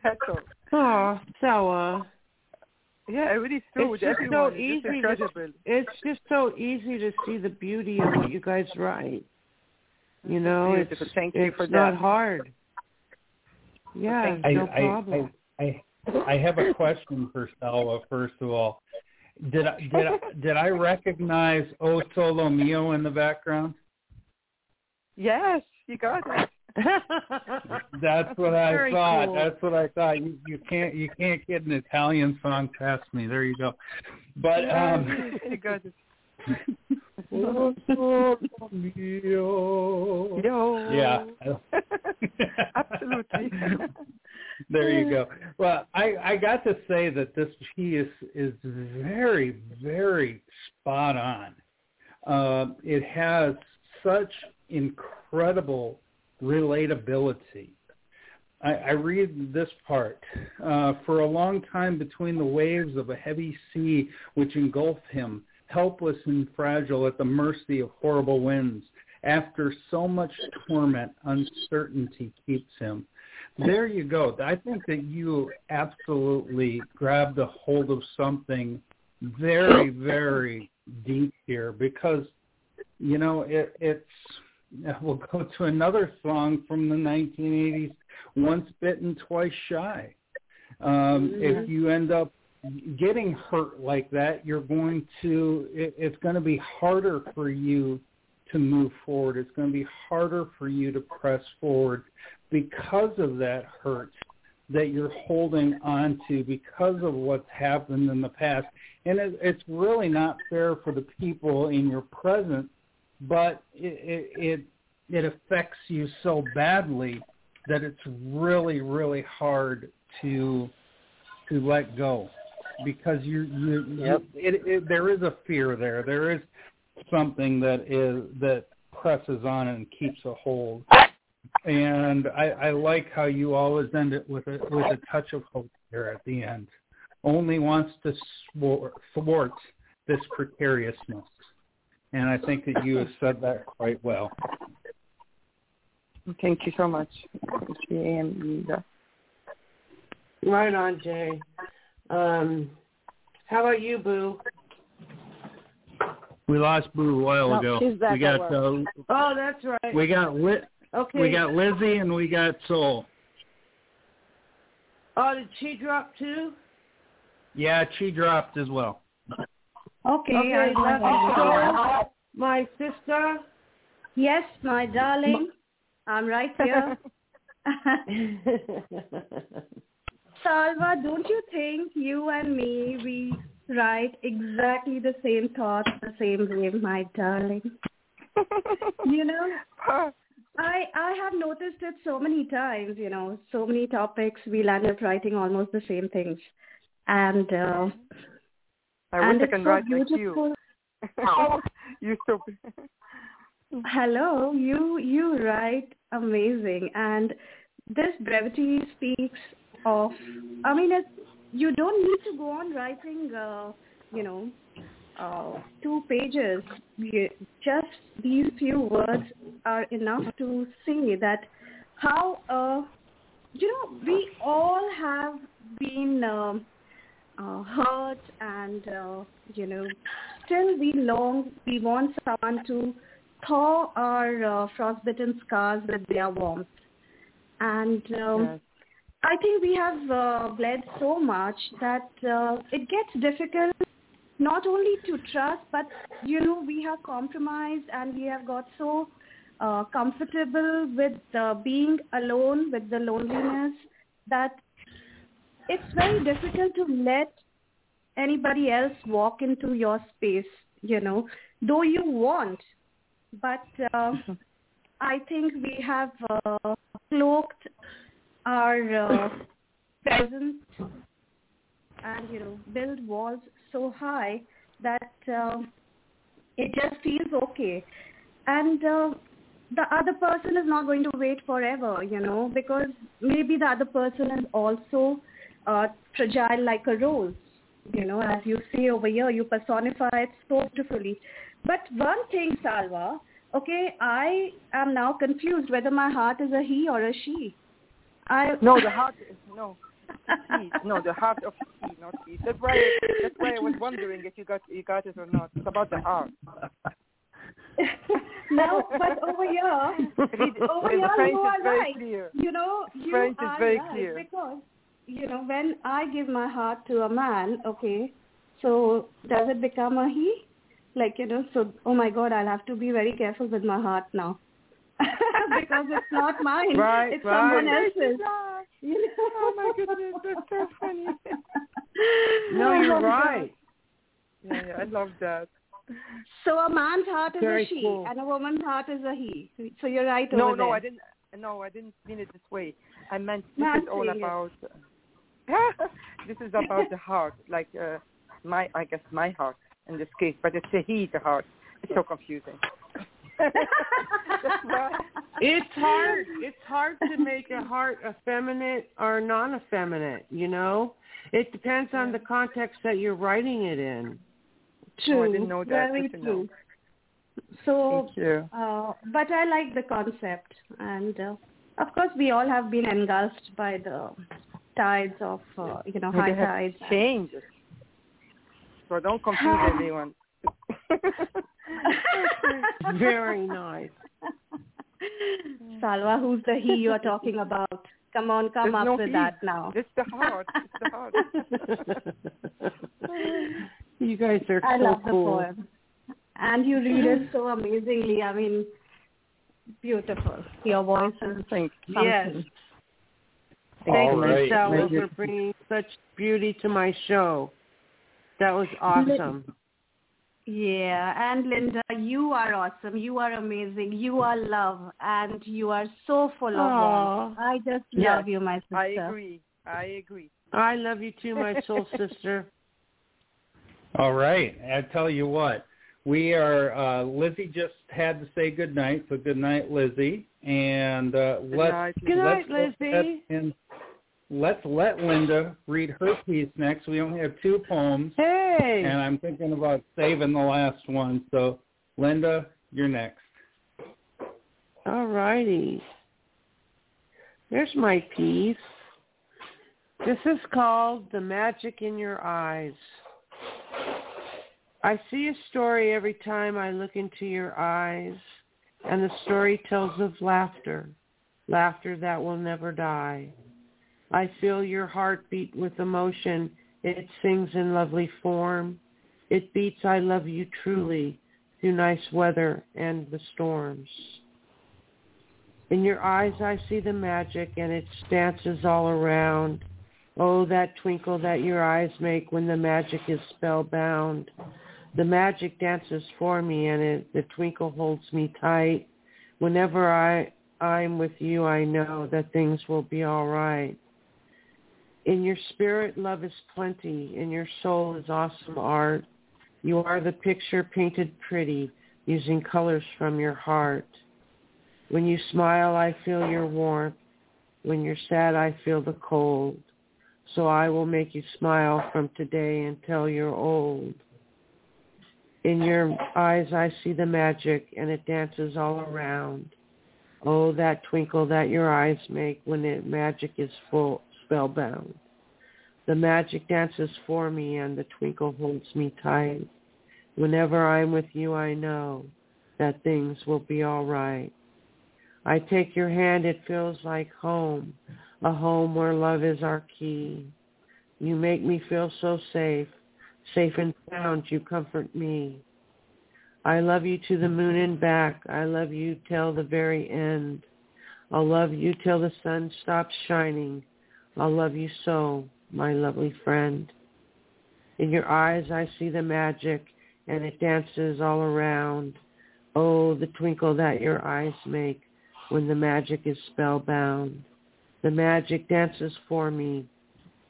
That's all. Oh, Stella. Yeah, it really is true. It's just so Everyone, it's easy just to it's just so easy to see the beauty of what you guys write. You know, it's Beautiful. Thank you it's for not that. hard. Yeah, I, no I, problem. I, I, have a question for Salwa. First of all, did I did I, *laughs* did I recognize O Solo Mio in the background? Yes, you got it. *laughs* *laughs* That's what I Very thought. cool. That's what I thought. You, you can't you can't get an Italian song past me. There you go. But um, you got it. O Solo Mio. Yeah. Absolutely. *laughs* there you go. *laughs* Well, I, I got to say that this piece is very, very spot on. Uh, it has such incredible relatability. I, I read this part. Uh, for a long time between the waves of a heavy sea which engulfed him, helpless and fragile at the mercy of horrible winds, after so much torment, uncertainty keeps him. There you go. I think that you absolutely grabbed a hold of something very, very deep here because, you know, it, it's, we'll go to another song from the 1980s, Once Bitten, Twice Shy. Um, If you end up getting hurt like that, you're going to, it, it's going to be harder for you to move forward. It's going to be harder for you to press forward because of that hurt that you're holding on to because of what's happened in the past. And it, it's really not fair for the people in your present, but it, it it affects you so badly that it's really really hard to to let go because you you, Yep. it, it there is a fear there. There is something that is that presses on and keeps a hold. And I, I like how you always end it with a with a touch of hope there at the end. Only wants to thwart, thwart this precariousness, and I think that you have said that quite well. Thank you so much. Appreciate Linda. Right on, Jay. Um, how about you, Boo? We lost Boo a while No, ago. she's back we got at uh, Oh, that's right. we got lit. Okay. We got Lizzie and we got Soul. Oh, did she drop too? Yeah, she dropped as well. Okay, Okay, I love you, Soul. My sister. Yes, my darling. I'm right here. *laughs* *laughs* Salwa, don't you think you and me, we write exactly the same thoughts the same way, my darling? *laughs* you know, I I have noticed it so many times. You know, so many topics we'll end up writing almost the same things, and uh, I wish I it's so write like beautiful. you. *laughs* you so. Hello, you you write amazing, and this brevity speaks of. I mean, it, you don't need to go on writing, uh, you know, uh, two pages. Just these few words are enough to say that how uh, you know we all have been um uh, hurt and uh, you know still we long we want someone to thaw our uh, frostbitten scars with their warmth and um, Yes. I think we have uh, bled so much that uh, it gets difficult not only to trust, but you know we have compromised and we have got so uh, comfortable with uh, being alone with the loneliness that it's very difficult to let anybody else walk into your space. You know, though you want, but uh, *laughs* I think we have uh, cloaked our uh, *laughs* presence and you know build walls so high that uh, it just feels okay. And uh, the other person is not going to wait forever you know because maybe the other person is also uh, fragile like a rose you know as you say over here you personify it so beautifully. But one thing Salwa, okay i am now confused whether my heart is a he or a she. I No, the heart is no. He. No, the heart of he, not he. That's why. That's why I was wondering if you got you got it or not. It's about the heart. *laughs* no, but over here, *laughs* over And here French you are right. clear. You know, you French is are very right clear. because you know when I give my heart to a man, okay, so does it become a he? Like you know, so oh my God, I'll have to be very careful with my heart now *laughs* because it's not mine. Right, it's right. someone else's. You know? Oh my goodness, that's so funny. *laughs* No, you're right. Yeah, yeah, I love that. So a man's heart is Very a she, cool. and a woman's heart is a he. So you're right No, over no, there. I didn't. No, I didn't mean it this way. I meant this No, is all about. *laughs* this is about the heart, like uh, my, I guess my heart in this case, but it's a he, the heart. It's so confusing. That's *laughs* why. It's hard. It's hard to make a heart effeminate or non-effeminate. You know, it depends on the context that you're writing it in. True. Oh, I didn't know that. Very Good know. true. So, Thank you. uh, but I like the concept, and uh, of course, we all have been engulfed by the tides of, uh, you know, Maybe high I have tides. changed. So don't confuse everyone. *laughs* Very nice. Salwa, who's the he you are talking about? Come on, come There's up no with he. that now. It's the heart. It's the heart. you guys are I so love cool. the poem, and you read it so amazingly. I mean, beautiful. Your voice is Thank Yes. Thank All you, right. Selma, Thank you. for bringing such beauty to my show. That was awesome. Yeah, and Linda, you are awesome. You are amazing. You are love, and you are so full of Aw. warmth. I just Yes, love you, my sister. I agree. I agree. I love you too, my soul *laughs* sister. All right. I tell you what, we are. Uh, Lizzie just had to say good night, so good night, Lizzie. And uh, let's night. Good night, let's go Lizzie. ahead And let's let Linda read her piece next. We only have two poems, Hey. and I'm thinking about saving the last one. So, Linda, you're next. All righty. There's my piece. This is called The Magic in Your Eyes. I see a story every time I look into your eyes, and the story tells of laughter, laughter that will never die. I feel your heart beat with emotion. It sings in lovely form. It beats I love you truly through nice weather and the storms. In your eyes I see the magic and it dances all around. Oh, that twinkle that your eyes make when the magic is spellbound. The magic dances for me and it, the twinkle holds me tight. Whenever I, I'm with you, I know that things will be all right. In your spirit, love is plenty. In your soul is awesome art. You are the picture painted pretty using colors from your heart. When you smile, I feel your warmth. When you're sad, I feel the cold. So I will make you smile from today until you're old. In your eyes, I see the magic, and it dances all around. Oh, that twinkle that your eyes make when the magic is full, spellbound. The magic dances for me, and the twinkle holds me tight. Whenever I'm with you, I know that things will be all right. I take your hand, it feels like home, a home where love is our key. You make me feel so safe, safe and sound, you comfort me. I love you to the moon and back. I love you till the very end. I'll love you till the sun stops shining. I'll love you so, my lovely friend. In your eyes I see the magic and it dances all around. Oh, the twinkle that your eyes make when the magic is spellbound. The magic dances for me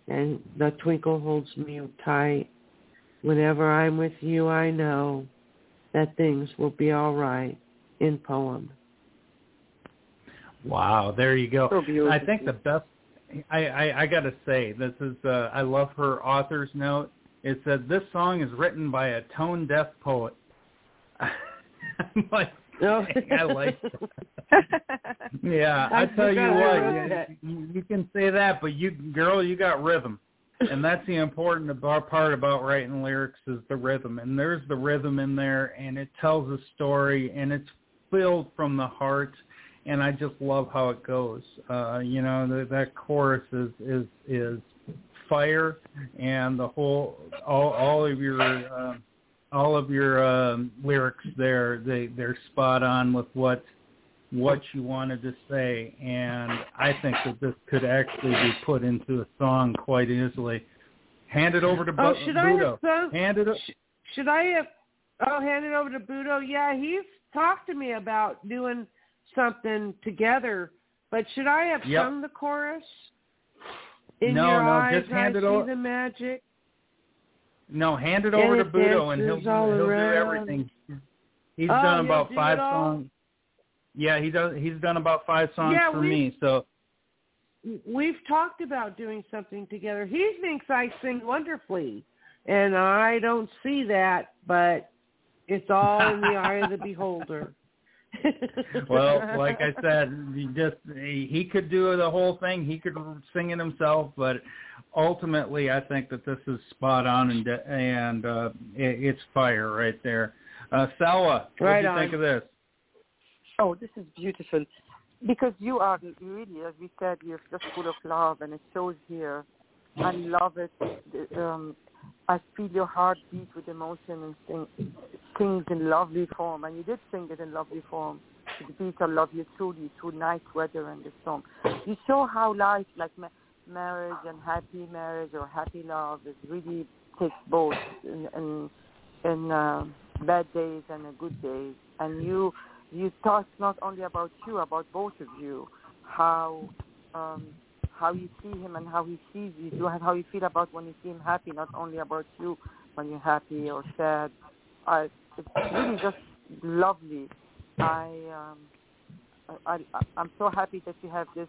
and the twinkle holds me tight. Whenever I'm with you, I know that things will be all right in poem. Wow, there you go. So. I think the best. I I, I got to say, this is. Uh, I love her author's note. It said this song is written by a tone deaf poet. *laughs* I'm like, No. I like. That. *laughs* yeah, I, I tell you what, you, you, you can say that, but you, girl, you got rhythm, and that's the important part about writing lyrics is the rhythm, and there's the rhythm in there, and it tells a story, and it's filled from the heart, and I just love how it goes. Uh, you know, the, that chorus is is is fire, and the whole all all of your. Uh, all of your um, lyrics there they they're spot on with what what you wanted to say and i think that this could actually be put into a song quite easily hand it over to Oh, Bu- should I have Budo. some? hand it o- sh- should I have? Oh, hand it over to Budo. Yeah, he's talked to me about doing something together. But should I have Yep. sung the chorus? In No, your no, eyes, just hand I it see o- the magic. no hand it And over to it Budo and he'll he'll do everything he's Oh, done about do five songs yeah he does he's done about five songs Yeah, for me so We've talked about doing something together. He thinks I sing wonderfully, and I don't see that, but it's all in the eye of the *laughs* beholder. Well, *laughs* like I said, he just he, he could do the whole thing. He could sing it himself, but ultimately, I think that this is spot on and and uh, it, it's fire right there. Uh, Salwa, what Right do you on. think of this? Oh, this is beautiful. Because you are really, as we said, you're just full of love, and it shows here. I love it. Um, I feel your heart beat with emotion and sing, sings in lovely form, and you did sing it in lovely form. The beat I love you truly through nice weather and the song. You show how life, like ma- marriage and happy marriage or happy love, is really takes both in in, in uh, bad days and good days. And you you talk not only about you, about both of you, how um, how you see him and how he sees you, and how you feel about when you see him happy, not only about you when you're happy or sad. I, it's really just lovely. I, um, I, I, I'm so happy that you have this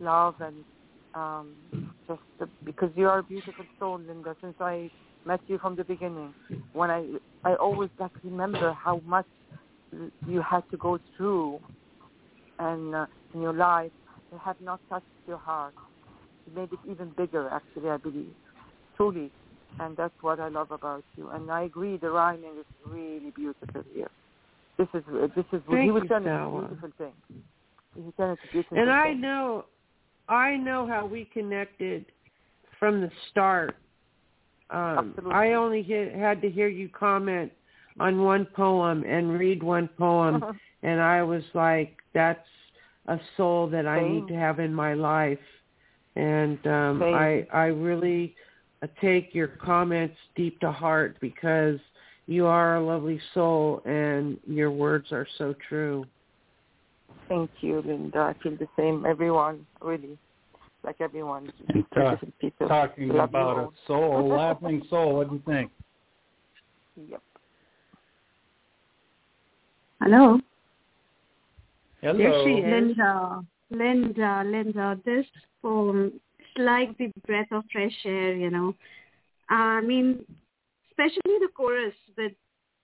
love and um, just the, because you are a beautiful soul, Linda. Since I met you from the beginning, when I, I always like remember how much you had to go through, and uh, in your life, had not touched your heart. It made it even bigger, actually. I believe, truly, and that's what I love about you. And I agree, the rhyming is really beautiful here. This is this is Thank he was you, done a beautiful thing. He done a beautiful And I thing. know, I know how we connected from the start. Um. I only hit, had to hear you comment on one poem and read one poem, *laughs* and I was like, "That's a soul that I need to have in my life." And um, Same. I, I really uh, take your comments deep to heart because you are a lovely soul, and your words are so true. Thank you, Linda. I feel the same. Everyone, really, like everyone. Ta- people. talking Love about a soul, a *laughs* laughing soul. What do you think? Yep. Hello. Hello. There she is. Linda, Linda, Linda, this poem is like the breath of fresh air, you know. I mean, especially the chorus with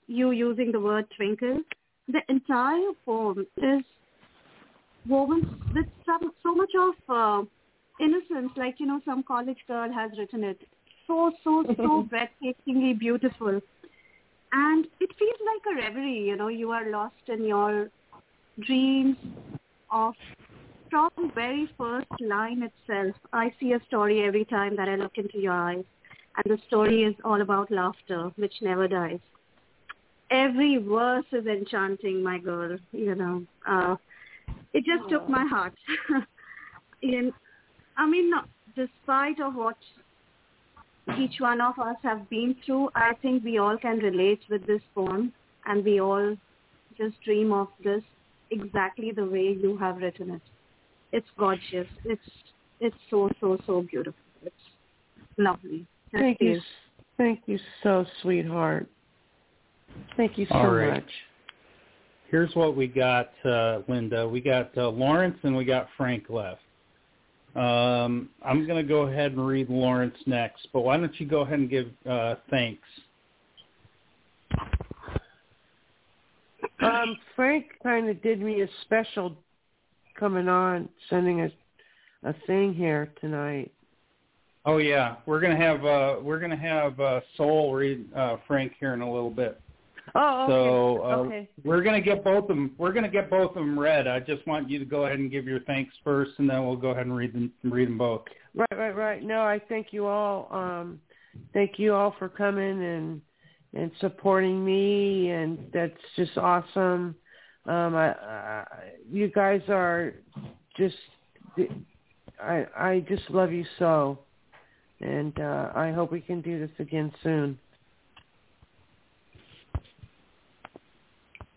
you using the word twinkle. The entire poem is woven with some, so much of uh, innocence, like, you know, some college girl has written it. So, so, so *laughs* breathtakingly beautiful. And it feels like a reverie, you know, you are lost in your dreams of from very first line itself. I see a story every time that I look into your eyes. And the story is all about laughter, which never dies. Every verse is enchanting, my girl, you know. Uh, it just took my heart. *laughs* In, I mean, despite of what each one of us have been through, I think we all can relate with this poem and we all just dream of this exactly the way you have written it. It's gorgeous. It's it's so so so beautiful. It's lovely. Just Thank you, thank you so, sweetheart. Thank you so All right. much. Here's what we got, uh, Linda. We got uh, Lawrence and we got Frank left. Um, I'm going to go ahead and read Lawrence next, but why don't you go ahead and give uh, thanks? Um, Frank kind of did me a special coming on, sending a a thing here tonight. Oh yeah, we're gonna have uh, we're gonna have uh, Soul read uh, Frank here in a little bit. Oh, okay. So uh, okay. we're gonna get both of them. We're gonna get both of them read. I just want you to go ahead and give your thanks first, and then we'll go ahead and read them. Read them both. Right, right, right. No, I thank you all. Um, thank you all for coming and and supporting me, and that's just awesome. Um, I, I, you guys are just, I, I just love you so, and uh, I hope we can do this again soon.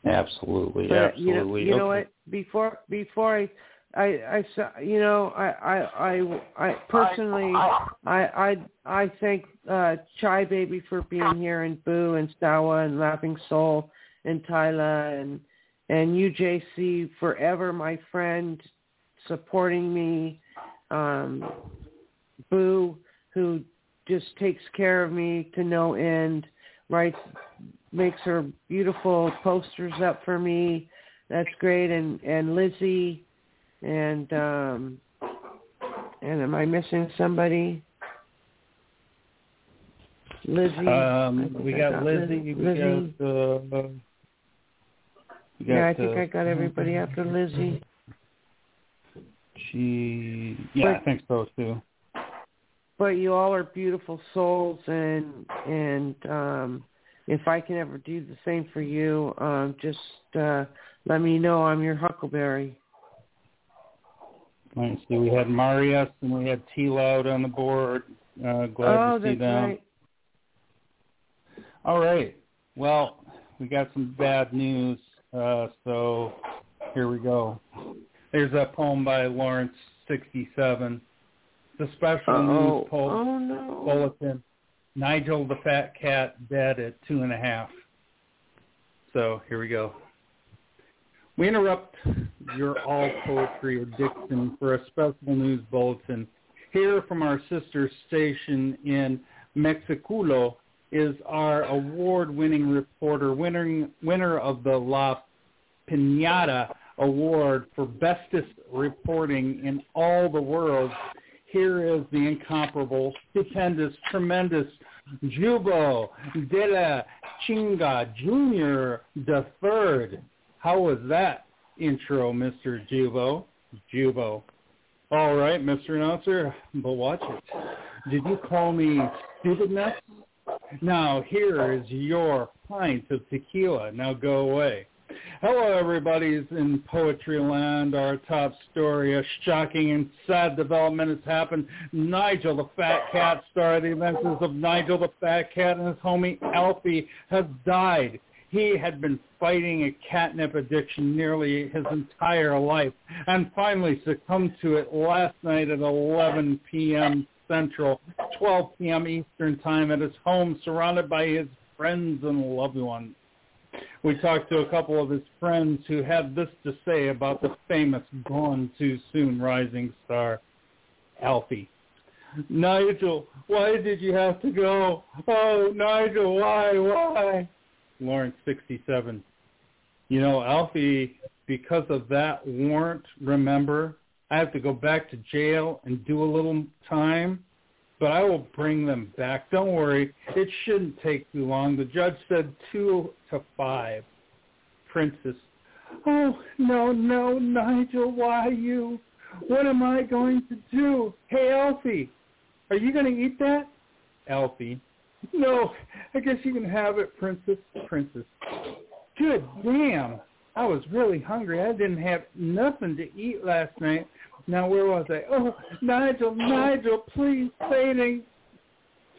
Absolutely, But, absolutely. You know, you know Okay. what? Before before I, I, I you know, I, I, I, I personally, I, I, I thank uh, Chai Baby for being here, and Boo, and Salwa, and Laughing Soul, and Tyla, and and you, JC, forever, my friend, supporting me. Um, Boo, who just takes care of me to no end, writes, makes her beautiful posters up for me. That's great. And and Lizzie, and um, and am I missing somebody? Lizzie. Um, we got Lizzie. We Lizzie. got. Uh, we got yeah, I think uh, I got everybody after Lizzie. She. Yeah, I think so too. but you all are beautiful souls and and um if I can ever do the same for you, um just uh let me know I'm your huckleberry. Let me see. We had Marius and we had T Loud on the board. Uh, glad oh, to see them. right. All right. Well, we got some bad news. Uh, so here we go. There's a poem by Lawrence 67. The special Uh-oh. news poll Oh no. bulletin. Nigel the fat cat dead at two and a half. So here we go. We interrupt your all poetry addiction for a special news bulletin. Here from our sister station in Mexiculo is our award-winning reporter, winner of the La Pinata Award for bestest reporting in all the world. Here is the incomparable, stupendous, tremendous Jubo de la Chinga Jr. the Third. How was that intro, Mr. Jubo? Jubo. All right, Mr. Announcer, but watch it. Did you call me stupid stupidness? Now here is your pint of tequila. Now go away. Hello, everybody in Poetry Land. Our top story, a shocking and sad development has happened. Nigel the Fat Cat, star of the adventures of Nigel the Fat Cat and his homie Alfie, has died. He had been fighting a catnip addiction nearly his entire life and finally succumbed to it last night at 11 p.m. Central, 12 p.m. Eastern Time at his home surrounded by his friends and loved ones. We talked to a couple of his friends who had this to say about the famous gone too soon rising star, Alfie. Nigel, why did you have to go? Oh, Nigel, why, why? Lawrence, 67. You know, Alfie, because of that warrant, remember, I have to go back to jail and do a little time, but I will bring them back. Don't worry. It shouldn't take too long. The judge said two to five. Princess, oh, no, no, Nigel, why you? What am I going to do? Hey, Alfie, are you going to eat that? Alfie, no, I guess you can have it, Princess. Princess, good damn. I was really hungry. I didn't have nothing to eat last night. Now where was I? Oh, Nigel, Nigel, please say.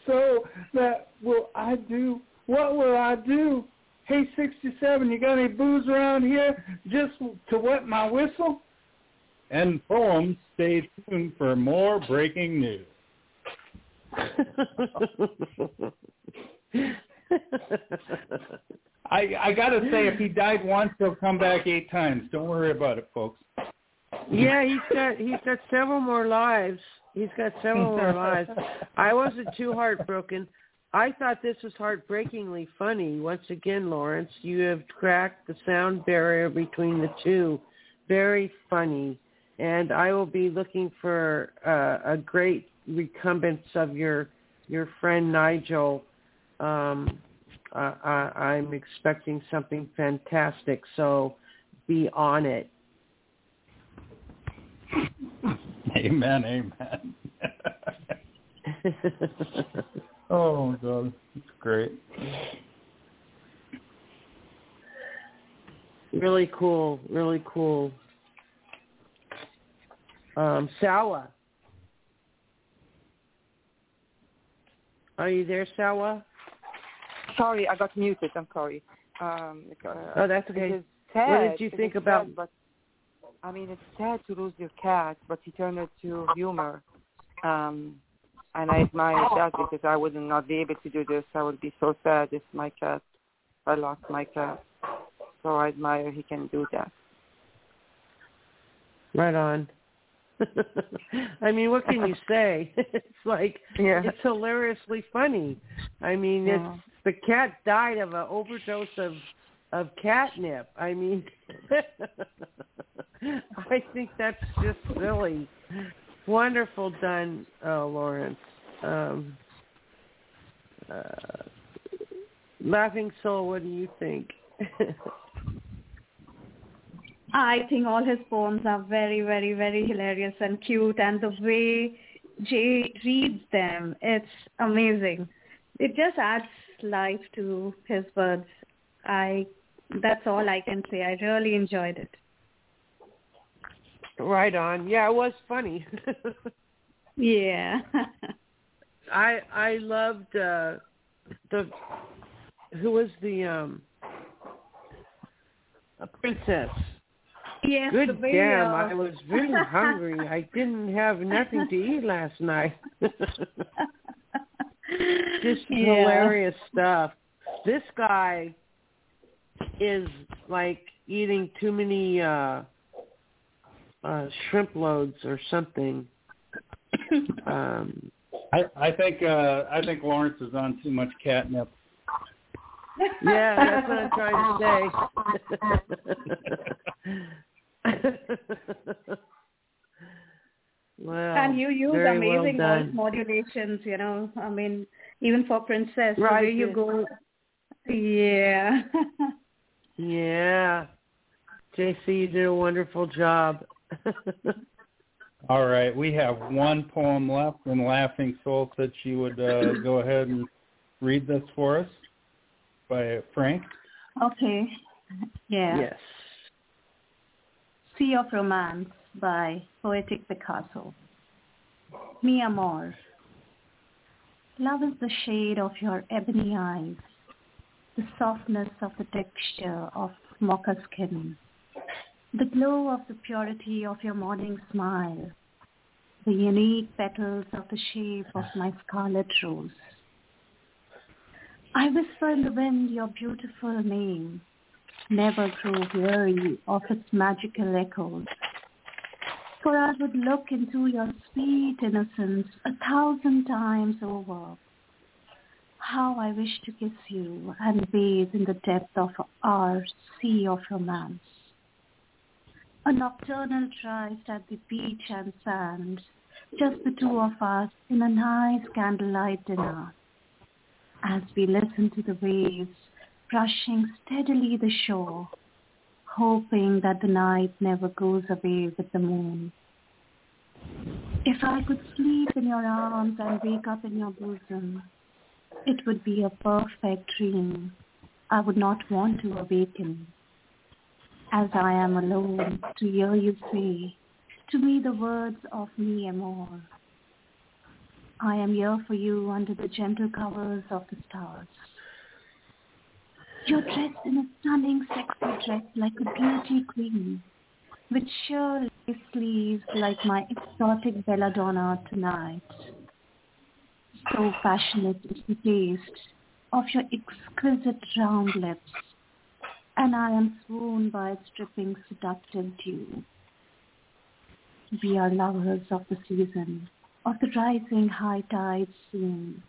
So that will I do? What will I do? Hey, 67, you got any booze around here just to wet my whistle? And poems, stay tuned for more breaking news. I I gotta say, if he died once, he'll come back eight times. Don't worry about it, folks. Yeah, he's got he's got several more lives. He's got several more lives. I wasn't too heartbroken. I thought this was heartbreakingly funny. Once again, Lawrence, you have cracked the sound barrier between the two. Very funny, and I will be looking for uh, a great recumbence of your your friend Nigel. Um, uh, I, I'm expecting something fantastic, so be on it. *laughs* Amen, amen. *laughs* oh my god, it's great. Really cool, really cool. Um, Salwa. Are you there, Salwa? Sorry, I got muted. I'm sorry. Um, uh, Oh, that's okay. sad. What did you think about- sad, but I mean, it's sad to lose your cat, but he turned it to humor. Um, and I admire that because I would not be able to do this. I would be so sad if my cat, I lost my cat. So I admire he can do that. Right on. *laughs* I mean, what can you say? *laughs* it's like Yeah. it's hilariously funny. I mean, Yeah. it's the cat died of an overdose of of catnip. I mean, *laughs* I think that's just silly. Wonderful done, uh, Lawrence. Um, uh, Laughing Soul, what do you think? I think all his poems are very, very, very hilarious and cute, and the way Jay reads them, it's amazing. It just adds life to his words. I, that's all I can say. I really enjoyed it. right on. Yeah, it was funny. *laughs* Yeah. *laughs* I I loved uh the who was the um a princess. Yes. Good damn, I was really hungry. I didn't have nothing to eat last night. *laughs* Just *laughs* Yeah. hilarious stuff. This guy is like eating too many uh uh shrimp loads or something. *coughs* Um I, I think uh, I think Lawrence is on too much catnip. yeah, that's what I'm trying to say. *laughs* *laughs* well, and you use amazing well voice modulations, you know. I mean, even for Princess, the Right. way you go. Yeah. Yeah. JC, you did a wonderful job. *laughs* All right, we have one poem left, and Laughing Soul said she would uh, go ahead and read this for us by Frank. okay. Yeah. Yes. Sea of Romance by Poetic Picasso. Mi amor. Love is the shade of your ebony eyes, the softness of the texture of mocha skin, the glow of the purity of your morning smile, the unique petals of the shape of my scarlet rose. I whisper in the wind your beautiful name, never grow weary of its magical echoes. For I would look into your sweet innocence a thousand times over. How I wish to kiss you and bathe in the depth of our sea of romance. A nocturnal tryst at the beach and sand, just the two of us in a nice candlelight dinner. As we listen to the waves brushing steadily the shore, hoping that the night never goes away with the moon. If I could sleep in your arms and wake up in your bosom, it would be a perfect dream. I would not want to awaken. As I am alone to hear you say to me the words of me amor. I am here for you under the gentle covers of the stars. You're dressed in a stunning sexy dress like a beauty queen, with sheer lace sleeves like my exotic belladonna tonight. So passionate is the taste of your exquisite round lips, and I am swooned by its dripping seductive dew. We are lovers of the season, of the rising high tide soon.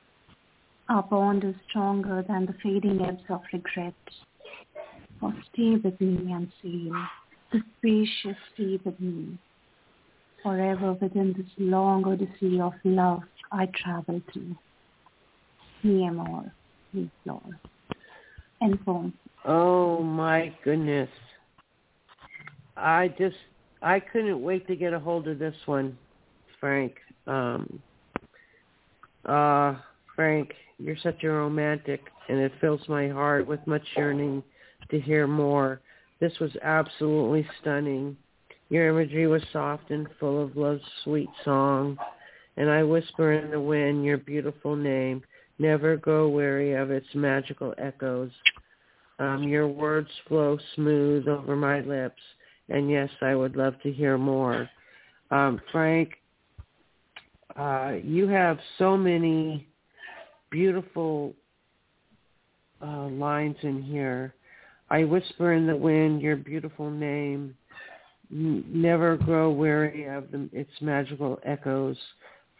Our bond is stronger than the fading ebbs of regret. For stay with me and sail the spacious sea with me. Forever within this long odyssey of love I travel through. Mi amor, mi flor. End poem. Oh my goodness. I just I couldn't wait to get a hold of this one, Frank. Um uh Frank, you're such a romantic and it fills my heart with much yearning to hear more. This was absolutely stunning. Your imagery was soft and full of love's sweet song. And I whisper in the wind your beautiful name. Never grow weary of its magical echoes. Um, your words flow smooth over my lips. And yes, I would love to hear more. Um, Frank, uh, you have so many beautiful uh, lines in here. I whisper in the wind your beautiful name. Never grow weary of the, its magical echoes,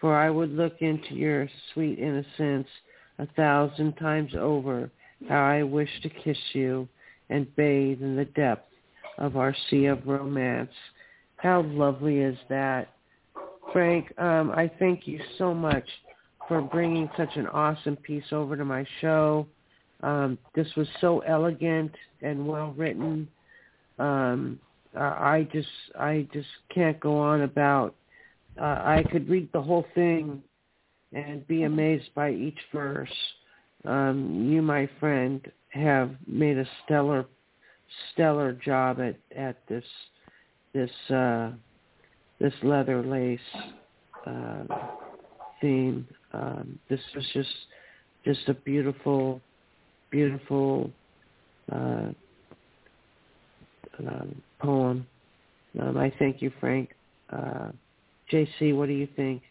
for I would look into your sweet innocence a thousand times over. How I wish to kiss you and bathe in the depth of our sea of romance. How lovely is that? Frank, um, I thank you so much for bringing such an awesome piece over to my show. Um, this was so elegant and well written. Um, I just I just can't go on about. Uh, I could read the whole thing and be amazed by each verse. Um, you, my friend, have made a stellar stellar job at at this this uh, this leather lace uh, theme. Um, this was just just a beautiful beautiful uh, um, poem. Um, I thank you, Frank. Uh, JC, what do you think?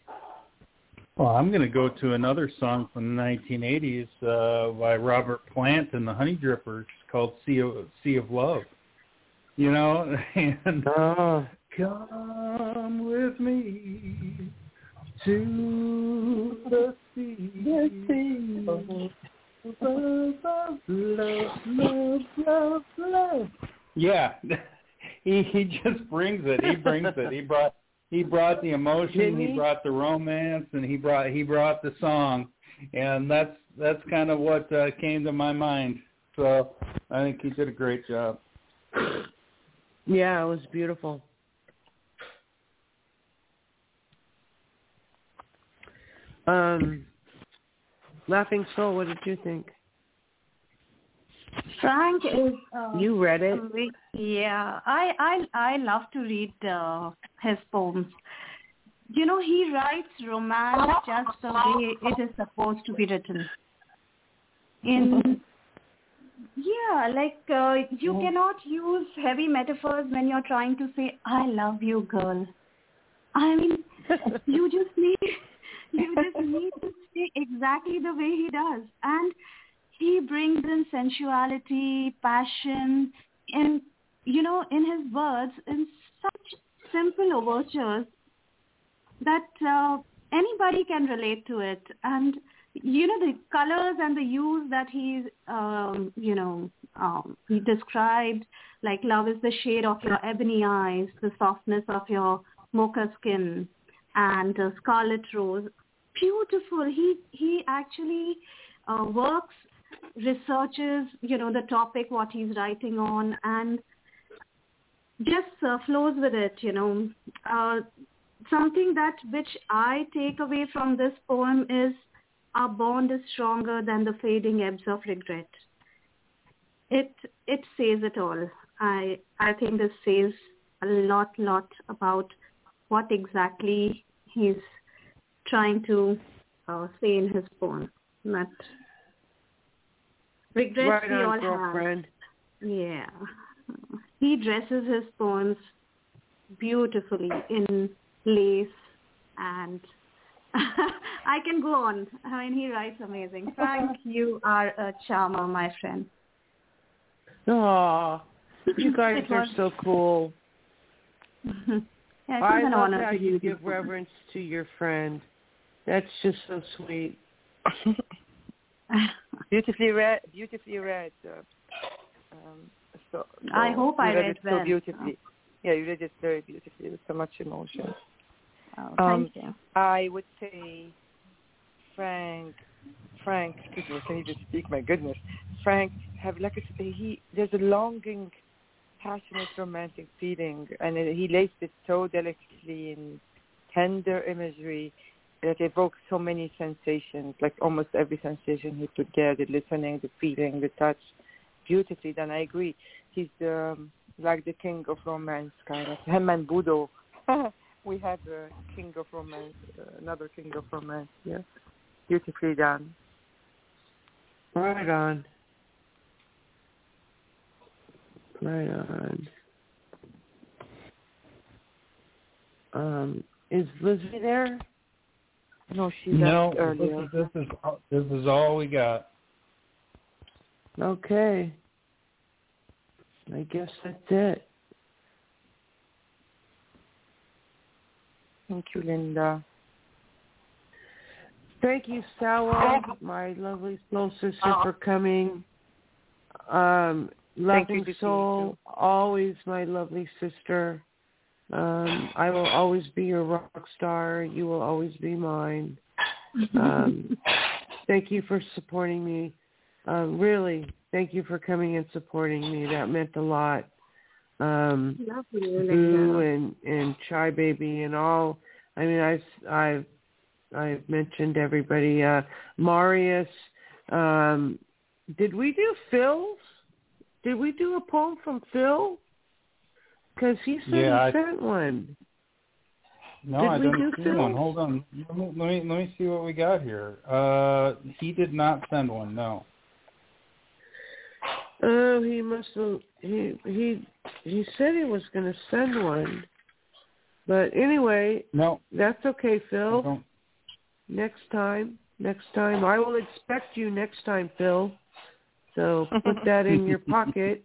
Well, I'm going to go to another song from the 1980s uh, by Robert Plant and the Honeydrippers called "Sea of Sea of Love." You know, *laughs* and Oh. come with me to the sea. The sea. Love, love, love, love, love. Yeah, *laughs* he he just brings it. He brings it. He brought he brought the emotion. He he? brought the romance, and he brought he brought the song, and that's that's kind of what uh, came to my mind. So I think he did a great job. Yeah, it was beautiful. Um, Laughing Soul, what did you think? Frank is. Uh, You read it. Yeah, I I I love to read uh, his poems. You know, he writes romance just the way it is supposed to be written. In yeah, like uh, you cannot use heavy metaphors when you're trying to say "I love you, girl." I mean, *laughs* you just need you just need to say exactly the way he does, and he brings in sensuality, passion, in you know, in his words, in such simple overtures that uh, anybody can relate to it. And you know, the colors and the hues that he, um, you know, um, he described, like love is the shade of your ebony eyes, the softness of your mocha skin, and uh, scarlet rose. Beautiful. He he actually uh, works researches, you know, the topic, what he's writing on, and just uh, flows with it, you know. Uh, something that which I take away from this poem is our bond is stronger than the fading ebbs of regret. It it says it all. I I think this says a lot lot about what exactly he's trying to uh, say in his poem. That regrets right we all girlfriend. have. Yeah. He dresses his poems beautifully in lace and *laughs* I can go on. I mean, he writes amazing. Frank, *laughs* you are a charmer, my friend. Aw, you *laughs* guys are so cool. yeah, I love how you give reverence to your friend. That's just so sweet. *laughs* beautifully read, beautifully read. Uh, um, so, I hope you I read read it so beautifully. Yeah, you read it very beautifully with so much emotion. Oh, Um, thank you. I would say, Frank, Frank, excuse me, I can even speak. My goodness, Frank, have like a, he. There's a longing, passionate, romantic feeling, and he lays it so delicately in tender imagery that evokes so many sensations, like almost every sensation he could get, the listening, the feeling, the touch, beautifully. Then I agree, he's the, um, like the king of romance, kind of. Him and Budo. *laughs* we have a king of romance, uh, another king of romance, yeah. Beautifully done. Right on. Right on. Um, is Lizzie there? No, she No, left this is, this is all- this is all we got. Okay. I guess that's it. Thank you, Linda. Thank you, Salwa, my lovely soul sister, for coming. Um, Thank you loving you, soul, always my lovely sister. Um, I will always be your rock star. You will always be mine. Um, thank you for supporting me. Um, really, thank you for coming and supporting me. That meant a lot. Um, you, Boo and and Chai Baby and all. I mean, I've I've I've mentioned everybody. Uh, Marius. Um, did we do Phil's? Did we do a poem from Phil? Because he said Yeah, he I- sent one. No, Did I didn't do see one. Hold on. Let me, let me let me see what we got here. Uh, he did not send one. No. Oh, he must have. He he he said he was going to send one. But anyway, No. that's okay, Phil. next time. Next time. I will expect you next time, Phil. So put that in your *laughs* pocket.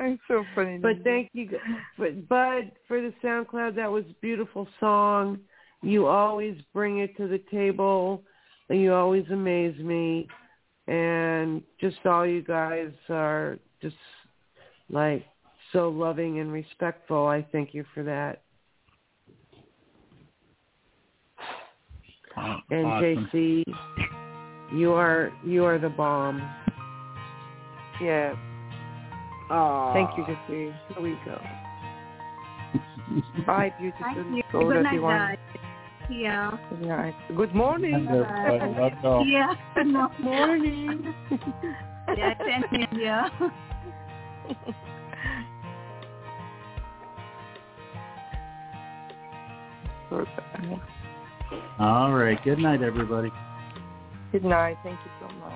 I'm so funny. But thank you, but Bud, for the SoundCloud. That was a beautiful song. You always bring it to the table, and you always amaze me. And just all you guys are just like so loving and respectful. I thank you for that. And Awesome. JC, you are you are the bomb. Yeah. Oh thank you, Jesse. Here we go. *laughs* Bye, beautiful Thank you. soul, Good night, everyone. guys. Yeah. Good night. Good morning. Thanks, everybody. Let's. Yeah. *laughs* No. Morning. *laughs* Yeah, same here. Yeah. All right. Good night, everybody. Good night. Thank you so much.